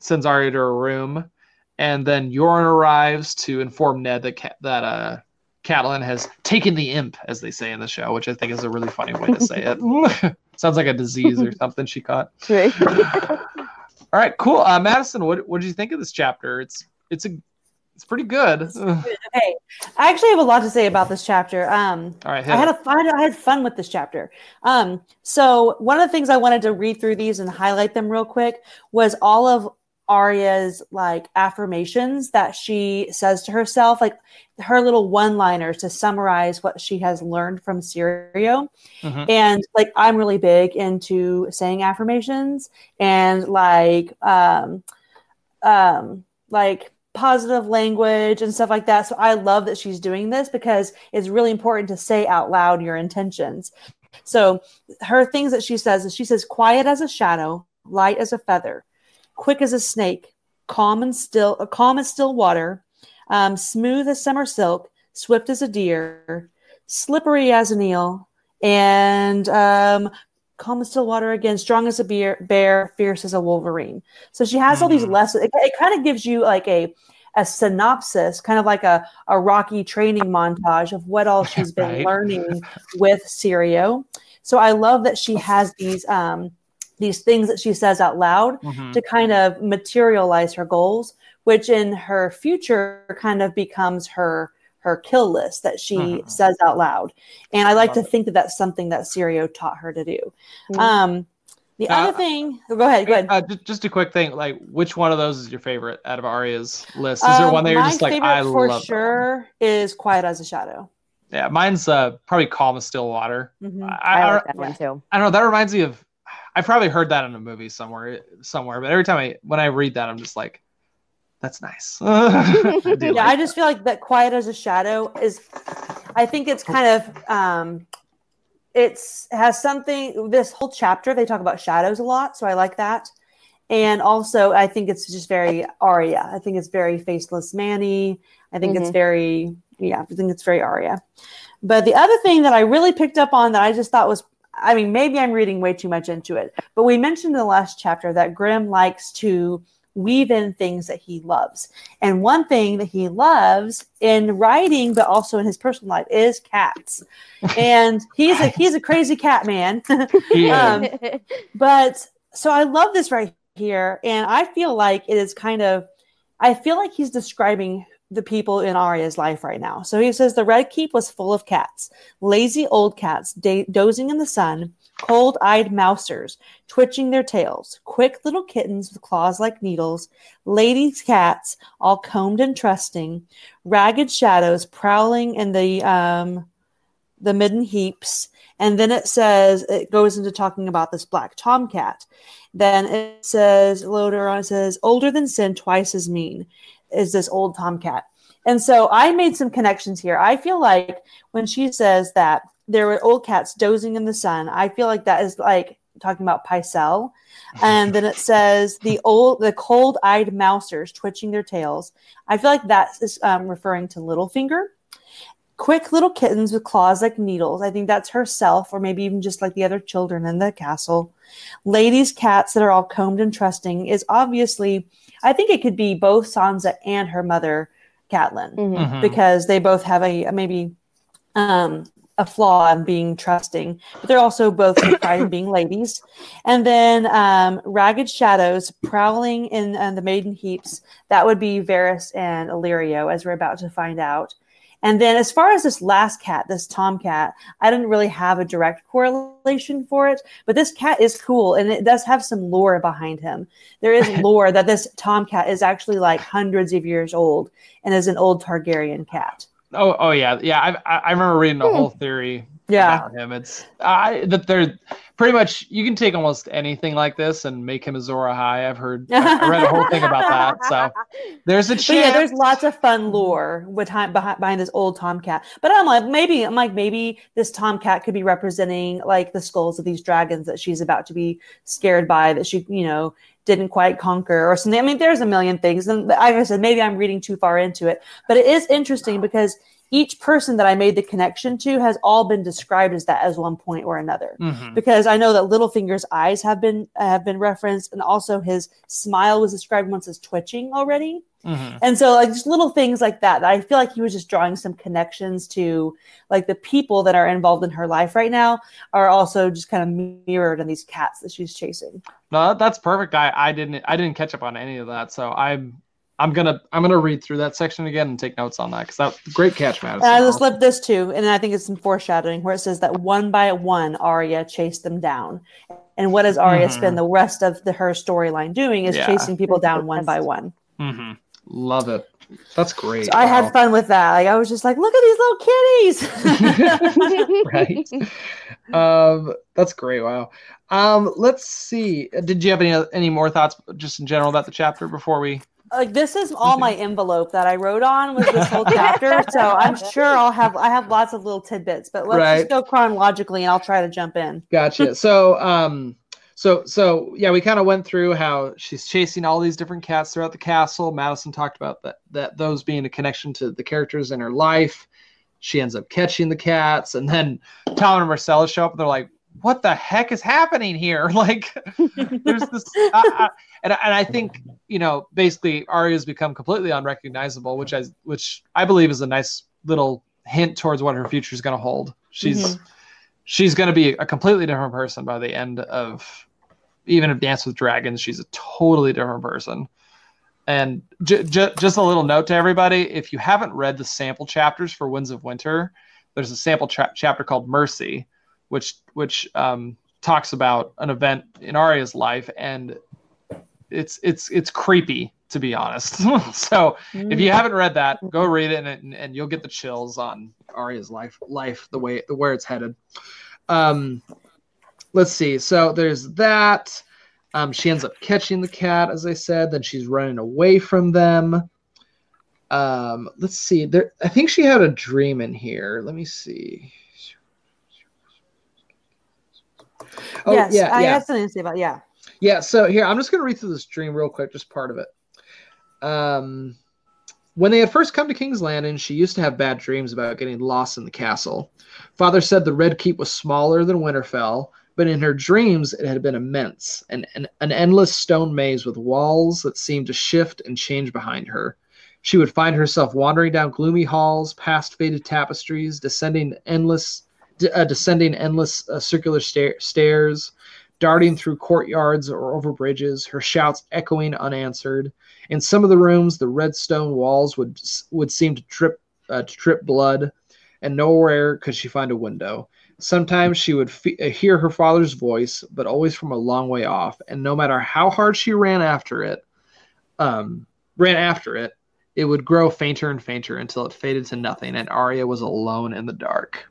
sends Arya to her room, and then Yoren arrives to inform Ned that that uh, Catelyn has taken the imp, as they say in the show, which I think is a really funny way to say it. Sounds like a disease or something she caught. Right. All right, cool. Uh, Madison, what what did you think of this chapter? It's it's a it's pretty good. Okay, I actually have a lot to say about this chapter. Um, All right, I had a fun, I had fun with this chapter. Um, so one of the things I wanted to read through these and highlight them real quick was all of Arya's like affirmations that she says to herself, like her little one-liners to summarize what she has learned from Syrio. Mhm. And like I'm really big into saying affirmations and like um um like positive language and stuff like that. So I love that she's doing this because it's really important to say out loud your intentions. So her things that she says is she says quiet as a shadow, light as a feather, quick as a snake, calm and still, uh, calm as still water, um, smooth as summer silk, swift as a deer, slippery as an eel, and um, calm as still water again, strong as a bear, bear, fierce as a wolverine. So she has all these Mhm. lessons. It, it kind of gives you like a a synopsis, kind of like a, a rocky training montage of what all she's been Right. learning with Syrio. So I love that she has these um, these things that she says out loud Mhm. to kind of materialize her goals, which in her future kind of becomes her her kill list that she Mhm. says out loud. And I like to it. think that that's something that Syrio taught her to do. Mhm. Um, the Uh, other thing, go ahead, go ahead. Uh, just, just a quick thing, like which one of those is your favorite out of Arya's list? Is there Um, one that you're my just like, favorite I for love? that one"? sure is Quiet as a Shadow. Yeah, mine's uh, probably Calm as Still Water. Mhm. I, I, I, like that one too. I don't know. That reminds me of. I've probably heard that in a movie somewhere, somewhere. But every time I when I read that, I'm just like, that's nice. I yeah, like I just feel like that quiet as a shadow is I think it's kind of um it's has something this whole chapter they talk about shadows a lot, so I like that. And also I think it's just very Arya. I think it's very faceless Manny. I think it's Mhm. very yeah, I think it's very Arya. But the other thing that I really picked up on that I just thought was I mean, maybe I'm reading way too much into it, but we mentioned in the last chapter that Grimm likes to weave in things that he loves. And one thing that he loves in writing, but also in his personal life, is cats. And he's a he's a crazy cat man. Um, but so I love this right here, and I feel like it is kind of I feel like he's describing the people in Arya's life right now. So he says the Red Keep was full of cats, lazy old cats da- dozing in the sun, cold-eyed mousers twitching their tails, quick little kittens with claws like needles, ladies' cats all combed and trusting, ragged shadows prowling in the um, the midden heaps. And then it says it goes into talking about this black tomcat. Then it says later on it says older than sin, twice as mean is this old tomcat. And so I made some connections here. I feel like when she says that there were old cats dozing in the sun, I feel like that is like talking about Pycelle. And then it says the old, the cold-eyed mousers twitching their tails. I feel like that is um, referring to Littlefinger. Quick little kittens with claws like needles. I think that's herself, or maybe even just like the other children in the castle. Ladies' cats that are all combed and trusting is obviously, I think it could be both Sansa and her mother, Catelyn Mhm. Mhm. because they both have a maybe um, a flaw in being trusting, but they're also both pride in being ladies. And then um, ragged shadows prowling in uh, the maiden heaps. That would be Varys and Illyrio, as we're about to find out. And then, as far as this last cat, this tomcat, I didn't really have a direct correlation for it, but this cat is cool and it does have some lore behind him. There is lore that this tomcat is actually like hundreds of years old and is an old Targaryen cat. Oh, oh yeah, yeah. I, I I remember reading a Hmm. whole theory Yeah. about him. It's I that they're pretty much you can take almost anything like this and make him Azor Ahai. I've heard I read a whole thing about that. So there's a chance. But yeah, there's lots of fun lore behind behind, behind this old tomcat. But I'm like, maybe I'm like, maybe this tomcat could be representing like the skulls of these dragons that she's about to be scared by that she, you know, didn't quite conquer or something. I mean, there's a million things. And like I said, maybe I'm reading too far into it, but it is interesting because each person that I made the connection to has all been described as that as one point or another. Mhm. Because I know that Littlefinger's eyes have been have been referenced, and also his smile was described once as twitching already. Mhm. And so, like, just little things like that, that I feel like he was just drawing some connections to, like, the people that are involved in her life right now are also just kind of mirrored in these cats that she's chasing. No, that- that's perfect. I, I didn't I didn't catch up on any of that, so I'm I'm gonna I'm gonna read through that section again and take notes on that because that great catch, Madison. And I just love this too, and I think it's some foreshadowing where it says that one by one, Arya chased them down. And what does Arya Mhm. spend the rest of the her storyline doing is Yeah. chasing people down one by best. one. hmm Love it. That's great. So I had fun with that. Like I was just like, look at these little kitties. right. Um, that's great. Wow. Um, let's see. Did you have any any more thoughts, just in general, about the chapter before we? like this is all my envelope that I wrote on with this whole chapter. so I'm sure I'll have I have lots of little tidbits, but let's Right. just go chronologically and I'll try to jump in. Gotcha. so, um, so so yeah, we kind of went through how she's chasing all these different cats throughout the castle. Madison talked about that that those being a connection to the characters in her life. She ends up catching the cats, and then Tom and Myrcella show up, and they're like, "What the heck is happening here?" Like, there's this, I, I, and I- and I think you know, basically, Arya's become completely unrecognizable, which I which I believe is a nice little hint towards what her future is going to hold. She's mm-hmm. she's going to be a completely different person by the end of even of Dance with Dragons. She's a totally different person. And j- j- just a little note to everybody: if you haven't read the sample chapters for Winds of Winter, there's a sample tra- chapter called Mercy, which which um, talks about an event in Arya's life, and it's it's it's creepy to be honest. so if you haven't read that, go read it, and, and you'll get the chills on Arya's life, life the way the where it's headed. Um, let's see. So there's that. Um, she ends up catching the cat, as I said. Then she's running away from them. Um, let's see. There, I think she had a dream in here. Let me see. Oh yes, yeah, I yeah. had something to say about yeah. Yeah, so here I'm just gonna read through this dream real quick, just part of it. Um, when they had first come to King's Landing, she used to have bad dreams about getting lost in the castle. Father said the Red Keep was smaller than Winterfell, but in her dreams it had been immense, an, an, an endless stone maze with walls that seemed to shift and change behind her. She would find herself wandering down gloomy halls, past faded tapestries, descending endless, uh, descending endless uh, circular stair- stairs, darting through courtyards or over bridges, her shouts echoing unanswered. In some of the rooms, the red stone walls would would seem to drip uh, to drip blood, and nowhere could she find a window. Sometimes she would fe- uh, hear her father's voice, but always from a long way off. And no matter how hard she ran after it, um, ran after it, it would grow fainter and fainter until it faded to nothing, and Arya was alone in the dark.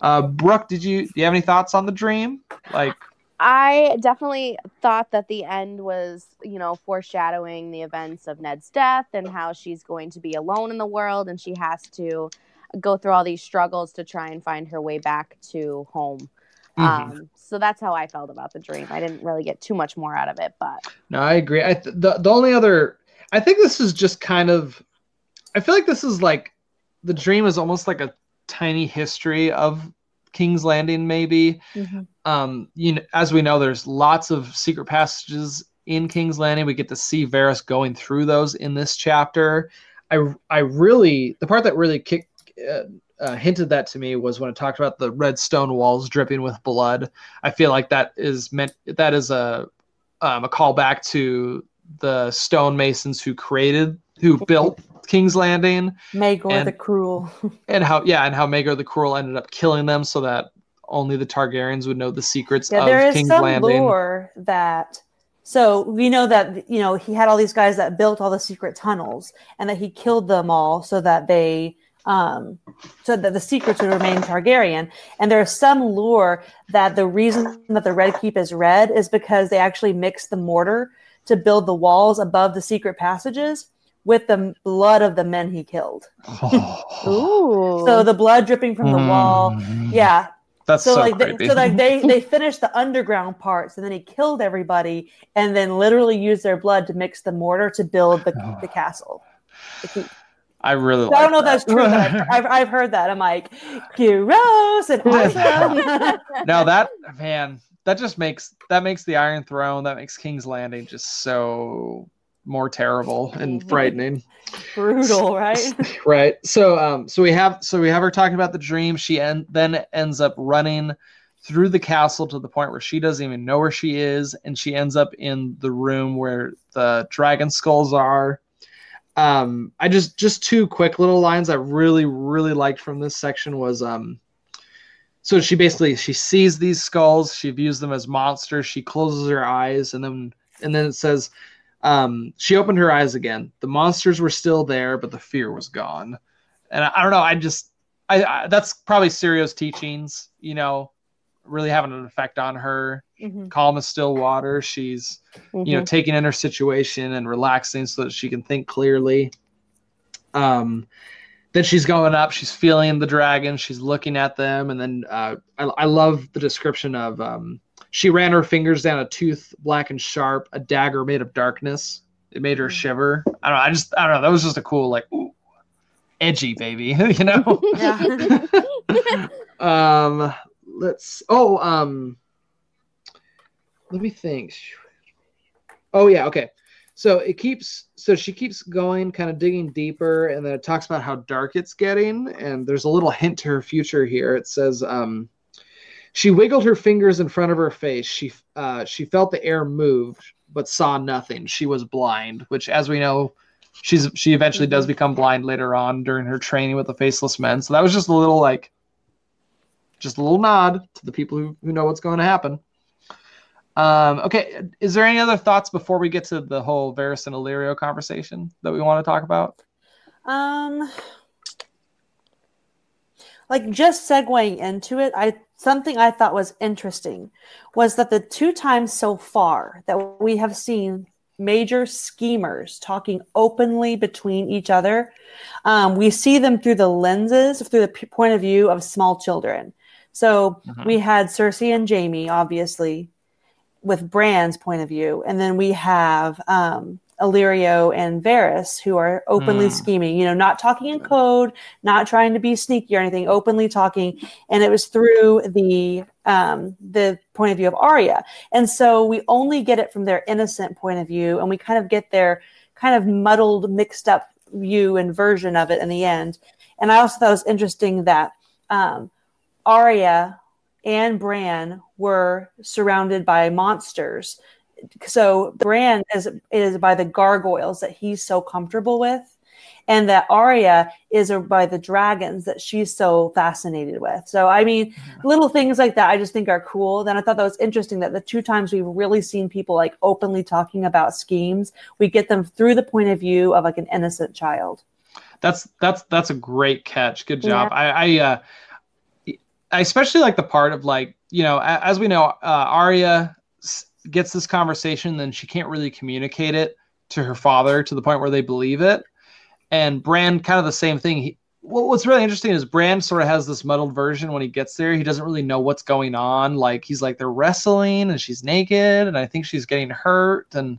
Uh, Brooke, did you do you have any thoughts on the dream? Like, I definitely thought that the end was, you know, foreshadowing the events of Ned's death and how she's going to be alone in the world and she has to go through all these struggles to try and find her way back to home. Mhm. Um, so that's how I felt about the dream. I didn't really get too much more out of it, but No, I agree. I th- the the only other I think this is just kind of I feel like this is like the dream is almost like a tiny history of King's Landing maybe. Um you know as we know there's lots of secret passages in King's Landing. We get to see Varys going through those in this chapter. I I really the part that really kicked uh, uh, hinted that to me was when it talked about the red stone walls dripping with blood. I feel like that is meant that is a um, a callback to the stonemasons who created who built King's Landing Maegor And- the Cruel. and how yeah and how Maegor the Cruel ended up killing them so that only the Targaryens would know the secrets Yeah, of there is King's some Landing. lore that. So we know that you know he had all these guys that built all the secret tunnels, and that he killed them all so that they um, so that the secrets would remain Targaryen. And there's some lore that the reason that the Red Keep is red is because they actually mix the mortar to build the walls above the secret passages with the blood of the men he killed. Ooh. So the blood dripping from the wall, Mm. yeah. That's So, so, like, they, creepy. so like they they finished the underground parts, and then he killed everybody, and then literally used their blood to mix the mortar to build the, Oh. the castle. The keep. I really. I don't know like if that's true, but I've, I've, heard that. I'm like, gross and awesome. now that man, that just makes that makes the Iron Throne, that makes King's Landing just so more terrible and Mhm. frightening. Brutal, right? right. So um so we have so we have her talking about the dream. She en- then ends up running through the castle to the point where she doesn't even know where she is and she ends up in the room where the dragon skulls are. Um I just just two quick little lines I really really liked from this section was um so she basically she sees these skulls, she views them as monsters, she closes her eyes and then and then it says um, she opened her eyes again. The monsters were still there, but the fear was gone. And I, I don't know. I just, I, I that's probably Syrio's teachings. You know, really having an effect on her. Mhm, Calm as still water. She's, you know, Mhm. taking in her situation and relaxing so that she can think clearly. Um, then she's going up. She's feeling the dragons. She's looking at them, and then uh, I, I love the description of um, she ran her fingers down a tooth, black and sharp, a dagger made of darkness. It made her Mm. shiver. I don't know. I just I don't know. That was just a cool like ooh, edgy baby, you know. Yeah. um, let's. Oh, um, let me think. Oh yeah, okay. So it keeps. So she keeps going, kind of digging deeper, and then it talks about how dark it's getting. And there's a little hint to her future here. It says, um, she wiggled her fingers in front of her face. She uh, she felt the air move, but saw nothing. She was blind, which, as we know, she's she eventually does become blind later on during her training with the faceless men. So that was just a little like, just a little nod to the people who, who know what's going to happen. Um, okay, is there any other thoughts before we get to the whole Varys and Illyrio conversation that we want to talk about? Um, like just segueing into it, I something I thought was interesting was that the two times so far that we have seen major schemers talking openly between each other, um, we see them through the lenses, through the p- point of view of small children. So Mhm. we had Cersei and Jaime, obviously, with Bran's point of view, and then we have um, Illyrio and Varys, who are openly Mm. scheming. You know, not talking in code, not trying to be sneaky or anything, openly talking. And it was through the um, the point of view of Arya, and so we only get it from their innocent point of view, and we kind of get their kind of muddled, mixed up view and version of it in the end. And I also thought it was interesting that um, Arya and Bran were surrounded by monsters. So Bran is is by the gargoyles that he's so comfortable with, and that Arya is by the dragons that she's so fascinated with. So I mean, little things like that I just think are cool. Then I thought that was interesting that the two times we've really seen people like openly talking about schemes, we get them through the point of view of like an innocent child. That's that's that's a great catch. Good job. I I, uh, I especially like the part of like you know as we know, uh, Arya gets this conversation, then she can't really communicate it to her father to the point where they believe it, and Bran kind of the same thing. He, what's really interesting is Bran sort of has this muddled version when he gets there. He doesn't really know what's going on. Like he's like they're wrestling and she's naked and I think she's getting hurt and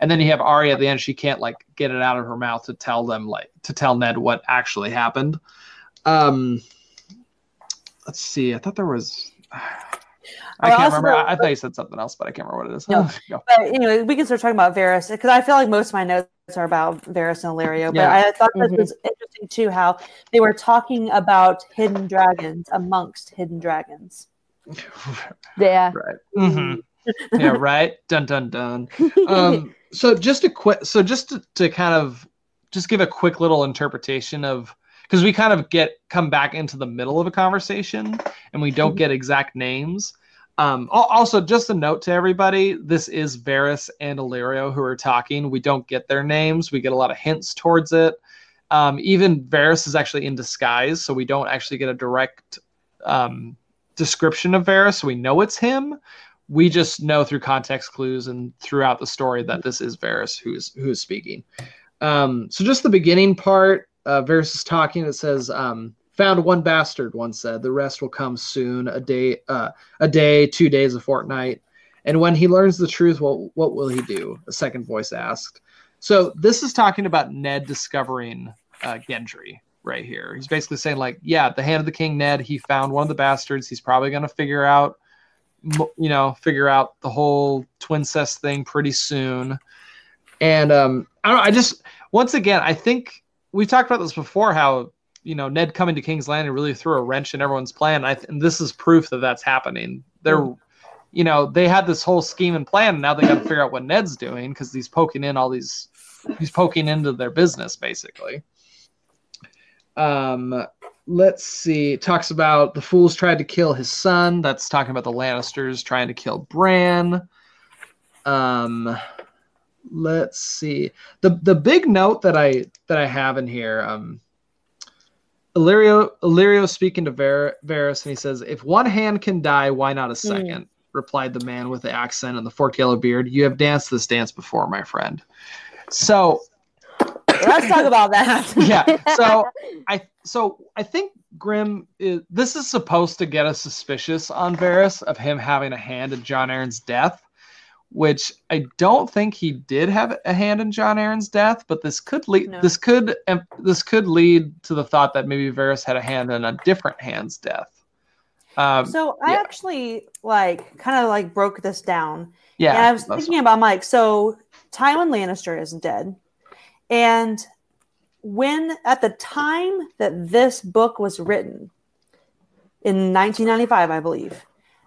and then you have Arya at the end. She can't like get it out of her mouth to tell them like to tell Ned what actually happened. Um, let's see. I thought there was. I can't remember. I, I thought you said something else, but I can't remember what it is. No. But anyway, we can start talking about Varys because I feel like most of my notes are about Varys and Illyrio. But Yeah. I thought that Mhm. was interesting too how they were talking about hidden dragons amongst hidden dragons. Yeah. right. hmm yeah. Right. Dun dun dun. um, so just a quick so just to, to kind of just give a quick little interpretation of because we kind of get come back into the middle of a conversation and we don't get exact names um, also just a note to everybody this is Varys and Illyrio who are talking we don't get their names we get a lot of hints towards it Um, even Varys is actually in disguise, so we don't actually get a direct um, description of Varys. So we know it's him. We just know through context clues and throughout the story that this is Varys who's who's speaking. Um, so just the beginning part, uh, talking. It says, um, "Found one bastard," one said. "The rest will come soon. A day, uh, a day, two days, a fortnight." And when he learns the truth, what what will he do? A second voice asked. So this is talking about Ned discovering uh, Gendry right here. He's basically saying like, yeah, the hand of the king Ned, he found one of the bastards. He's probably going to figure out, you know, figure out the whole twincest thing pretty soon. And um, I don't. I just once again, I think we've talked about this before. How you know Ned coming to King's Landing really threw a wrench in everyone's plan. I th- and this is proof that that's happening. They're mm you know, they had this whole scheme and plan, and now they got to figure out what Ned's doing because he's poking in all these, he's poking into their business basically. Um, let's see. It talks about the fools tried to kill his son. That's talking about the Lannisters trying to kill Bran. Um, let's see. the The big note that I that I have in here. Um, Illyrio Illyrio speaking to Var- Varys, and he says, "If one hand can die, why not a hmm. second? Mm replied the man with the accent and the forked yellow beard. You have danced this dance before, my friend. So let's talk about that. yeah. So I so I think Grim is this is supposed to get us suspicious on Varys of him having a hand in Jon Arryn's death, which I don't think he did have a hand in Jon Arryn's death, but this could lead no. this could this could lead to the thought that maybe Varys had a hand in a different hand's death. Um, so I yeah. actually like kind of like broke this down. Yeah. And I was thinking about Mike. So Tywin Lannister isn't dead. And when at the time that this book was written in 1995, I believe,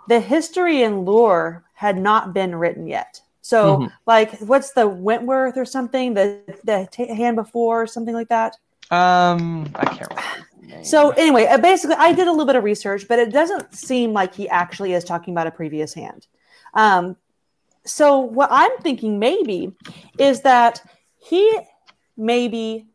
the history and lore had not been written yet. So, mm-hmm. like, what's the Wentworth or something? The the t- hand before, something like that. Um, I can't remember. So anyway, uh, basically, I did a little bit of research, but it doesn't seem like he actually is talking about a previous hand. Um, so what I'm thinking maybe is that he maybe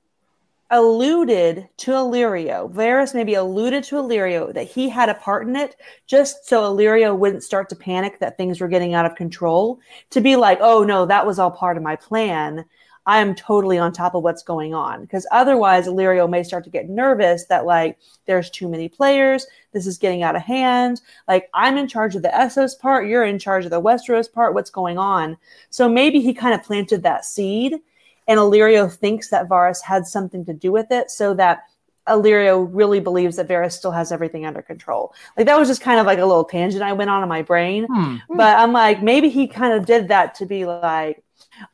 alluded to Illyrio. Varys maybe alluded to Illyrio that he had a part in it, just so Illyrio wouldn't start to panic that things were getting out of control. To be like, oh no, that was all part of my plan. I am totally on top of what's going on. Because otherwise, Illyrio may start to get nervous that, like, there's too many players. This is getting out of hand. Like, I'm in charge of the Essos part. You're in charge of the Westeros part. What's going on? So maybe he kind of planted that seed. And Illyrio thinks that Varys had something to do with it so that Illyrio really believes that Varys still has everything under control. Like that was just kind of like a little tangent I went on in my brain. Hmm. But I'm like, maybe he kind of did that to be like,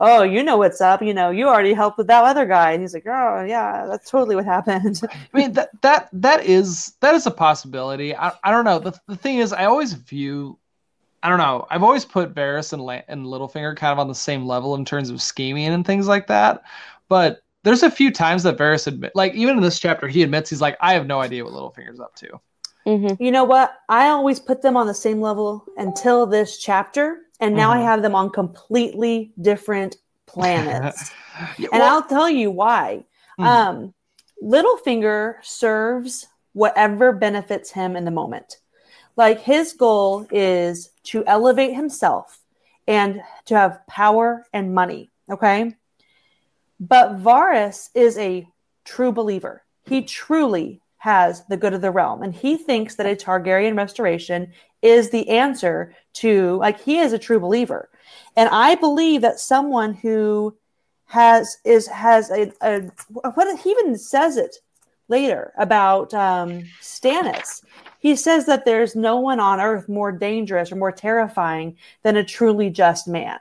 oh, you know what's up. You know, you already helped with that other guy. And he's like, oh, yeah, that's totally what happened. I mean, that that that is that is a possibility. I, I don't know. The, the thing is, I always view, I don't know. I've always put Varys and, La- and Littlefinger kind of on the same level in terms of scheming and things like that. But there's a few times that Varys admit, like even in this chapter, he admits he's like, I have no idea what Littlefinger's up to. Mm-hmm. You know what? I always put them on the same level until this chapter and now mm-hmm. I have them on completely different planets. yeah, and I'll tell you why. Mm-hmm. Um, Littlefinger serves whatever benefits him in the moment. Like his goal is to elevate himself and to have power and money. Okay. But Varys is a true believer. He truly has the good of the realm. And he thinks that a Targaryen restoration is the answer to, like, he is a true believer. And I believe that someone who has, is, has a, a what he even says it later about um, Stannis. He says that there's no one on earth more dangerous or more terrifying than a truly just man.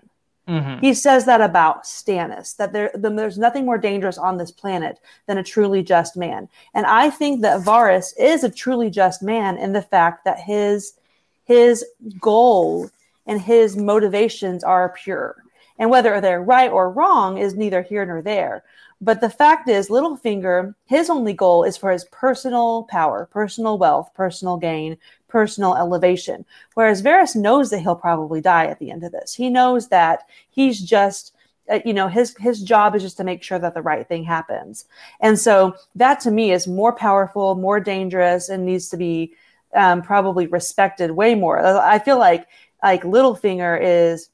Mm-hmm. He says that about Stannis, that there, the, there's nothing more dangerous on this planet than a truly just man. And I think that Varys is a truly just man in the fact that his his goal and his motivations are pure. And whether they're right or wrong is neither here nor there. But the fact is, Littlefinger, his only goal is for his personal power, personal wealth, personal gain, personal elevation. Whereas Varys knows that he'll probably die at the end of this. He knows that he's just uh, you know his his job is just to make sure that the right thing happens and so that to me is more powerful more dangerous and needs to be um, probably respected way more i feel like like littlefinger is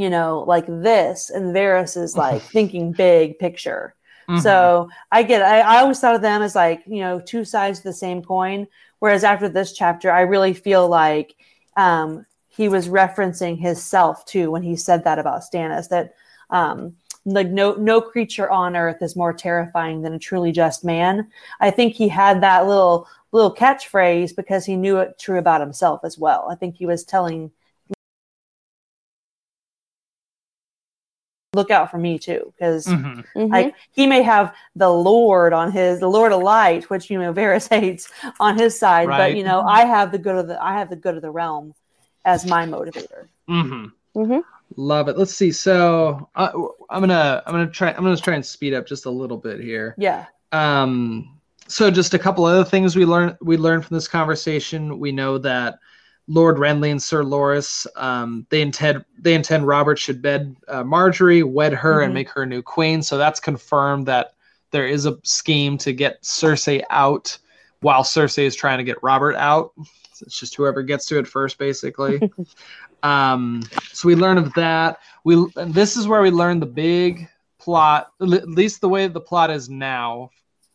you know like this and varys is like thinking big picture mm-hmm. so i get I, I always thought of them as like you know two sides of the same coin whereas after this chapter i really feel like um, he was referencing his self too when he said that about stannis that um, like no no creature on earth is more terrifying than a truly just man. I think he had that little little catchphrase because he knew it true about himself as well. I think he was telling look out for me too because mm-hmm. mm-hmm. like he may have the lord on his the lord of light which you know Varys hates on his side right. but you know I have the good of the I have the good of the realm as my motivator mm-hmm. Mm-hmm. Love it. Let's see. So uh, I'm gonna I'm gonna try I'm gonna try and speed up just a little bit here. Yeah. Um. So just a couple other things we learned we learned from this conversation. We know that Lord Renly and Sir Loras um, they intend they intend Robert should bed uh, Margaery, wed her, mm-hmm. and make her a new queen. So that's confirmed that there is a scheme to get Cersei out while Cersei is trying to get Robert out. It's just whoever gets to it first, basically. Um, so we learn of that. We this is where we learn the big plot, at least the way the plot is now,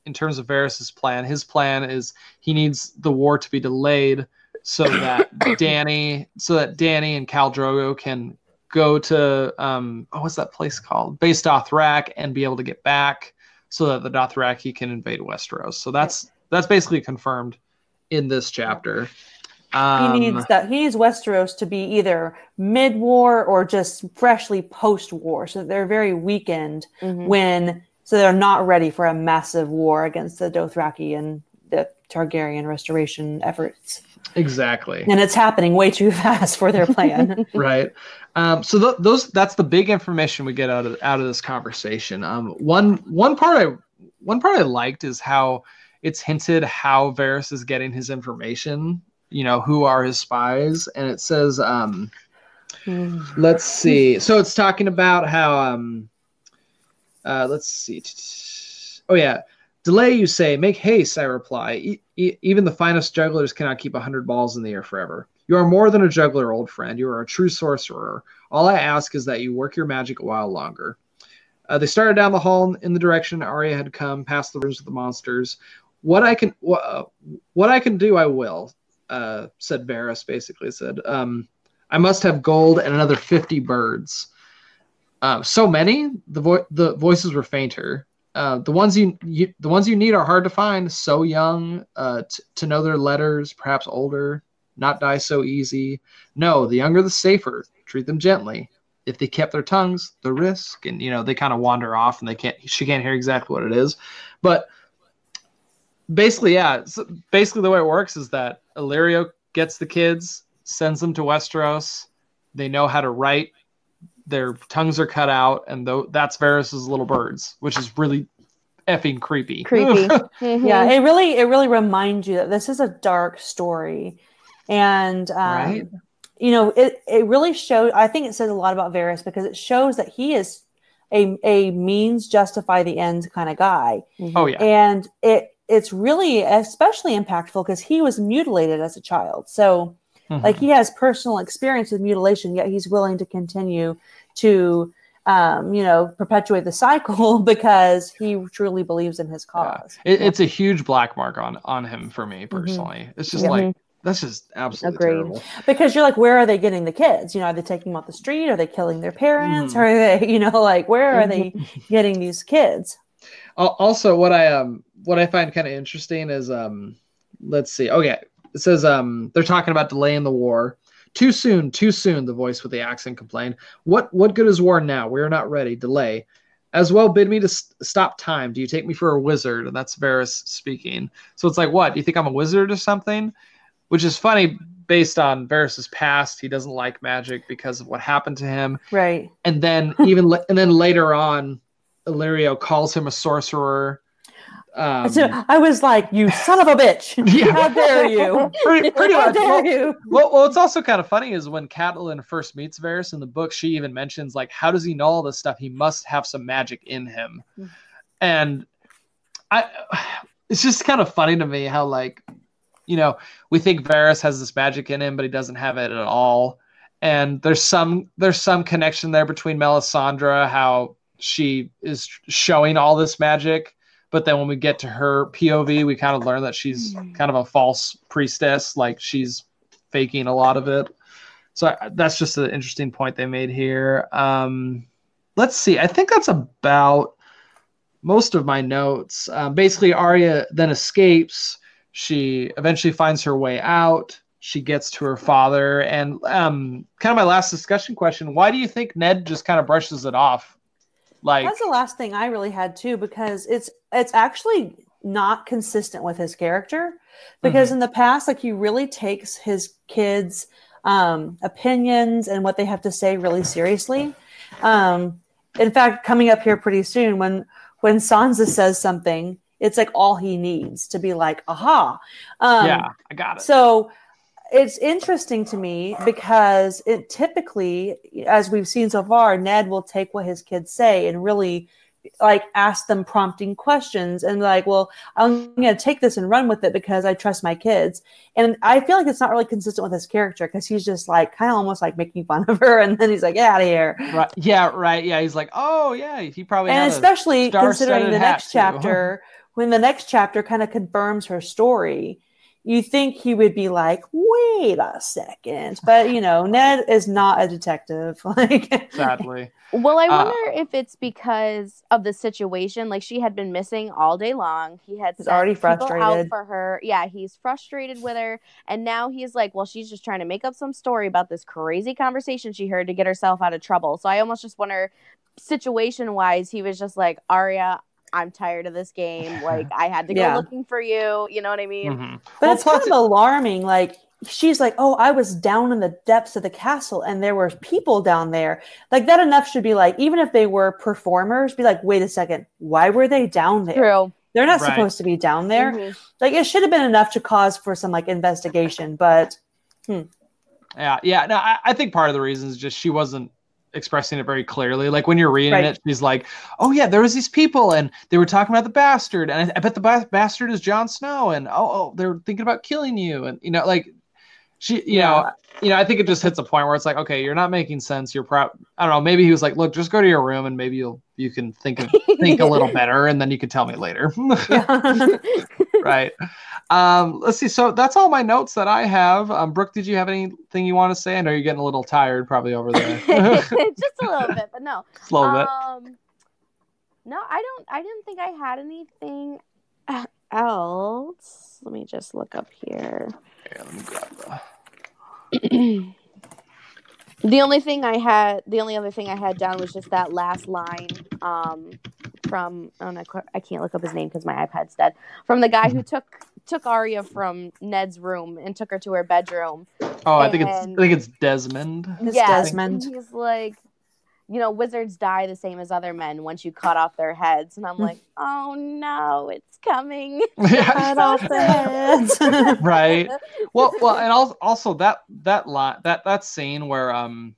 in terms of Varys's plan. His plan is he needs the war to be delayed so that Dany, so that Dany and Khal Drogo can go to um, oh, what's that place called? Vaes Dothrak and be able to get back so that the Dothraki can invade Westeros. So that's that's basically confirmed in this chapter. Um, he needs that. He needs Westeros to be either mid-war or just freshly post-war, so they're very weakened mm-hmm. when so they're not ready for a massive war against the Dothraki and the Targaryen restoration efforts. Exactly, and it's happening way too fast for their plan. right. Um, so th- those that's the big information we get out of out of this conversation. Um, one one part I one part I liked is how it's hinted how Varys is getting his information you know who are his spies and it says um let's see so it's talking about how um uh let's see oh yeah delay you say make haste i reply e- e- even the finest jugglers cannot keep a hundred balls in the air forever you are more than a juggler old friend you are a true sorcerer all i ask is that you work your magic a while longer uh, they started down the hall in the direction Arya had come, past the rooms of the monsters. What I can, wh- uh, what I can do, I will uh, said Varys basically said, um, I must have gold and another 50 birds. Uh, so many, the, vo- the voices were fainter. Uh, the ones you, you, the ones you need are hard to find. So young, uh, t- to know their letters, perhaps older, not die so easy. No, the younger the safer. Treat them gently. If they kept their tongues, the risk, and you know they kind of wander off and they can't. She can't hear exactly what it is, but basically, yeah. So basically, the way it works is that Illyrio gets the kids, sends them to Westeros. They know how to write. Their tongues are cut out, and th- that's Varys's little birds, which is really effing creepy. Creepy. mm-hmm. Yeah, it really it really reminds you that this is a dark story, and um, right? you know it it really shows. I think it says a lot about Varys because it shows that he is a a means justify the ends kind of guy. Mm-hmm. Oh yeah, and it it's really especially impactful because he was mutilated as a child. So, mm-hmm. like, he has personal experience with mutilation, yet he's willing to continue to, um, you know, perpetuate the cycle because he truly believes in his cause. Yeah. It, it's a huge black mark on on him for me mm-hmm. personally. Mm-hmm. It's just yeah. like that's just absolutely Agreed. terrible. Because you're like, where are they getting the kids? You know, are they taking them off the street? Are they killing their parents? Mm-hmm. Are they, you know, like where are they getting these kids? Also, what I um what I find kind of interesting is um let's see. Okay, it says um they're talking about delaying the war. Too soon, too soon. The voice with the accent complained. What what good is war now? We are not ready. Delay. As well, bid me to st- stop time. Do you take me for a wizard? And that's Varys speaking. So it's like, what? Do you think I'm a wizard or something? Which is funny based on Varys's past. He doesn't like magic because of what happened to him. Right. And then even and then later on, Illyrio calls him a sorcerer Um, So I was like, "You son of a bitch! Yeah. How dare you? pretty, pretty How much. dare Well, you?" well, well, what's also kind of funny is when Catelyn first meets Varys in the book, she even mentions like, how does he know all this stuff? He must have some magic in him, and I, it's just kind of funny to me how like, you know, we think Varys has this magic in him, but he doesn't have it at all. And there's some there's some connection there between Melisandre, how she is showing all this magic, but then when we get to her POV, we kind of learn that she's kind of a false priestess, like she's faking a lot of it. So I, that's just an interesting point they made here. Um, let's see. I think that's about most of my notes. Um, basically, Arya then escapes. She eventually finds her way out. She gets to her father, and um, kind of my last discussion question: Why do you think Ned just kind of brushes it off? Like, That's the last thing I really had too, because it's it's actually not consistent with his character. Because in the past, like he really takes his kids' um, opinions and what they have to say really seriously. Um, in fact, coming up here pretty soon, when when Sansa says something, it's like all he needs to be like, "Aha!" Um, yeah, I got it. so it's interesting to me because it typically, as we've seen so far, Ned will take what his kids say and really like ask them prompting questions and like, well, I'm going to take this and run with it because I trust my kids. And I feel like it's not really consistent with his character because he's just like kind of almost like making fun of her and then he's like, get out of here. Right. Yeah, right. Yeah, he's like, oh yeah, he probably And especially considering the next chapter, when the next chapter kind of confirms her story, you think he would be like, wait a second. But, you know, Ned is not a detective. Like, sadly. Well, I Uh, wonder if it's because of the situation. Like she had been missing all day long. He had He's sent already people out for her. Yeah, he's frustrated with her, and now he's like, well, she's just trying to make up some story about this crazy conversation she heard to get herself out of trouble. So I almost just wonder, situation wise, he was just like, Arya, I'm tired of this game. Like I had to go Yeah. looking for you. You know what I mean? Mhm. but Well, it's plus kind of alarming. Like, she's like, oh, I was down in the depths of the castle and there were people down there. Like, that enough should be like, even if they were performers, be like, wait a second, why were they down there? True. They're not Right. supposed to be down there. Mhm. Like, it should have been enough to cause for some like investigation, but Yeah, yeah. No, I, I think part of the reason is just she wasn't expressing it very clearly. Like when you're reading Right. it, she's like, "Oh yeah, there was these people, and they were talking about the bastard, and I, I bet the ba- bastard is Jon Snow, and oh, oh, they're thinking about killing you, and you know, like she, you know, you know, I think it just hits a point where it's like, okay, you're not making sense. You're proud. I don't know. Maybe he was like, look, just go to your room, and maybe you'll you can think of think a little better, and then you can tell me later. yeah. right. Um, let's see. So that's all my notes that I have. Um, Brooke, did you have anything you want to say? I know you're getting a little tired, probably over there. just a little bit, but no. Just a little bit. Um, no, I don't. I didn't think I had anything else. Let me just look up here. Okay, let me grab the. The only thing I had, the only other thing I had down was just that last line um, from. Oh, no, I can't look up his name because my iPad's dead. From the guy who took took Arya from Ned's room and took her to her bedroom. Oh, I think it's I think it's Desmond. It's Yeah, Desmond. He's like, you know, wizards die the same as other men once you cut off their heads, and I'm like, oh no, it's coming. Cut off the heads. right. Well, well, and also, also that that lot that that scene where um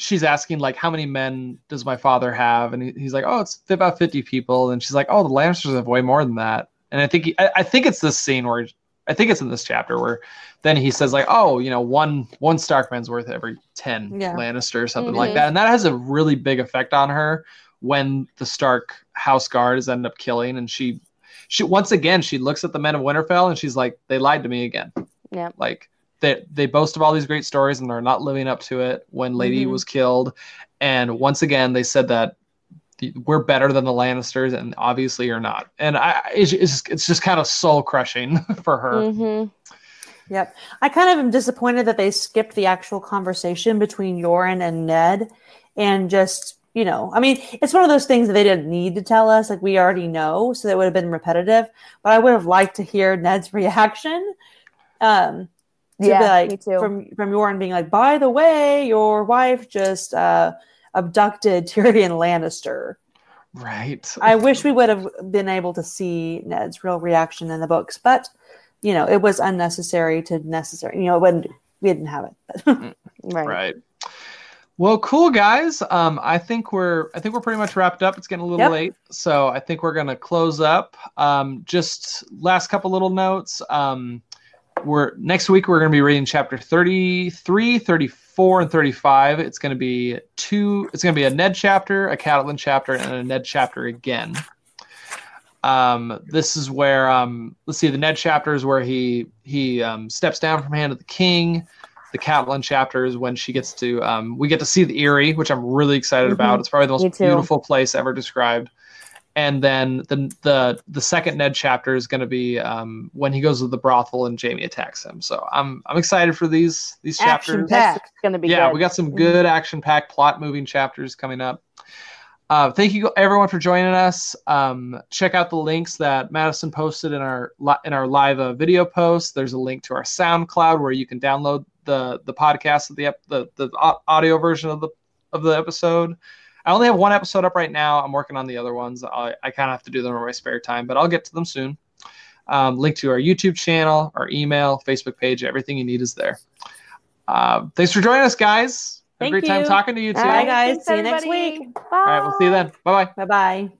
she's asking like how many men does my father have and he's like oh it's about 50 people and she's like oh the lannisters have way more than that and i think he, I, I think it's this scene where i think it's in this chapter where then he says like oh you know one one starkman's worth every 10 Yeah. lannister or something like Mhm. that and that has a really big effect on her when the stark house guards end up killing and she she once again she looks at the men of winterfell and she's like they lied to me again Yeah. like they they boast of all these great stories and they're not living up to it when lady Mhm. was killed and once again they said that we're better than the lannisters and obviously you're not and i it's, just, it's just kind of soul crushing for her hmm Yep. I kind of am disappointed that they skipped the actual conversation between Yoren and Ned and just, you know, I mean, it's one of those things that they didn't need to tell us. Like, we already know. So that would have been repetitive. But I would have liked to hear Ned's reaction. Um, to Yeah, be like, me too. From, from Yoren being like, by the way, your wife just uh, abducted Tyrion Lannister. Right. I wish we would have been able to see Ned's real reaction in the books, but you know, it was unnecessary to necessary. You know, it wasn't we didn't have it. Right. Right. Well, cool guys. Um, I think we're I think we're pretty much wrapped up. It's getting a little Yep. late, so I think we're gonna close up. Um, just last couple little notes. Um, we're next week we're gonna be reading chapter 33, 34, and 35. It's gonna be two. It's gonna be a Ned chapter, a Catelyn chapter, and a Ned chapter again. Um, this is where um, let's see, the Ned chapter is where he he um, steps down from hand of the king the Catelyn chapter is when she gets to um, we get to see the Eyrie, which I'm really excited Mhm. about. It's probably the most beautiful place ever described. And then the the the second Ned chapter is going to be um, when he goes to the brothel and Jaime attacks him. So I'm I'm excited for these these Action chapters. packed. It's gonna be Yeah, good. we got some good action packed plot moving chapters coming up. Uh, thank you everyone for joining us. Um, check out the links that Madison posted in our li- in our live uh, video post. There's a link to our SoundCloud where you can download the the podcast of the ep- the the audio version of the of the episode. I only have one episode up right now. I'm working on the other ones. I, I kind of have to do them in my spare time, but I'll get to them soon. Um, link to our YouTube channel, our email, Facebook page, everything you need is there. Uh, thanks for joining us, guys. Had a Thank great time talking to you too. Bye, guys. Thanks, See you next week. Bye. All right, we'll see you then. Bye bye. Bye bye.